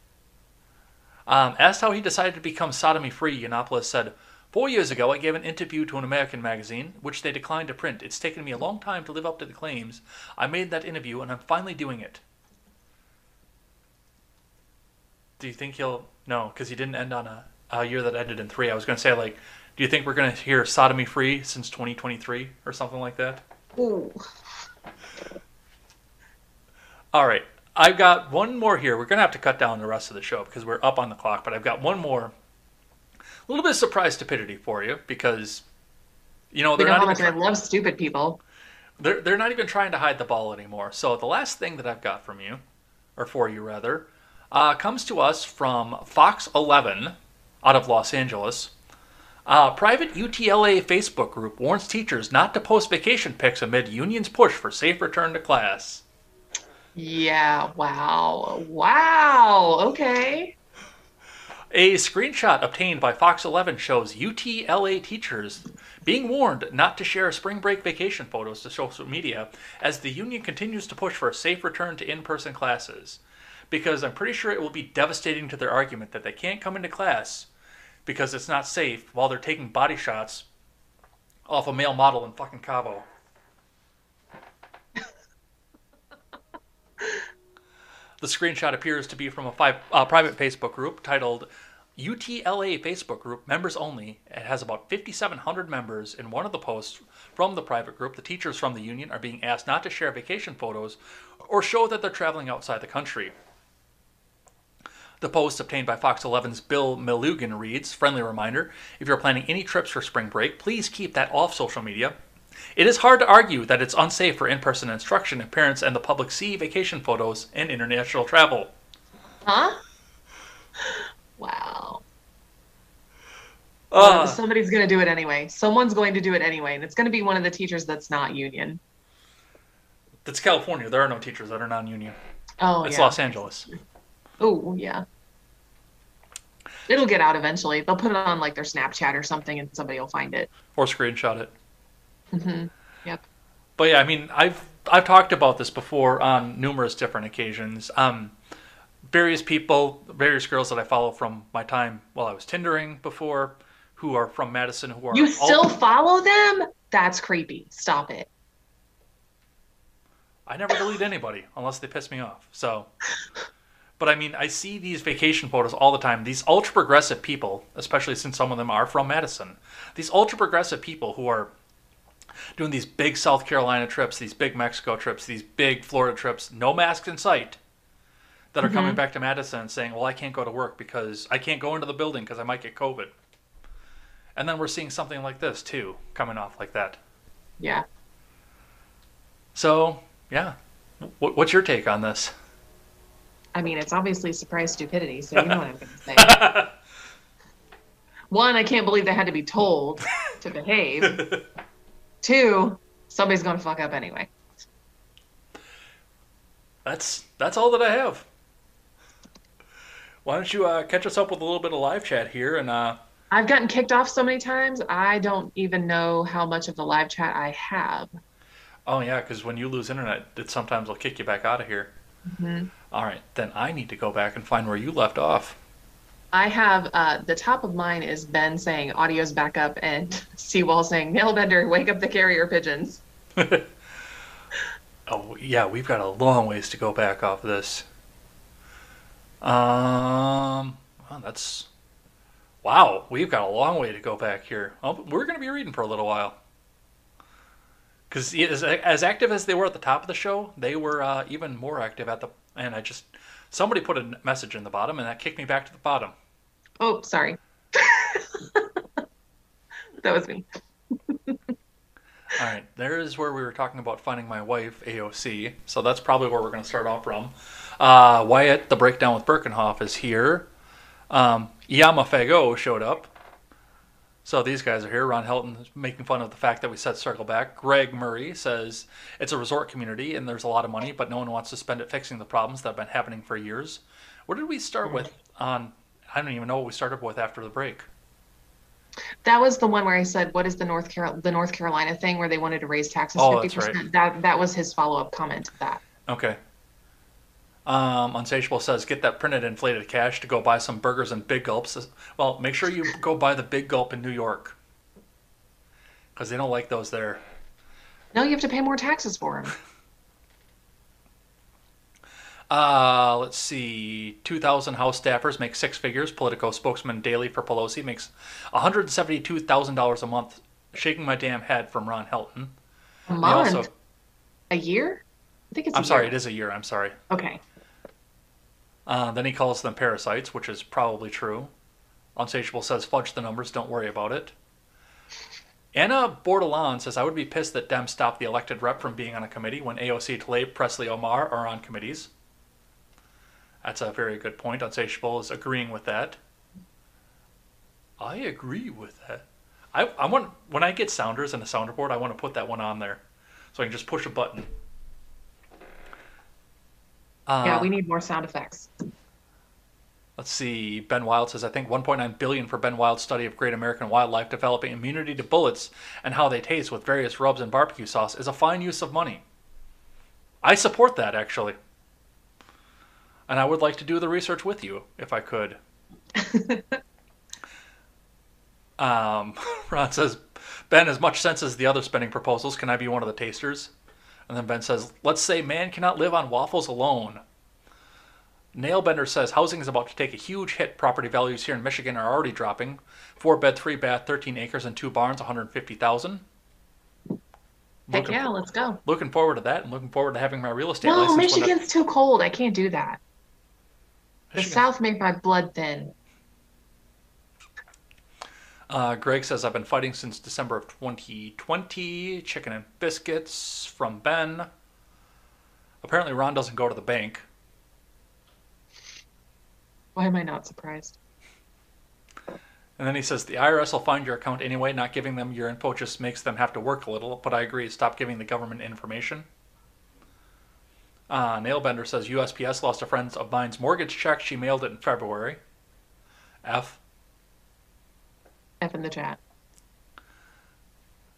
Um, asked how he decided to become sodomy free, Yiannopoulos said, Four years ago, I gave an interview to an American magazine, which they declined to print. It's taken me a long time to live up to the claims. I made that interview, and I'm finally doing it. Do you think he'll. No, because he didn't end on a, a year that ended in three. I was going to say, like, do you think we're going to hear sodomy free since 2023 or something like that? Ooh. All right. I've got one more here. We're going to have to cut down the rest of the show because we're up on the clock, but I've got one more. A little bit of surprise stupidity for you because, you know, they're know how not, much even, I love stupid people. they're, they're not even trying to hide the ball anymore. So the last thing that I've got from you, or for you rather, uh, comes to us from Fox 11 out of Los Angeles. Uh, private UTLA Facebook group warns teachers not to post vacation pics amid union's push for safe return to class. Yeah. Wow. Wow. Okay. A screenshot obtained by Fox 11 shows UTLA teachers being warned not to share spring break vacation photos to social media as the union continues to push for a safe return to in person classes. Because I'm pretty sure it will be devastating to their argument that they can't come into class because it's not safe while they're taking body shots off a male model in fucking Cabo. The screenshot appears to be from a five, uh, private Facebook group titled UTLA Facebook group, members only. It has about 5,700 members. In one of the posts from the private group, the teachers from the union are being asked not to share vacation photos or show that they're traveling outside the country. The post obtained by Fox 11's Bill Melugin reads Friendly reminder if you're planning any trips for spring break, please keep that off social media. It is hard to argue that it's unsafe for in person instruction if parents and the public see vacation photos and international travel. Huh? Wow. Uh, Somebody's going to do it anyway. Someone's going to do it anyway, and it's going to be one of the teachers that's not union. that's California. There are no teachers that are non union. Oh, it's yeah. Los Angeles. Oh, yeah. It'll get out eventually. They'll put it on like their Snapchat or something, and somebody will find it. Or screenshot it. Hmm Yep. But yeah, I mean, I've I've talked about this before on numerous different occasions. Um, various people, various girls that I follow from my time while I was Tindering before, who are from Madison, who are You all- still follow them? That's creepy. Stop it. I never delete anybody unless they piss me off. So, but I mean, I see these vacation photos all the time. These ultra progressive people, especially since some of them are from Madison, these ultra progressive people who are doing these big South Carolina trips, these big Mexico trips, these big Florida trips, no masks in sight, that are mm-hmm. coming back to Madison saying, "Well, I can't go to work because I can't go into the building because I might get COVID." And then we're seeing something like this too, coming off like that. Yeah. So, yeah, w- what's your take on this? I mean, it's obviously surprise stupidity, so you know what I'm going to say. One, I can't believe they had to be told to behave. Two, somebody's going to fuck up anyway. that's that's all that I have. Why don't you uh, catch us up with a little bit of live chat here and uh, I've gotten kicked off so many times, I don't even know how much of the live chat I have. oh yeah, because when you lose internet, it sometimes will kick you back out of here. All right, then I need to go back and find where you left off. I have uh, the top of mine is Ben saying audio's back up and Seawall saying Nailbender, wake up the carrier pigeons. Oh yeah, we've got a long ways to go back off this. Um, well, that's wow. We've got a long way to go back here. Oh, we're going to be reading for a little while. Because as, as active as they were at the top of the show, they were uh, even more active at the. And I just somebody put a message in the bottom, and that kicked me back to the bottom. Oh, sorry. that was me. All right, there is where we were talking about finding my wife, AOC. So that's probably where we're going to start off from. Uh, Wyatt, the breakdown with Birkenhoff, is here. Um, Yama Fago showed up. So these guys are here. Ron Helton is making fun of the fact that we said circle back. Greg Murray says it's a resort community and there's a lot of money, but no one wants to spend it fixing the problems that have been happening for years. What did we start with on? I don't even know what we started with after the break. That was the one where I said, "What is the North Carol the North Carolina thing where they wanted to raise taxes Oh, fifty right. percent?" That that was his follow up comment to that. Okay. Um, Unsatiable says, get that printed inflated cash to go buy some burgers and big gulps. Well, make sure you go buy the big gulp in New York. Because they don't like those there. No, you have to pay more taxes for them. Uh, let's see. 2,000 House staffers make six figures. Politico spokesman daily for Pelosi makes $172,000 a month. Shaking my damn head from Ron Helton. A month, also- a year? I think it's. I'm sorry, year. it is a year. I'm sorry. Okay. Uh, then he calls them parasites, which is probably true. Unsatiable says, fudge the numbers, don't worry about it. Anna Bordelon says, I would be pissed that Dem stopped the elected rep from being on a committee when AOC, Tlaib, Presley, Omar are on committees. That's a very good point. Unsatiable is agreeing with that. I agree with that. I, I want when I get sounders and a sounder board, I want to put that one on there, so I can just push a button. Uh, yeah, we need more sound effects. Let's see. Ben Wild says, I think 1.9 billion for Ben Wild's study of Great American wildlife developing immunity to bullets and how they taste with various rubs and barbecue sauce is a fine use of money. I support that actually, and I would like to do the research with you if I could. um, Ron says, Ben, as much sense as the other spending proposals, can I be one of the tasters? And then Ben says, Let's say man cannot live on waffles alone. Nailbender says housing is about to take a huge hit. Property values here in Michigan are already dropping. Four bed, three bath, 13 acres, and two barns, 150,000. Heck Looking, yeah, let's go. looking forward to that and looking forward to having my real estate No, license. that- Michigan's too cold. I can't do that. The Michigan- South made my blood thin. Uh, Greg says, I've been fighting since December of 2020. Chicken and biscuits from Ben. Apparently, Ron doesn't go to the bank. Why am I not surprised? And then he says, The IRS will find your account anyway. Not giving them your info just makes them have to work a little. But I agree, stop giving the government information. Uh, Nailbender says, USPS lost a friend of mine's mortgage check. She mailed it in February. F. F in the chat.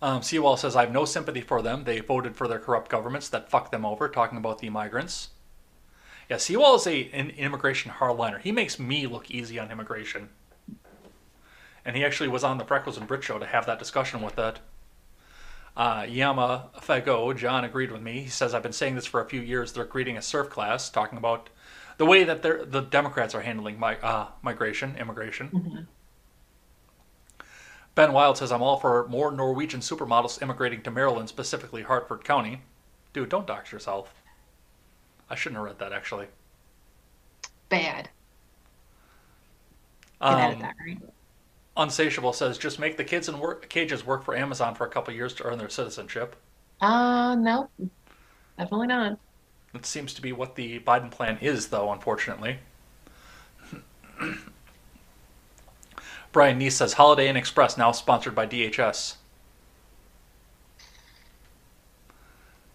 Um, Seawall says, I have no sympathy for them. They voted for their corrupt governments that fucked them over, talking about the migrants. Yeah, Seawall is a, an immigration hardliner. He makes me look easy on immigration. And he actually was on the Freckles and Brit show to have that discussion with that. Uh, Yama Fago, John agreed with me. He says, I've been saying this for a few years. They're creating a serf class, talking about the way that they're, the Democrats are handling mi- uh, migration, immigration. Ben Wild says, I'm all for more Norwegian supermodels immigrating to Maryland, specifically Harford County. Dude, don't dox yourself. I shouldn't have read that, actually. Bad. Can edit Um, that, right? Unsatiable says, just make the kids in work, cages work for Amazon for a couple years to earn their citizenship. Uh, no. Definitely not. That seems to be what the Biden plan is, though, unfortunately. Brian Neese says, Holiday Inn Express now sponsored by DHS.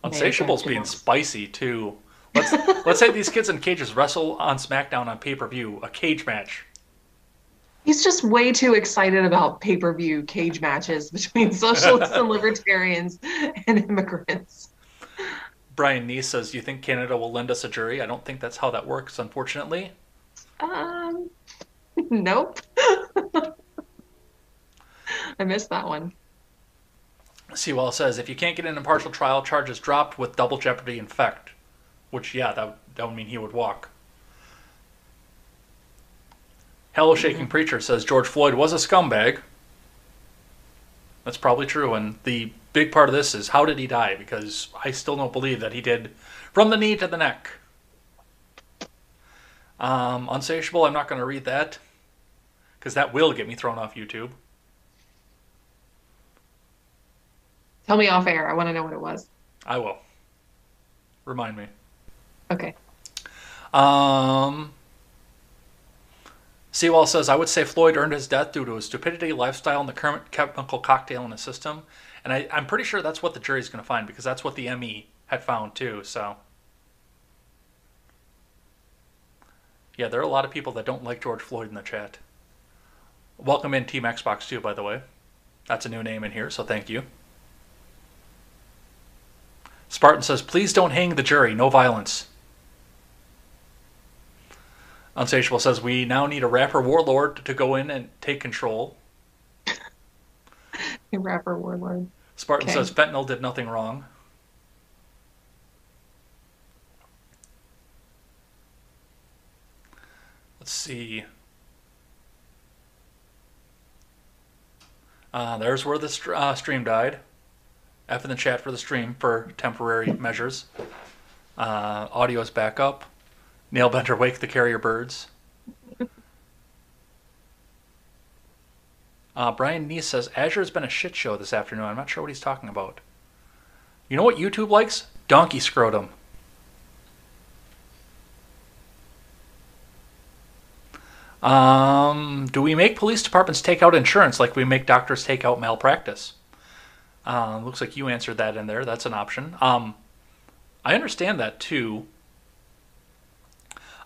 Unsatiable's being spicy, too. Let's, let's say these kids in cages wrestle on SmackDown on pay per view, a cage match. He's just way too excited about pay per view cage matches between socialists and libertarians and immigrants. Brian Neese says, you think Canada will lend us a jury? I don't think that's how that works, unfortunately. Um, nope. I missed that one. Sewell says, if you can't get an impartial trial, charges dropped with double jeopardy in effect. Which, yeah, that, that would mean he would walk. Hello Shaking Preacher says George Floyd was a scumbag. That's probably true. And the big part of this is how did he die? Because I still don't believe that he did from the knee to the neck. Um, Unsatiable, I'm not going to read that. Because that will get me thrown off YouTube. Tell me off air. I want to know what it was. I will. Remind me. Okay. Um, Seawall says, I would say Floyd earned his death due to his stupidity, lifestyle, and the current chemical cocktail in his system. And I, I'm pretty sure that's what the jury's going to find because that's what the ME had found too. So, yeah, there are a lot of people that don't like George Floyd in the chat. Welcome in Team Xbox too, by the way. That's a new name in here, so thank you. Spartan says, please don't hang the jury, no violence. Unsatiable says we now need a rapper warlord to go in and take control. Hey, rapper warlord. Spartan Okay. says fentanyl did nothing wrong. Let's see. Uh, there's where the str- uh, stream died. F in the chat for the stream for temporary measures. Uh, is back up. Nailbender, wake the carrier birds. Uh, Brian Neese says Azure's been a shit show this afternoon. I'm not sure what he's talking about. You know what YouTube likes? Donkey scrotum. Um, do we make police departments take out insurance like we make doctors take out malpractice? Uh, looks like you answered that in there. That's an option. Um, I understand that too.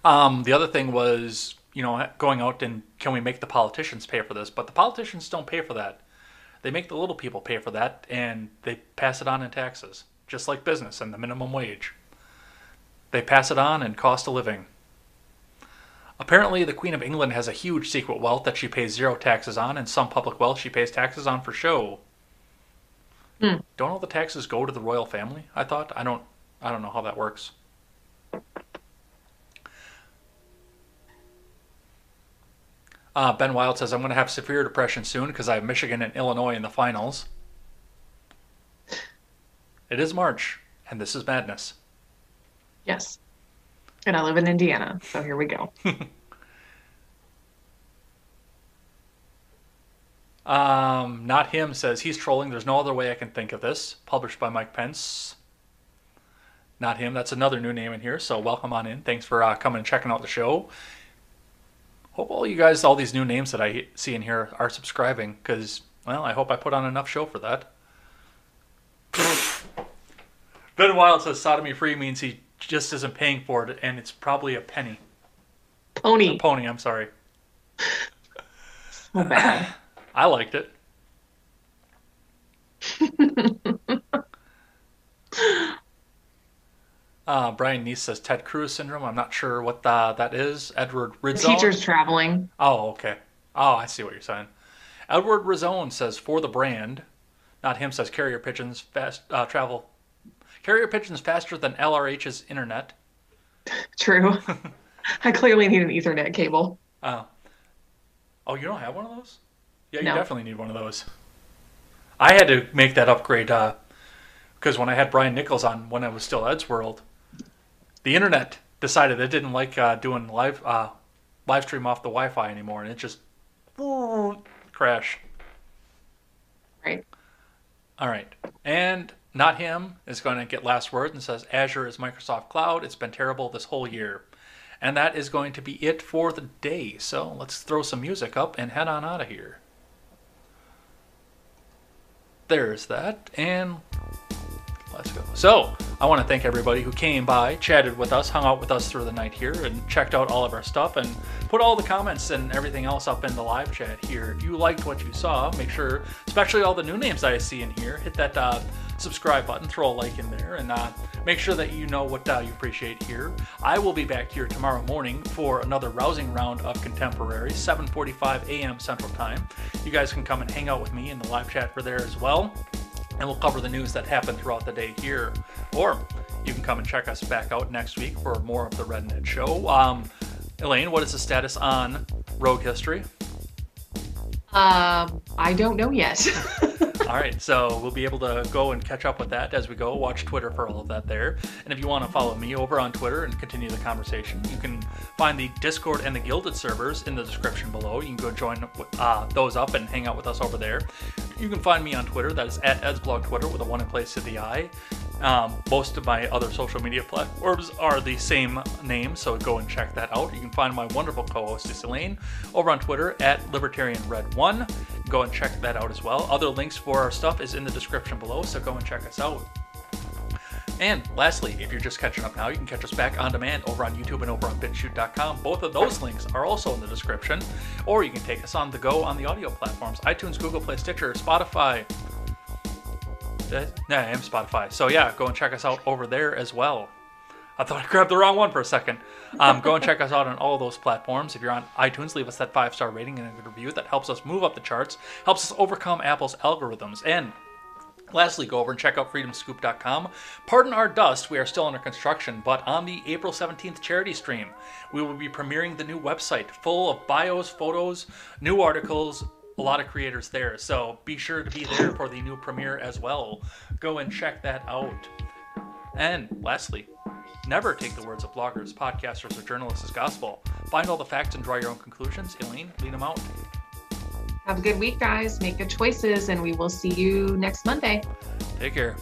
Um, the other thing was you know, going out and can we make the politicians pay for this? But the politicians don't pay for that. They make the little people pay for that, and they pass it on in taxes, just like business and the minimum wage. They pass it on in cost of living. Apparently, the Queen of England has a huge secret wealth that she pays zero taxes on, and some public wealth she pays taxes on for show. Hmm. Don't all the taxes go to the royal family? I thought. I don't. I don't know how that works. Uh, ben Wild says, I'm going to have severe depression soon because I have Michigan and Illinois in the finals. It is March, and this is madness. Yes. And I live in Indiana, so here we go. Um, not him says he's trolling. There's no other way I can think of this. Published by Mike Pence. Not him. That's another new name in here. So welcome on in. Thanks for uh, coming and checking out the show. Hope all you guys, all these new names that I see in here, are subscribing. Because well, I hope I put on enough show for that. ben Wild says sodomy free means he just isn't paying for it, and it's probably a penny. Pony. Pony. I'm sorry. So bad. I liked it. uh, Brian Neese says Ted Cruz syndrome. I'm not sure what the, that is. Edward The Rizzone. teacher's traveling. Oh, okay. Oh, I see what you're saying. Edward Rizzone says for the brand. Not him says carrier pigeons fast uh, travel. Carrier pigeons faster than LRH's internet. True. I clearly need an Ethernet cable. Oh. Oh, you don't have one of those? Yeah, you No. definitely need one of those. I had to make that upgrade because when I had Brian Nichols on when I was still Ed's World, the internet decided it didn't like uh, doing live uh, live stream off the Wi-Fi anymore, and it just crash. Right. All right, and not him is going to get last word and says Azure is Microsoft Cloud. It's been terrible this whole year. And that is going to be it for the day. So let's throw some music up and head on out of here. There's that. And let's go. So I want to thank everybody who came by, chatted with us, hung out with us through the night here, and checked out all of our stuff and put all the comments and everything else up in the live chat here. If you liked what you saw, make sure, especially all the new names that I see in here, hit that uh, subscribe button, throw a like in there, and uh, make sure that you know what uh, you appreciate here. I will be back here tomorrow morning for another rousing round of contemporary, 7:45 a.m. Central Time. You guys can come and hang out with me in the live chat for there as well, and we'll cover the news that happened throughout the day here. Or you can come and check us back out next week for more of the Rednet Show. Um, Elaine, what is the status on Rogue History? Um, I don't know yet. All right, so we'll be able to go and catch up with that as we go. Watch Twitter for all of that there. And if you want to follow me over on Twitter and continue the conversation, you can find the Discord and the Guilded servers in the description below. You can go join uh, those up and hang out with us over there. You can find me on Twitter. That is at Edsblog Twitter with a one in place to the I. Um, most of my other social media platforms are the same name, so go and check that out. You can find my wonderful co-host Elaine over on Twitter at LibertarianRed1. Go and check that out as well. Other links for our stuff is in the description below, so go and check us out. And lastly, if you're just catching up now, you can catch us back on demand over on YouTube and over on BitChute.com. Both of those links are also in the description. Or you can take us on the go on the audio platforms iTunes, Google Play, Stitcher, Spotify. Nah, I am Spotify. So yeah, go and check us out over there as well. I thought I grabbed the wrong one for a second. Um, go and check us out on all those platforms. If you're on iTunes, leave us that five star rating and a good review. That helps us move up the charts, helps us overcome Apple's algorithms. And Lastly, go over and check out freedomscoop.com. Pardon our dust, we are still under construction, but on the April 17th charity stream, we will be premiering the new website full of bios, photos, new articles, a lot of creators there. So be sure to be there for the new premiere as well. Go and check that out. And lastly, never take the words of bloggers, podcasters, or journalists as gospel. Find all the facts and draw your own conclusions. Elaine, lead them out. Have a good week, guys. Make good choices, and we will see you next Monday. Take care.